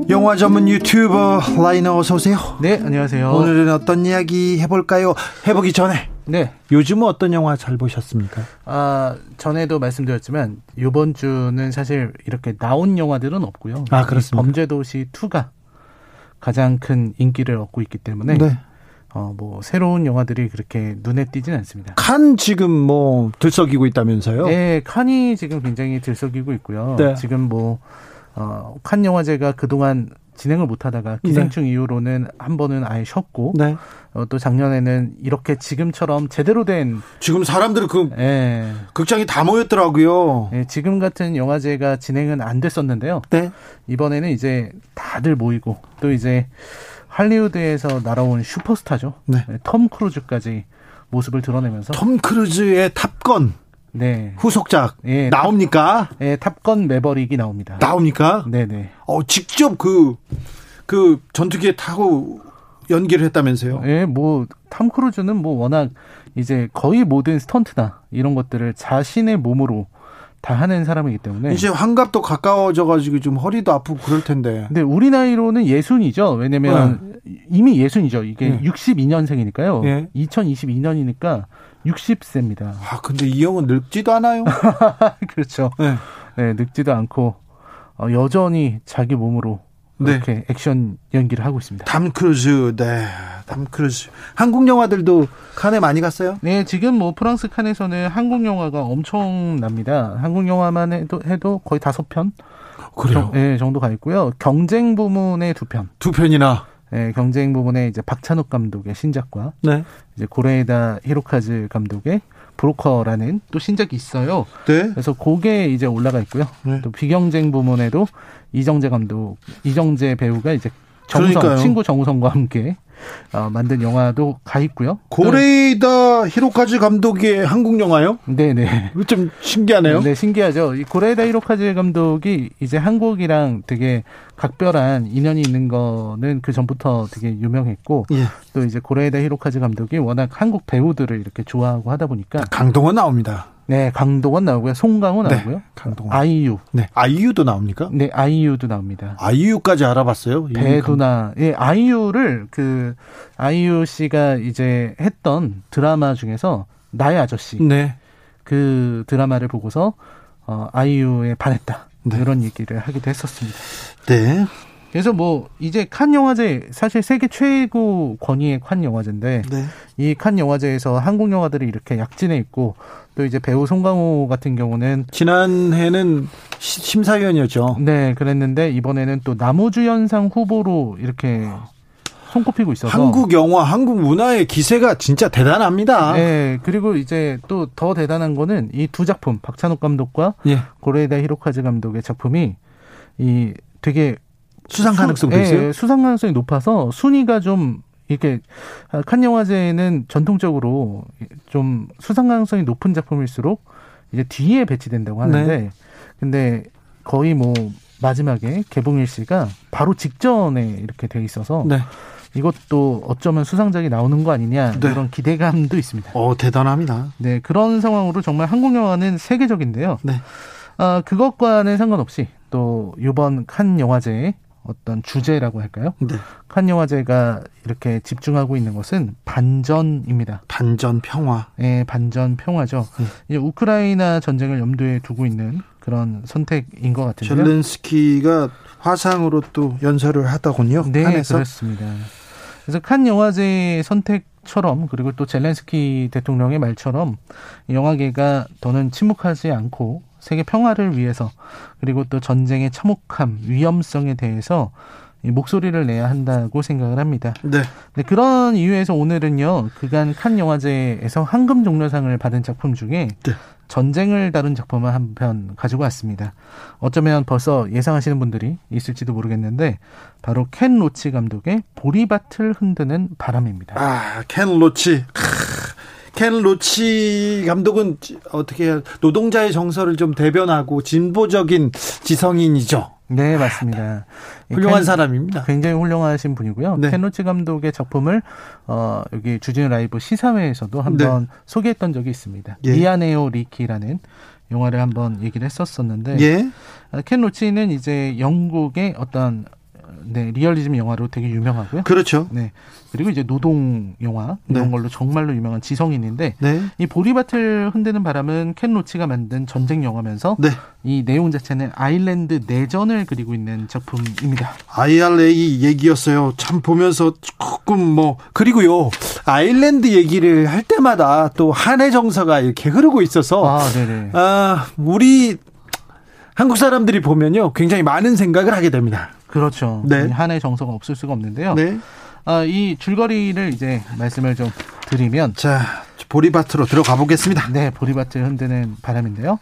영화 전문 유튜버 라이너 어서 오세요. 네, 안녕하세요. 오늘은 어떤 이야기 해볼까요? 해보기 전에 네. 요즘은 어떤 영화 잘 보셨습니까? 아, 전에도 말씀드렸지만 요번 주는 사실 이렇게 나온 영화들은 없고요. 아, 그렇습니다. 범죄도시 2가 가장 큰 인기를 얻고 있기 때문에 네. 어, 뭐, 새로운 영화들이 그렇게 눈에 띄진 않습니다. 칸 지금 뭐, 들썩이고 있다면서요? 네, 칸이 지금 굉장히 들썩이고 있고요. 네. 지금 뭐, 어, 칸 영화제가 그동안 진행을 못 하다가 기생충 네. 이후로는 한 번은 아예 쉬었고 네. 어, 또 작년에는 이렇게 지금처럼 제대로 된 지금 사람들은 그 예. 극장이 다 모였더라고요. 예, 지금 같은 영화제가 진행은 안 됐었는데요. 네. 이번에는 이제 다들 모이고 또 이제 할리우드에서 날아온 슈퍼스타죠. 네. 네 톰 크루즈까지 모습을 드러내면서 톰 크루즈의 탑건 네. 후속작 예, 나옵니까? 탑, 예, 탑건 매버릭이 나옵니다. 나옵니까? 네, 네. 어, 직접 그, 그 전투기에 타고 연기를 했다면서요? 예, 뭐, 탐 크루즈는 뭐 워낙 이제 거의 모든 스턴트나 이런 것들을 자신의 몸으로 다 하는 사람이기 때문에 이제 환갑도 가까워져 가지고 좀 허리도 아프고 그럴 텐데. 근데 우리 나이로는 예순이죠. 왜냐면 네. 이미 예순이죠. 이게 네. 62년생이니까요. 네. 2022년이니까 60세입니다. 아, 근데 이 형은 늙지도 않아요. 그렇죠. 네. 네, 늙지도 않고 어, 여전히 자기 몸으로 이렇게 네. 액션 연기를 하고 있습니다. 톰 크루즈, 네, 톰 크루즈. 한국 영화들도 칸에 많이 갔어요? 네, 지금 뭐 프랑스 칸에서는 한국 영화가 엄청납니다. 한국 영화만 해도 해도 거의 다섯 편. 그래요? 네, 정도 가 있고요. 경쟁 부문에 두 편. 두 편이나. 네, 경쟁 부문에 이제 박찬욱 감독의 신작과 네. 이제 고레에다 히로카즈 감독의 브로커라는 또 신작이 있어요. 네. 그래서 그게 이제 올라가 있고요. 네. 또 비경쟁 부문에도 이정재 감독, 이정재 배우가 이제 정우성 그러니까요. 친구 정우성과 함께 어, 만든 영화도 가 있고요. 고레이다 히로카즈 감독의 한국 영화요? 네네. 좀 신기하네요. 네, 신기하죠. 이 고레이다 히로카즈 감독이 이제 한국이랑 되게 각별한 인연이 있는 거는 그 전부터 되게 유명했고 예. 또 이제 고레이다 히로카즈 감독이 워낙 한국 배우들을 이렇게 좋아하고 하다 보니까 강동원 나옵니다. 네, 강동원 나오고요. 송강호 네, 나오고요. 네, 강동원. 아이유. 네, 아이유도 나옵니까? 네, 아이유도 나옵니다. 아이유까지 알아봤어요? 배두나. 예, 아이유를 그 아이유 씨가 이제 했던 드라마 중에서 나의 아저씨. 네. 그 드라마를 보고서 어 아이유에 반했다. 네. 이런 얘기를 하기도 했었습니다. 네. 그래서 뭐 이제 칸 영화제 사실 세계 최고 권위의 칸 영화제인데 네. 이칸 영화제에서 한국 영화들이 이렇게 약진해 있고 또 이제 배우 송강호 같은 경우는 지난해는 심사위원이었죠. 네, 그랬는데 이번에는 또 나무주연상 후보로 이렇게 손꼽히고 있어서 한국 영화, 한국 문화의 기세가 진짜 대단합니다. 네, 그리고 이제 또 더 대단한 거는 이 두 작품 박찬욱 감독과 예. 고레이다 히로카즈 감독의 작품이 이 되게 수상 가능성도 수, 있어요. 예, 수상 가능성이 높아서 순위가 좀 이렇게 칸 영화제는 전통적으로 좀 수상 가능성이 높은 작품일수록 이제 뒤에 배치된다고 하는데 네. 근데 거의 뭐 마지막에 개봉 일시가 바로 직전에 이렇게 돼 있어서 네. 이것도 어쩌면 수상작이 나오는 거 아니냐 네. 이런 기대감도 있습니다. 어 대단합니다. 네 그런 상황으로 정말 한국 영화는 세계적인데요. 네. 아 그것과는 상관없이 또 이번 칸 영화제에 어떤 주제라고 할까요? 네. 칸 영화제가 이렇게 집중하고 있는 것은 반전입니다. 반전 평화. 네, 반전 평화죠. 네. 이제 우크라이나 전쟁을 염두에 두고 있는 그런 선택인 것 같은데요. 젤렌스키가 화상으로 또 연설을 하더군요. 네, 칸에서. 그렇습니다. 그래서 칸 영화제 선택처럼 그리고 또 젤렌스키 대통령의 말처럼 영화계가 더는 침묵하지 않고 세계 평화를 위해서 그리고 또 전쟁의 참혹함, 위험성에 대해서 목소리를 내야 한다고 생각을 합니다. 네. 네. 그런 이유에서 오늘은요, 그간 칸 영화제에서 황금 종려상을 받은 작품 중에 네. 전쟁을 다룬 작품을 한 편 가지고 왔습니다. 어쩌면 벌써 예상하시는 분들이 있을지도 모르겠는데, 바로 켄 로치 감독의 보리밭을 흔드는 바람입니다. 아, 켄 로치. 켄 로치 감독은 어떻게 노동자의 정서를 좀 대변하고 진보적인 지성인이죠. 네, 맞습니다. 훌륭한 켄, 사람입니다. 굉장히 훌륭하신 분이고요. 네. 켄 로치 감독의 작품을 어 여기 주진우 라이브 시사회에서도 한번 네. 소개했던 적이 있습니다. 예. 미안해요 리키라는 영화를 한번 얘기를 했었었는데 예. 아, 켄 로치는 이제 영국의 어떤 네, 리얼리즘 영화로 되게 유명하고요. 그렇죠. 네. 그리고 이제 노동 영화 이런 네. 걸로 정말로 유명한 지성인인데 네. 이 보리밭을 흔드는 바람은 켄 로치가 만든 전쟁 영화면서 네. 이 내용 자체는 아일랜드 내전을 그리고 있는 작품입니다. IRA 얘기였어요. 참 보면서 조금 뭐 그리고요 아일랜드 얘기를 할 때마다 또 한해 정서가 이렇게 흐르고 있어서 아, 네네. 아 우리 한국 사람들이 보면요 굉장히 많은 생각을 하게 됩니다. 그렇죠. 네. 한해 정서가 없을 수가 없는데요. 네. 아, 이 줄거리를 이제 말씀을 좀 드리면 자 보리밭으로 들어가 보겠습니다. 네, 보리밭을 흔드는 바람인데요.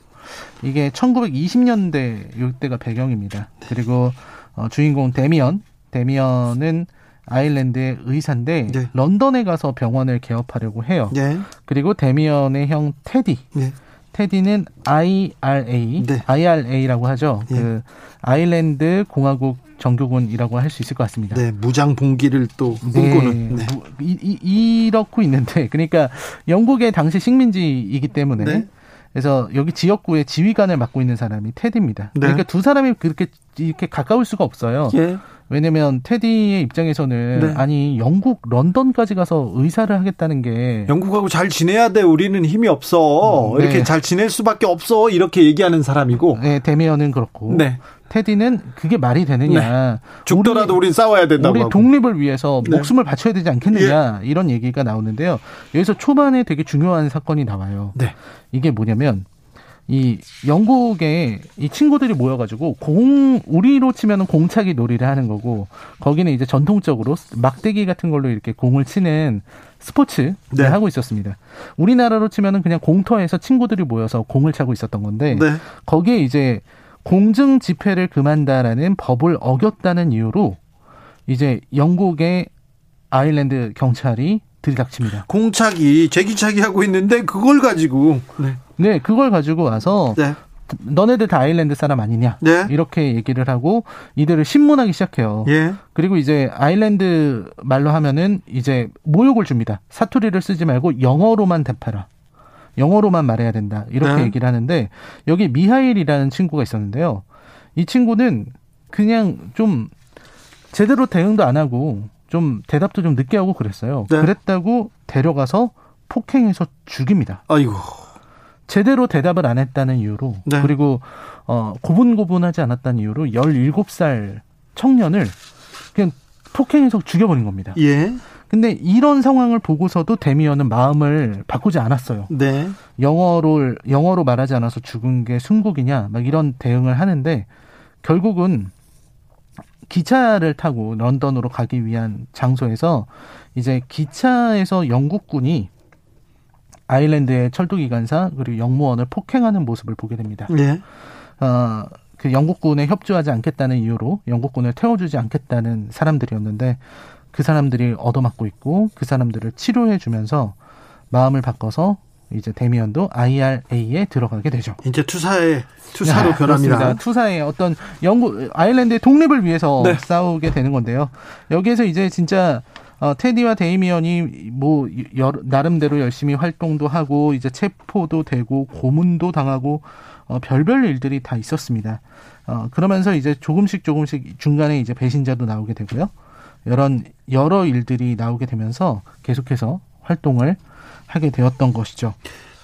이게 1920년대 이때가 배경입니다. 그리고 어, 주인공 데미언, 데미언은 아일랜드의 의사인데 네. 런던에 가서 병원을 개업하려고 해요. 네. 그리고 데미언의 형 테디. 네. 테디는 IRA, 네. IRA라고 하죠. 예. 그 아일랜드 공화국 정교군이라고 할 수 있을 것 같습니다. 네, 무장 봉기를 또 꿈꾸는. 네. 무- 이, 이, 이렇고 있는데, 그러니까 영국의 당시 식민지이기 때문에 네. 그래서 여기 지역구의 지휘관을 맡고 있는 사람이 테디입니다. 네. 그러니까 두 사람이 그렇게 이렇게 가까울 수가 없어요. 예. 왜냐면 테디의 입장에서는 네. 아니 영국 런던까지 가서 의사를 하겠다는 게 영국하고 잘 지내야 돼. 우리는 힘이 없어. 음, 네. 이렇게 잘 지낼 수밖에 없어. 이렇게 얘기하는 사람이고. 네, 데미언은 그렇고 네. 테디는 그게 말이 되느냐. 죽더라도 우린 싸워야 된다고. 우리. 독립을 위해서 네. 목숨을 바쳐야 되지 않겠느냐 이런 얘기가 나오는데요. 여기서 초반에 되게 중요한 사건이 나와요. 네. 이게 뭐냐면 이 영국에 이 친구들이 모여가지고 공 우리로 치면은 공차기 놀이를 하는 거고 거기는 이제 전통적으로 막대기 같은 걸로 이렇게 공을 치는 스포츠를 네. 하고 있었습니다. 우리나라로 치면은 그냥 공터에서 친구들이 모여서 공을 차고 있었던 건데 네. 거기에 이제 공증 집회를 금한다라는 법을 어겼다는 이유로 이제 영국의 아일랜드 경찰이 들이닥칩니다. 공차기, 제기차기 하고 있는데 그걸 가지고. 네. 네, 그걸 가지고 와서 네. 너네들 다 아일랜드 사람 아니냐? 네. 이렇게 얘기를 하고 이들을 신문하기 시작해요. 예. 그리고 이제 아일랜드 말로 하면은 이제 모욕을 줍니다. 사투리를 쓰지 말고 영어로만 대파라. 영어로만 말해야 된다. 이렇게 네. 얘기를 하는데 여기 미하일이라는 친구가 있었는데요. 이 친구는 그냥 좀 제대로 대응도 안 하고 좀 대답도 좀 늦게 하고 그랬어요. 네. 그랬다고 데려가서 폭행해서 죽입니다. 아이고. 제대로 대답을 안 했다는 이유로 네. 그리고 어 고분고분하지 않았다는 이유로 17살 청년을 그냥 폭행해서 죽여버린 겁니다. 예. 근데 이런 상황을 보고서도 데미언은 마음을 바꾸지 않았어요. 네. 영어로 영어로 말하지 않아서 죽은 게 순국이냐 막 이런 대응을 하는데 결국은 기차를 타고 런던으로 가기 위한 장소에서 이제 기차에서 영국군이 아일랜드의 철도기관사 그리고 영무원을 폭행하는 모습을 보게 됩니다. 예. 어, 그 영국군에 협조하지 않겠다는 이유로 영국군을 태워주지 않겠다는 사람들이었는데 그 사람들이 얻어맞고 있고 그 사람들을 치료해 주면서 마음을 바꿔서 이제 데미언도 IRA에 들어가게 되죠. 이제 투사의 투사로 아, 변합니다. 그렇습니다. 투사의 어떤 영국 아일랜드의 독립을 위해서 네. 싸우게 되는 건데요. 여기에서 이제 진짜 어, 테디와 데이미언이 뭐 여러, 나름대로 열심히 활동도 하고 이제 체포도 되고 고문도 당하고 어, 별별 일들이 다 있었습니다. 어, 그러면서 이제 조금씩 조금씩 중간에 이제 배신자도 나오게 되고요. 이런 여러 일들이 나오게 되면서 계속해서 활동을 하게 되었던 것이죠.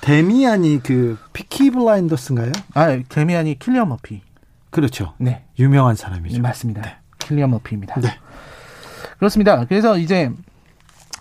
데미안이 그 Peaky Blinders인가요? 아, 데미안이 킬리언 머피. 그렇죠. 네. 유명한 사람이죠. 맞습니다. 킬리어 머피입니다. 네. 그렇습니다. 그래서 이제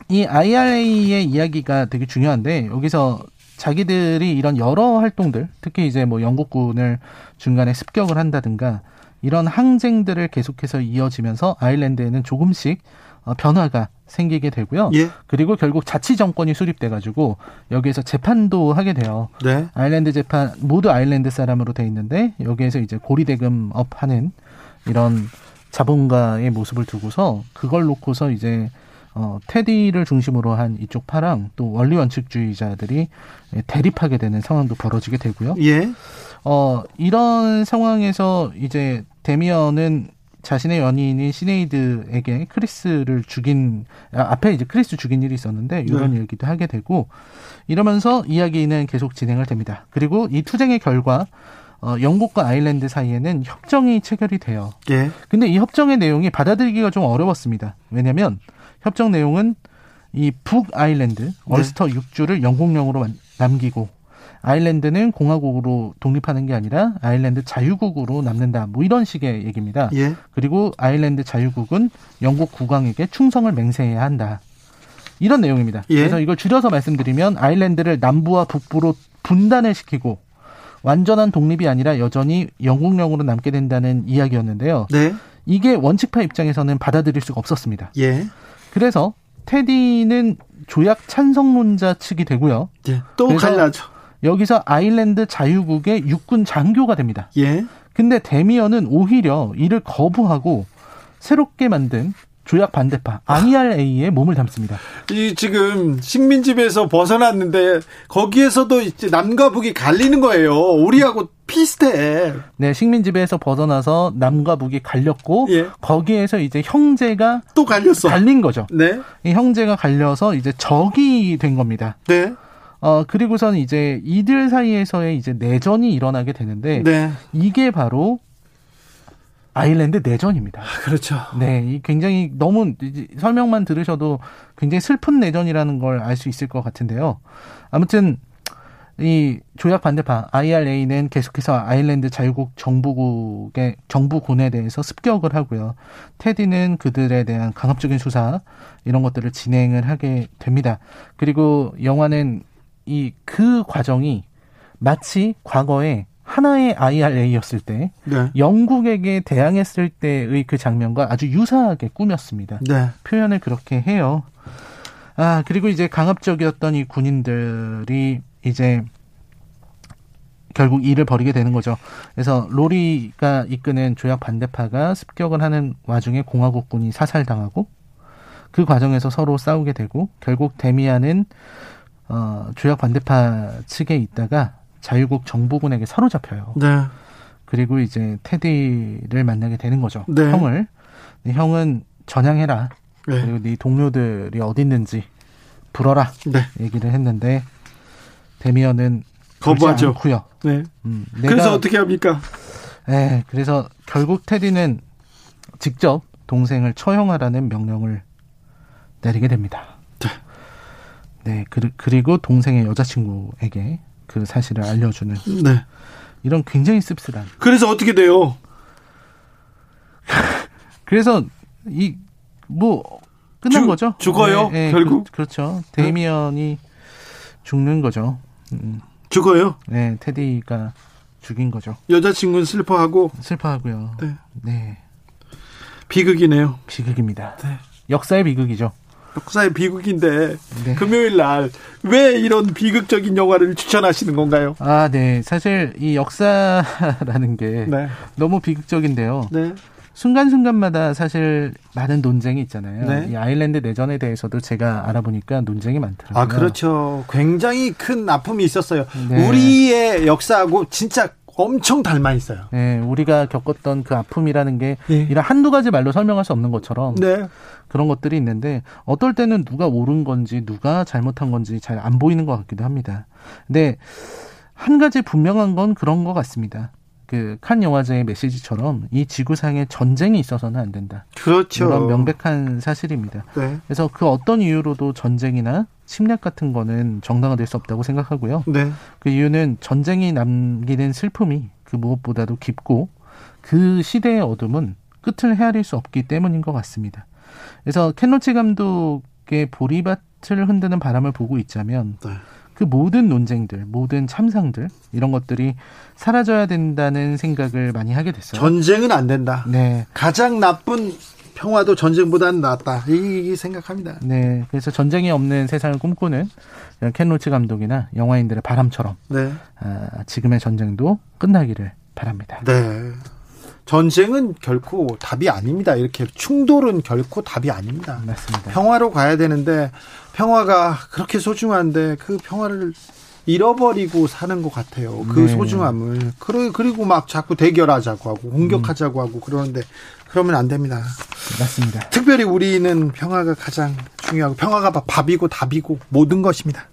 이 IRA의 이야기가 되게 중요한데 여기서 자기들이 이런 여러 활동들, 특히 이제 뭐 영국군을 중간에 습격을 한다든가 이런 항쟁들을 계속해서 이어지면서 아일랜드에는 조금씩 어, 변화가 생기게 되고요. 예. 그리고 결국 자치 정권이 수립돼 가지고 여기에서 재판도 하게 돼요. 네. 아일랜드 재판 모두 아일랜드 사람으로 돼 있는데 여기에서 이제 고리 대금업 하는 이런 자본가의 모습을 두고서 그걸 놓고서 이제 어 테디를 중심으로 한 이쪽 파랑 또 원리 원칙주의자들이 대립하게 되는 상황도 벌어지게 되고요. 예. 어 이런 상황에서 이제 데미언은 자신의 연인인 시네이드에게 크리스를 죽인 아, 앞에 이제 크리스 죽인 일이 있었는데 이런 네. 얘기도 하게 되고 이러면서 이야기는 계속 진행을 됩니다. 그리고 이 투쟁의 결과 어, 영국과 아일랜드 사이에는 협정이 체결이 돼요. 예. 근데 이 협정의 내용이 받아들이기가 좀 어려웠습니다. 왜냐하면 협정 내용은 이 북아일랜드 네. 얼스터 네. 6주를 영국령으로 남기고 아일랜드는 공화국으로 독립하는 게 아니라 아일랜드 자유국으로 남는다. 뭐 이런 식의 얘기입니다. 예. 그리고 아일랜드 자유국은 영국 국왕에게 충성을 맹세해야 한다. 이런 내용입니다. 예. 그래서 이걸 줄여서 말씀드리면 아일랜드를 남부와 북부로 분단을 시키고 완전한 독립이 아니라 여전히 영국령으로 남게 된다는 이야기였는데요. 네. 이게 원칙파 입장에서는 받아들일 수가 없었습니다. 예. 그래서 테디는 조약 찬성론자 측이 되고요. 예. 또 갈라져. 여기서 아일랜드 자유국의 육군 장교가 됩니다. 예. 근데 데미언은 오히려 이를 거부하고 새롭게 만든 조약 반대파 아니알A에 몸을 담습니다. 이 지금 식민지배에서 벗어났는데 거기에서도 이제 남과 북이 갈리는 거예요. 우리하고 비슷해. 네, 식민지배에서 벗어나서 남과 북이 갈렸고 예. 거기에서 이제 형제가 또 갈렸어. 갈린 거죠. 네. 이 형제가 갈려서 이제 적이 된 겁니다. 네. 어, 그리고선 이제 이들 사이에서의 이제 내전이 일어나게 되는데 네. 이게 바로 아일랜드 내전입니다. 아, 그렇죠. 네, 굉장히 너무 설명만 들으셔도 굉장히 슬픈 내전이라는 걸 알 수 있을 것 같은데요. 아무튼 이 조약 반대파 IRA는 계속해서 아일랜드 자유국 정부국의 정부군에 대해서 습격을 하고요. 테디는 그들에 대한 강압적인 수사 이런 것들을 진행을 하게 됩니다. 그리고 영화는 이 그 과정이 마치 과거에 하나의 IRA였을 때 네. 영국에게 대항했을 때의 그 장면과 아주 유사하게 꾸몄습니다. 네. 표현을 그렇게 해요. 아 그리고 이제 강압적이었던 이 군인들이 이제 결국 일을 벌이게 되는 거죠. 그래서 로리가 이끄는 조약 반대파가 습격을 하는 와중에 공화국군이 사살당하고 그 과정에서 서로 싸우게 되고 결국 데미안은 어, 조약 반대파 측에 있다가 자유국 정부군에게 사로잡혀요. 네. 그리고 이제 테디를 만나게 되는 거죠. 네. 형을. 형은 전향해라. 네. 그리고 네 동료들이 어디 있는지 불어라. 네. 얘기를 했는데 데미언은 거부하죠. 않고요. 네. 음, 그래서 어떻게 합니까? 네. 그래서 결국 테디는 직접 동생을 처형하라는 명령을 내리게 됩니다. 네. 네. 그리고 동생의 여자친구에게 그 사실을 알려주는 네. 이런 굉장히 씁쓸한. 그래서 어떻게 돼요? 그래서 이 뭐 끝난 죽, 거죠. 죽어요. 네, 네, 결국 그, 렇죠 데미언이 죽는 거죠. 음. 죽어요. 네, 테디가 죽인 거죠. 여자친구는 슬퍼하고 슬퍼하고요. 네. 네. 비극이네요. 비극입니다. 네. 역사의 비극이죠. 역사의 비극인데 네. 금요일 날 왜 이런 비극적인 영화를 추천하시는 건가요? 아, 네. 사실 이 역사라는 게 네. 너무 비극적인데요. 네. 순간순간마다 사실 많은 논쟁이 있잖아요. 네. 이 아일랜드 내전에 대해서도 제가 알아보니까 논쟁이 많더라고요. 아, 그렇죠. 굉장히 큰 아픔이 있었어요. 네. 우리의 역사하고 진짜 엄청 닮아 있어요. 네, 우리가 겪었던 그 아픔이라는 게 네. 이런 한두 가지 말로 설명할 수 없는 것처럼 네. 그런 것들이 있는데 어떨 때는 누가 옳은 건지 누가 잘못한 건지 잘 안 보이는 것 같기도 합니다. 근데 한 가지 분명한 건 그런 것 같습니다. 그 칸 영화제의 메시지처럼 이 지구상에 전쟁이 있어서는 안 된다. 그렇죠. 이런 명백한 사실입니다. 네. 그래서 그 어떤 이유로도 전쟁이나 침략 같은 거는 정당화될 수 없다고 생각하고요. 네. 그 이유는 전쟁이 남기는 슬픔이 그 무엇보다도 깊고 그 시대의 어둠은 끝을 헤아릴 수 없기 때문인 것 같습니다. 그래서 켄로치 감독의 보리밭을 흔드는 바람을 보고 있자면 네. 그 모든 논쟁들, 모든 참상들 이런 것들이 사라져야 된다는 생각을 많이 하게 됐어요. 전쟁은 안 된다. 네. 가장 나쁜 평화도 전쟁보다는 낫다. 이, 이 생각합니다. 네. 그래서 전쟁이 없는 세상을 꿈꾸는 켄 로치 감독이나 영화인들의 바람처럼 네. 아, 지금의 전쟁도 끝나기를 바랍니다. 네. 전쟁은 결코 답이 아닙니다. 이렇게 충돌은 결코 답이 아닙니다. 맞습니다. 평화로 가야 되는데 평화가 그렇게 소중한데 그 평화를 잃어버리고 사는 것 같아요. 그 네. 소중함을. 그리고 막 자꾸 대결하자고 하고 공격하자고 하고 그러는데 그러면 안 됩니다. 맞습니다. 특별히 우리는 평화가 가장 중요하고 평화가 밥이고 답이고 모든 것입니다.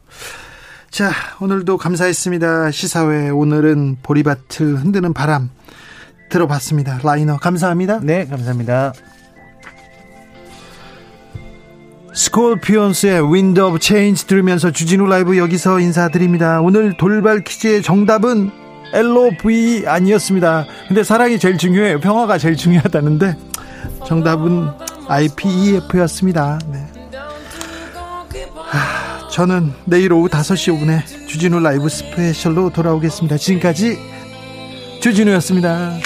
자, 오늘도 감사했습니다. 시사회 오늘은 보리밭을 흔드는 바람 들어봤습니다. 라이너 감사합니다. 네, 감사합니다. 스콜피온스의 Wind of Change 들으면서 주진우 라이브 여기서 인사드립니다. 오늘 돌발 퀴즈의 정답은 LOVE 아니었습니다. 근데 사랑이 제일 중요해요. 평화가 제일 중요하다는데 정답은 IPEF였습니다. 네. 하, 저는 내일 오후 5시 5분에 주진우 라이브 스페셜로 돌아오겠습니다. 지금까지 주진우였습니다.